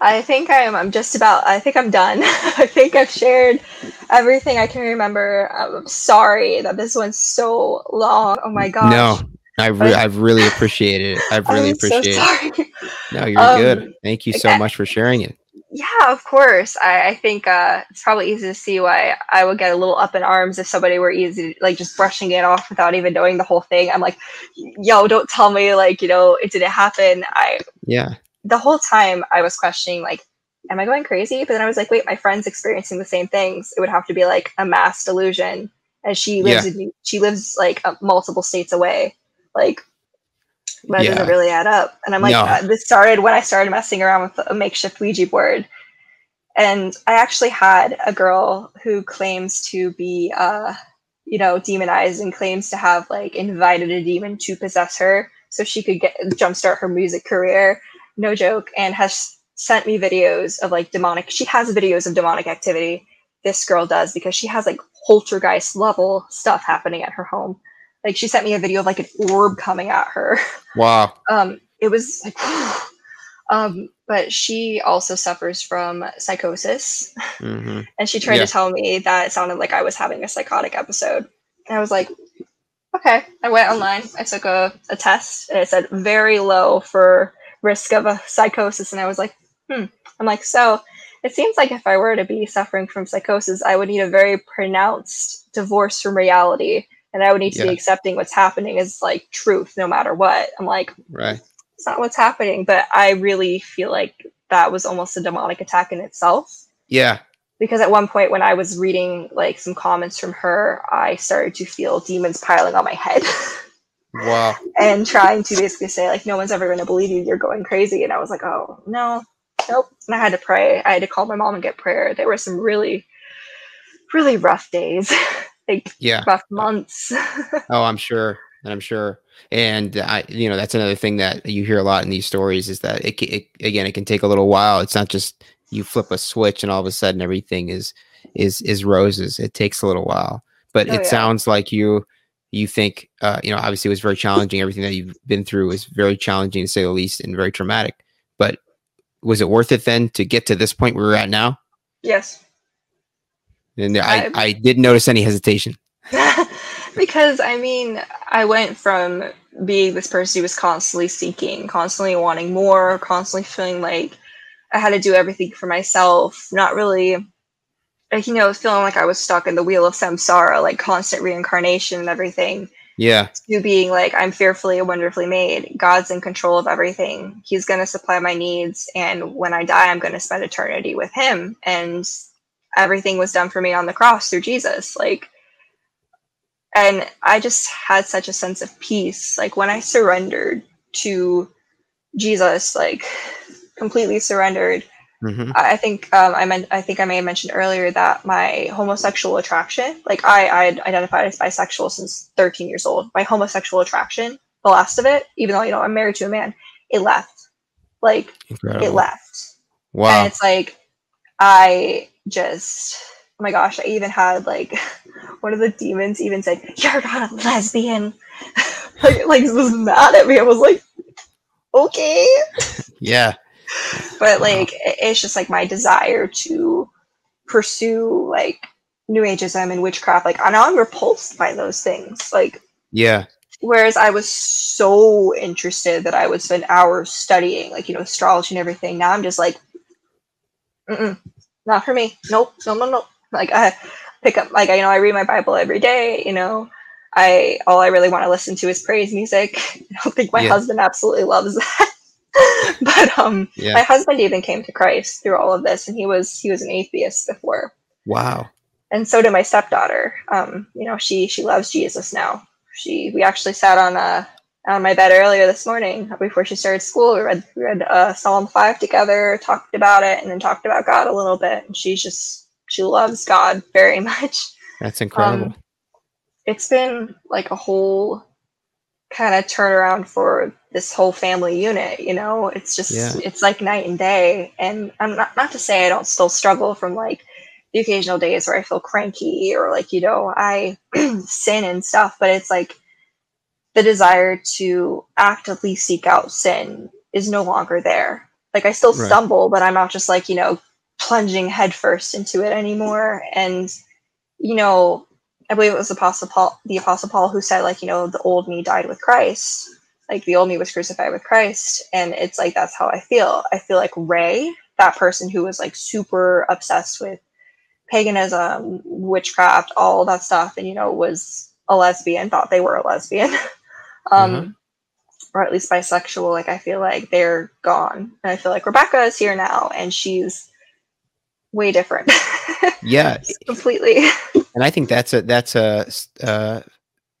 I think I'm. I'm just about. I think I'm done. I think I've shared everything I can remember. I'm sorry that this one's so long. Oh my gosh. No, I re- I've really appreciated it. I've really appreciated it. No, you're um, good. Thank you so much for sharing it. Yeah, of course. I, I think uh, it's probably easy to see why I would get a little up in arms if somebody were easy, like just brushing it off without even knowing the whole thing. I'm like, yo, don't tell me, like, you know, it didn't happen. I yeah. The whole time I was questioning, like, am I going crazy? But then I was like, wait, my friend's experiencing the same things. It would have to be like a mass delusion, and she lives yeah. in, she lives like uh, multiple states away. Like that yeah. doesn't really add up. And I'm like, no. uh, this started when I started messing around with a makeshift Ouija board. And I actually had a girl who claims to be, uh, you know, demonized and claims to have like invited a demon to possess her so she could get jumpstart her music career. No joke. And has sent me videos of like demonic. She has videos of demonic activity. This girl does because she has like poltergeist level stuff happening at her home. Like she sent me a video of like an orb coming at her. Wow. Um, it was like, um, but she also suffers from psychosis, mm-hmm. and she tried yeah. to tell me that it sounded like I was having a psychotic episode. And I was like, okay. I went online. I took a, a test, and it said very low for risk of a psychosis. And I was like, hmm. I'm like, so it seems like if I were to be suffering from psychosis, I would need a very pronounced divorce from reality and I would need to yeah. be accepting what's happening as like truth no matter what. I'm like, right. It's not what's happening, but I really feel like that was almost a demonic attack in itself. Yeah. Because at one point when I was reading like some comments from her, I started to feel demons piling on my head. Wow. and trying to basically say like no one's ever going to believe you you're going crazy. And i was like oh no nope. And i had to pray. I had to call my mom and get prayer. There were some really really rough days. Like yeah. rough months. Oh i'm sure. And i'm sure. And i you know that's another thing that you hear a lot in these stories is that it, it again it can take a little while. It's not just you flip a switch and all of a sudden everything is is is roses. It takes a little while. But oh, it yeah. sounds like you you think uh, you know obviously it was very challenging. Everything that you've been through is very challenging to say the least and very traumatic. But was it worth it then to get to this point where we're at now? Yes. And I, I didn't notice any hesitation. Because i mean i went from being this person who was constantly seeking constantly wanting more constantly feeling like i had to do everything for myself not really like you know feeling like i was stuck in the wheel of samsara like constant reincarnation and everything. Yeah. To being like i'm fearfully and wonderfully made. God's in control of everything. He's going to supply my needs and when i die i'm going to spend eternity with him. And everything was done for me on the cross through jesus like and i just had such a sense of peace. Like when i surrendered to jesus like completely surrendered Mm-hmm. I think um, I meant I think I may have mentioned earlier that my homosexual attraction, like I I identified as bisexual since 13 years old. My homosexual attraction, the last of it, even though you know I'm married to a man, it left. Like Incredible. it left. Wow. And it's like I just oh my gosh, I even had like one of the demons even said, You're not a lesbian. like, like was mad at me. I was like, okay. Yeah but like it's just like my desire to pursue like new ageism and witchcraft like I know I'm repulsed by those things like yeah. whereas I was so interested that I would spend hours studying like you know astrology and everything. Now I'm just like not for me. Nope no no no like I pick up like I you know I read my Bible every day you know. I all I really want to listen to is praise music. I don't think my yeah. husband absolutely loves that but um, yeah. my husband even came to Christ through all of this, and he was he was an atheist before. Wow. And so did my stepdaughter. Um, you know, she she loves Jesus now. She we actually sat on a on my bed earlier this morning before she started school. We read we read uh, Psalm five together, talked about it, and then talked about God a little bit. And she's just she loves God very much. That's incredible. Um, it's been like a whole kind of turnaround for this whole family unit you know? It's just yeah. it's like night and day. And i'm not not to say i don't still struggle from like the occasional days where i feel cranky or like you know i sin and stuff but it's like the desire to actively seek out sin is no longer there. Like i still right. stumble but i'm not just like you know plunging headfirst into it anymore. And you know i believe it was the apostle paul the apostle paul who said like you know the old me died with christ like the old me was crucified with Christ. And it's like that's how I feel. I feel like Ray, that person who was like super obsessed with paganism, witchcraft, all that stuff, and you know, was a lesbian, thought they were a lesbian. um mm-hmm. or at least bisexual. Like I feel like they're gone. And I feel like Rebecca is here now and she's way different. yeah. completely. And I think that's a that's a uh,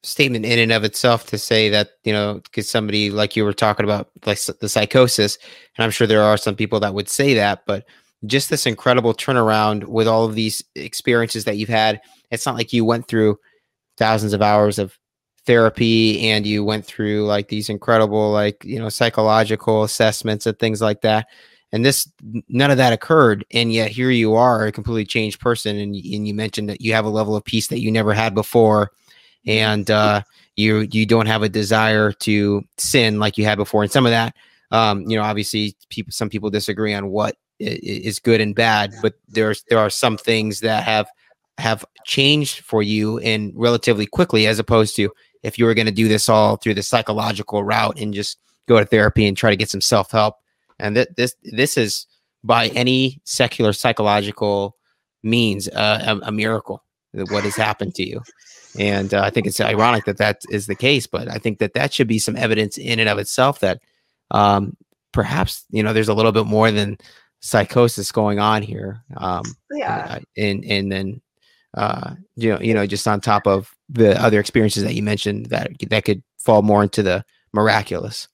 statement in and of itself to say that you know because somebody like you were talking about like the psychosis and i'm sure there are some people that would say that but just this incredible turnaround with all of these experiences that you've had it's not like you went through thousands of hours of therapy and you went through like these incredible like you know psychological assessments and things like that and this none of that occurred and yet here you are a completely changed person and, and you mentioned that you have a level of peace that you never had before and uh, you you don't have a desire to sin like you had before. And some of that, um, you know, obviously, people some people disagree on what is good and bad, but there's there are some things that have have changed for you and relatively quickly, as opposed to if you were going to do this all through the psychological route and just go to therapy and try to get some self help. And th- this this is by any secular psychological means uh, a, a miracle what has happened to you. And uh, I think it's ironic that that is the case, but I think that that should be some evidence in and of itself that um, perhaps you know there's a little bit more than psychosis going on here. Um, yeah, and and then uh, you know you know just on top of the other experiences that you mentioned that that could fall more into the miraculous.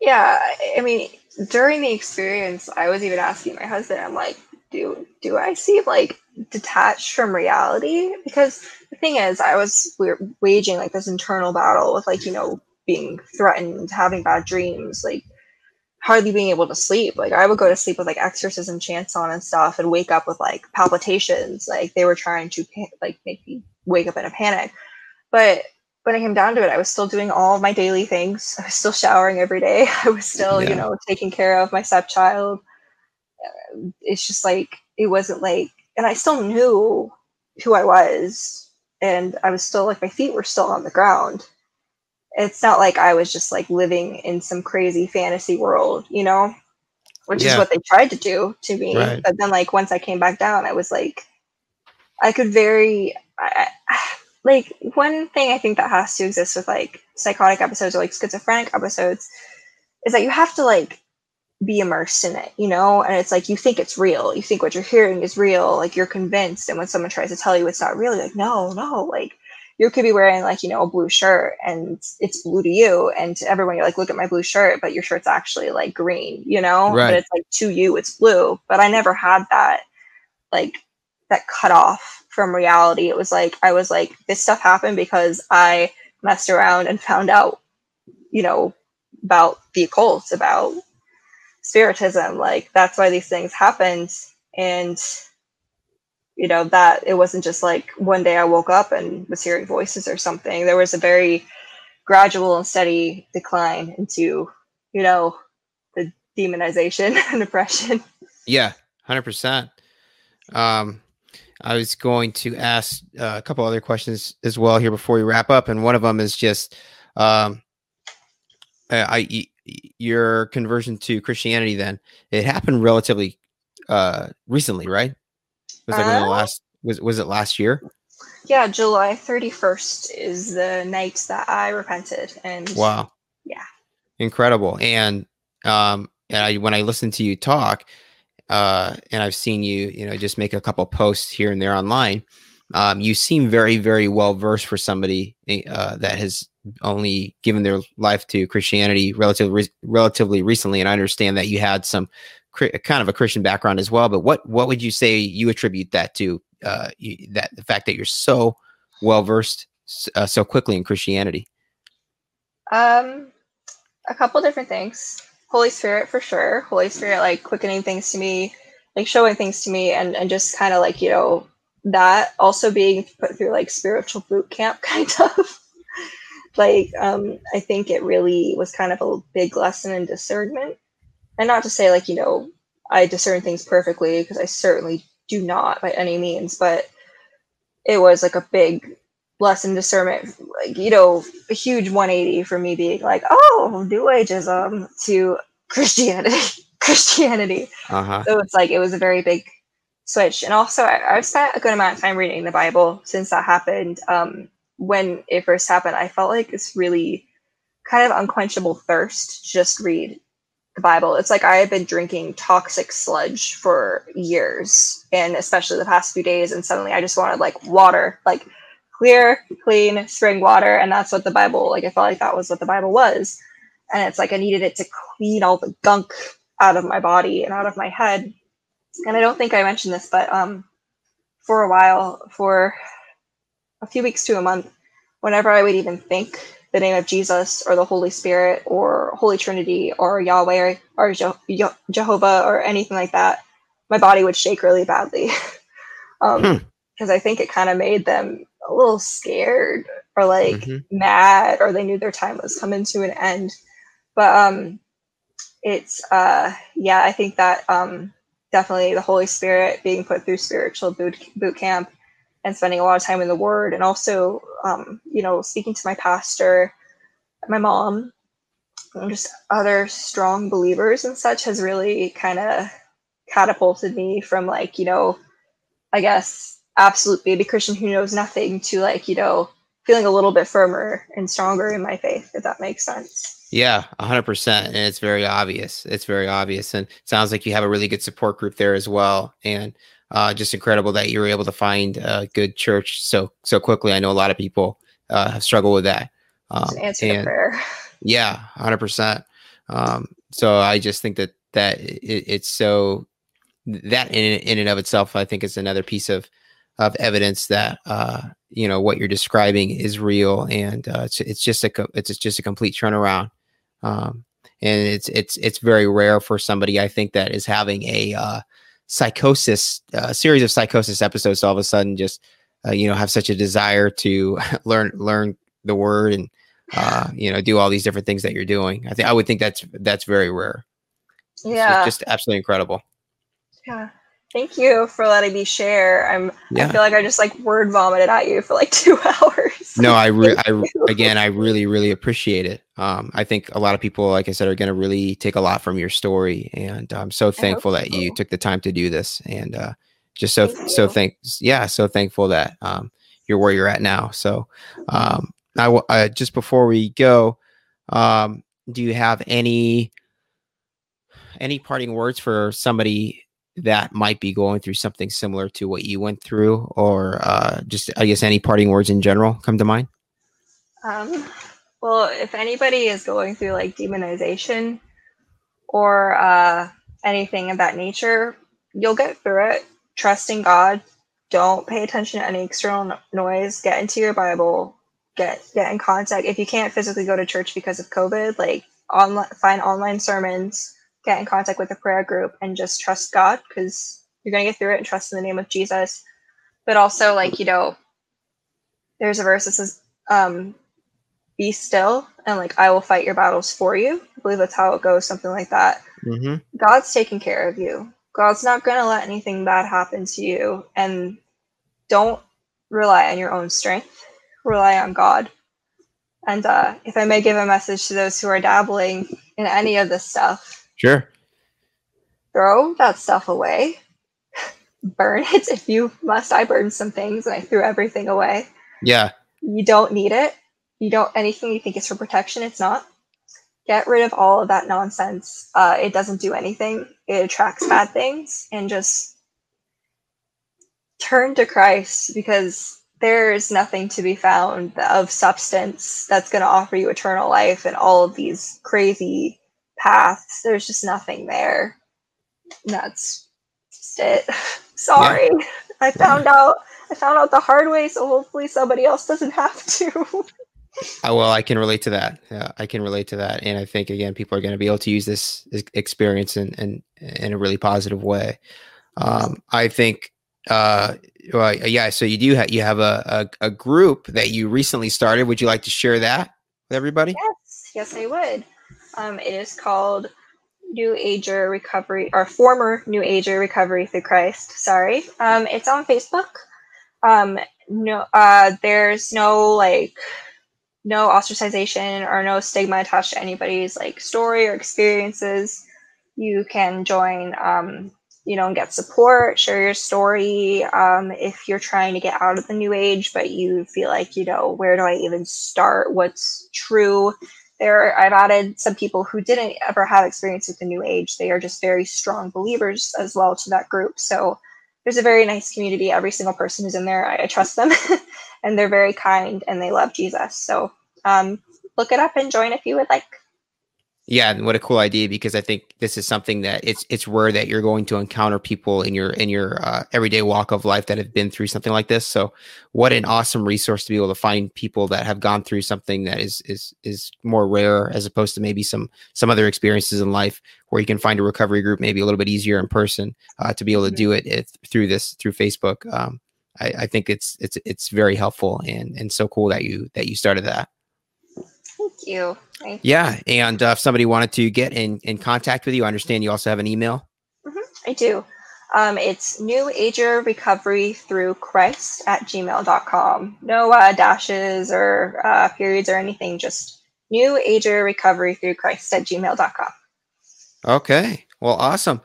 Yeah, I mean, during the experience, I was even asking my husband, I'm like, do do I seem like detached from reality? Because the thing is, I was we waging like this internal battle with like, you know, being threatened, having bad dreams, like hardly being able to sleep. Like I would go to sleep with like exorcism chants on and stuff and wake up with like palpitations. Like they were trying to like make me wake up in a panic. But when it came down to it, I was still doing all my daily things. I was still showering every day. I was still, yeah. you know, taking care of my stepchild. It's just like it wasn't like, and I still knew who I was, and I was still like my feet were still on the ground it's not like I was just like living in some crazy fantasy world, you know, which yeah. is what they tried to do to me. Right. But then, like, once I came back down, I was like, I could very, I, like, one thing I think that has to exist with like psychotic episodes or like schizophrenic episodes is that you have to like be immersed in it, you know? And it's like you think it's real. You think what you're hearing is real. Like you're convinced. And when someone tries to tell you it's not really, like, no, no, like you could be wearing like you know a blue shirt and it's blue to you and to everyone you're like look at my blue shirt but your shirt's actually like green you know right. but it's like to you it's blue but i never had that like that cut off from reality it was like i was like this stuff happened because i messed around and found out you know about the occult about spiritism like that's why these things happened. And you know that it wasn't just like one day i woke up and was hearing voices or something. There was a very gradual and steady decline into you know the demonization and oppression. Yeah 100% um i was going to ask uh, a couple other questions as well here before we wrap up and one of them is just um i your conversion to christianity then it happened relatively uh recently right was like uh, the last was was it last year? Yeah, July 31st is the night that I repented and Wow. Yeah. Incredible. And um and I when I listen to you talk uh and I've seen you, you know, just make a couple posts here and there online, um you seem very very well versed for somebody uh that has only given their life to Christianity relatively relatively recently and I understand that you had some kind of a Christian background as well. But what what would you say you attribute that to? Uh, you, that the fact that you're so well versed uh, so quickly in Christianity. Um, a couple different things. Holy Spirit for sure. Holy Spirit like quickening things to me, like showing things to me, and and just kind of like you know that also being put through like spiritual boot camp kind of. Like um, I think it really was kind of a big lesson in discernment. And not to say like you know i discern things perfectly because i certainly do not by any means but it was like a big lesson discernment like you know a huge 180 for me being like oh new ageism to christianity christianity. Uh-huh. so it's like it was a very big switch. And also I, have spent a good amount of time reading the bible since that happened. Um, when it first happened i felt like this really kind of unquenchable thirst to just read the Bible. It's like I have been drinking toxic sludge for years, and especially the past few days. And suddenly I just wanted like water, like clear, clean spring water. And that's what the Bible, like, I felt like that was what the Bible was. And it's like I needed it to clean all the gunk out of my body and out of my head. And I don't think I mentioned this, but um, for a while, for a few weeks to a month, whenever I would even think the name of Jesus or the Holy Spirit or Holy Trinity or Yahweh or, Je- Jehovah or anything like that, my body would shake really badly. um, hmm. Because I think it kind of made them a little scared or like mm-hmm. mad or they knew their time was coming to an end. But um, it's, uh, yeah, I think that um, definitely the Holy Spirit being put through spiritual boot, boot camp and spending a lot of time in the Word, and also, um, you know, speaking to my pastor, my mom, and just other strong believers and such has really kind of catapulted me from like, you know, I guess absolute baby Christian who knows nothing to like, you know, feeling a little bit firmer and stronger in my faith, if that makes sense. Yeah, 100%. And it's very obvious. It's very obvious. And sounds like you have a really good support group there as well. And uh, just incredible that you were able to find a good church so so quickly. I know a lot of people uh, have struggled with that. Um, answer and, prayer. Yeah, hundred um, percent. So I just think that that it, it's so that in in and of itself, I think is another piece of of evidence that uh, you know what you're describing is real, and uh, it's it's just a it's just a complete turnaround. Um, and it's it's it's very rare for somebody I think that is having a uh, psychosis, a uh, series of psychosis episodes, all of a sudden just uh, you know have such a desire to learn learn the word and uh, you know do all these different things that you're doing. I think I would think that's that's very rare. Yeah, just absolutely incredible. Yeah. Thank you for letting me share. I'm. Yeah. I feel like I just like word vomited at you for like two hours. No, I, re- I again, I really, really appreciate it. Um, I think a lot of people, like I said, are going to really take a lot from your story, and I'm so thankful that so. you took the time to do this, and uh, just so Thank so thanks, yeah, so thankful that um, you're where you're at now. So, um, I uh, just before we go, um, do you have any any parting words for somebody that might be going through something similar to what you went through, or uh, just I guess any parting words in general come to mind? Um, well, if anybody is going through like demonization or uh, anything of that nature, you'll get through it. Trust in God. Don't pay attention to any external noise. Get into your Bible. Get get in contact. If you can't physically go to church because of COVID, like online, find online sermons get in contact with a prayer group and just trust God because you're going to get through it and trust in the name of Jesus. But also, like, you know, there's a verse that says, um, be still and like I will fight your battles for you. I believe that's how it goes, something like that. Mm-hmm. God's taking care of you. God's not going to let anything bad happen to you. And don't rely on your own strength, rely on God. And uh, if I may give a message to those who are dabbling in any of this stuff, Sure. Throw that stuff away. Burn it if you must. I burned some things and I threw everything away. Yeah. You don't need it. You don't anything you think is for protection, it's not. Get rid of all of that nonsense. Uh, it doesn't do anything. It attracts bad things and just turn to Christ because there's nothing to be found of substance that's going to offer you eternal life and all of these crazy paths. There's just nothing there. And that's just it. Sorry. Yeah. I found out I found out the hard way, so hopefully somebody else doesn't have to. Oh, well, I can relate to that. Yeah, I can relate to that, and I think again, people are going to be able to use this experience in in, in a really positive way. Um, I think, uh, well, yeah. So you do have you have a, a, a group that you recently started. Would you like to share that with everybody? Yes, yes, I would. Um, it is called New Ager Recovery or former New Ager Recovery through Christ. Sorry. Um, it's on Facebook. Um, no, uh, there's no like no ostracization or no stigma attached to anybody's like story or experiences. You can join, um, you know, and get support, share your story. Um, if you're trying to get out of the new age, but you feel like, you know, where do I even start? What's true? There i've added some people who didn't ever have experience with the new age. They are just very strong believers as well to that group. So there's a very nice community. Every single person who's in there i, I trust them. And they're very kind and they love jesus. So um, look it up and join if you would like yeah, and what a cool idea because I think this is something that it's it's rare that you're going to encounter people in your in your uh, everyday walk of life that have been through something like this. So, what an awesome resource to be able to find people that have gone through something that is is is more rare as opposed to maybe some some other experiences in life where you can find a recovery group maybe a little bit easier in person uh, to be able to do it, it through this through Facebook. Um, I, I think it's it's it's very helpful and and so cool that you that you started that. Thank you. Yeah, and uh, if somebody wanted to get in in contact with you, I understand you also have an email. Mm-hmm, I do. Um, it's New Ager Recovery through Christ at gmail.com. No uh, dashes or uh, periods or anything, just New Ager Recovery through Christ at gmail.com. Okay. Well, awesome.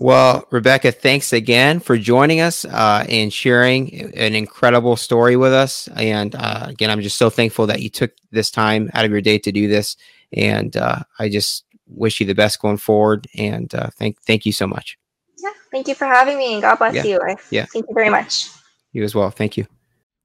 Well, Rebecca, thanks again for joining us uh, and sharing an incredible story with us. And uh, again, I'm just so thankful that you took this time out of your day to do this. And uh, I just wish you the best going forward. And uh, thank thank you so much. Yeah, thank you for having me, and God bless yeah. you. I, yeah, thank you very much. You as well. Thank you.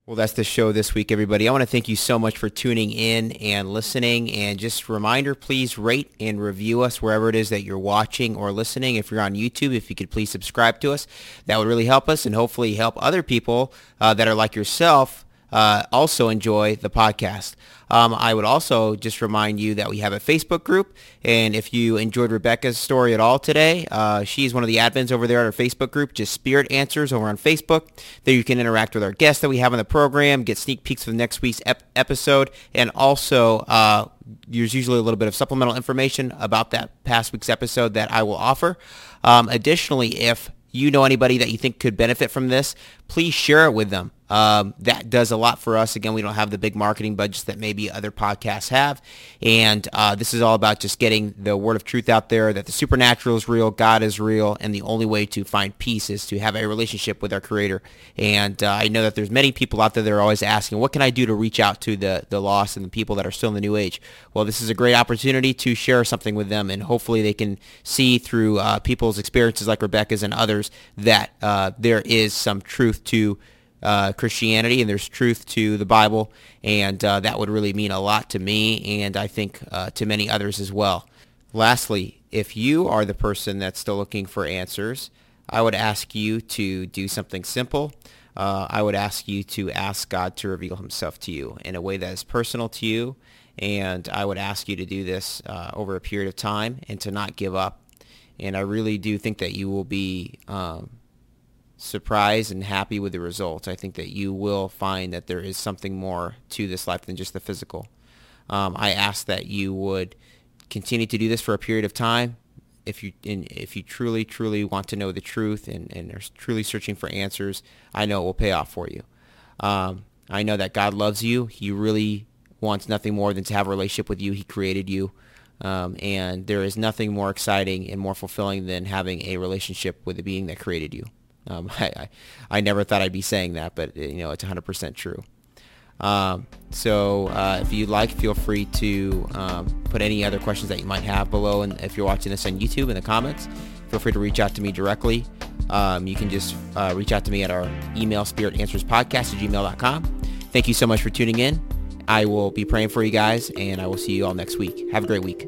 Well, that's the show this week, everybody. I want to thank you so much for tuning in and listening. And just reminder, please rate and review us wherever it is that you're watching or listening. If you're on YouTube, if you could please subscribe to us, that would really help us and hopefully help other people uh, that are like yourself uh, also enjoy the podcast. Um, I would also just remind you that we have a Facebook group, and if you enjoyed Rebecca's story at all today, uh, she's one of the admins over there at our Facebook group, just Spirit Answers over on Facebook. There you can interact with our guests that we have on the program, get sneak peeks of next week's ep- episode, and also uh, there's usually a little bit of supplemental information about that past week's episode that I will offer. Um, additionally, if you know anybody that you think could benefit from this, please share it with them. Um, that does a lot for us. Again, we don't have the big marketing budgets that maybe other podcasts have. And uh, this is all about just getting the word of truth out there that the supernatural is real, God is real, and the only way to find peace is to have a relationship with our Creator. And uh, I know that there's many people out there that are always asking, what can I do to reach out to the, the lost and the people that are still in the new age? Well, this is a great opportunity to share something with them, and hopefully they can see through uh, people's experiences like Rebecca's and others that uh, there is some truth to uh, Christianity and there's truth to the Bible, and uh, that would really mean a lot to me and I think uh, to many others as well. Lastly, if you are the person that's still looking for answers, I would ask you to do something simple. Uh, I would ask you to ask God to reveal himself to you in a way that is personal to you. And I would ask you to do this uh, over a period of time and to not give up. And I really do think that you will be um, surprised and happy with the results. I think that you will find that there is something more to this life than just the physical. Um, I ask that you would continue to do this for a period of time. If you if you truly truly want to know the truth and, and are truly searching for answers, I know it will pay off for you. Um, I know that God loves you. He really wants nothing more than to have a relationship with you. He created you. Um, and there is nothing more exciting and more fulfilling than having a relationship with the being that created you. Um, I, I, I, never thought I'd be saying that, but you know, it's 100% true. Um, so uh, if you'd like, feel free to um, put any other questions that you might have below. And if you're watching this on YouTube in the comments, feel free to reach out to me directly. Um, you can just uh, reach out to me at our email, spiritanswerspodcast at gmail.com. Thank you so much for tuning in. I will be praying for you guys, and I will see you all next week. Have a great week.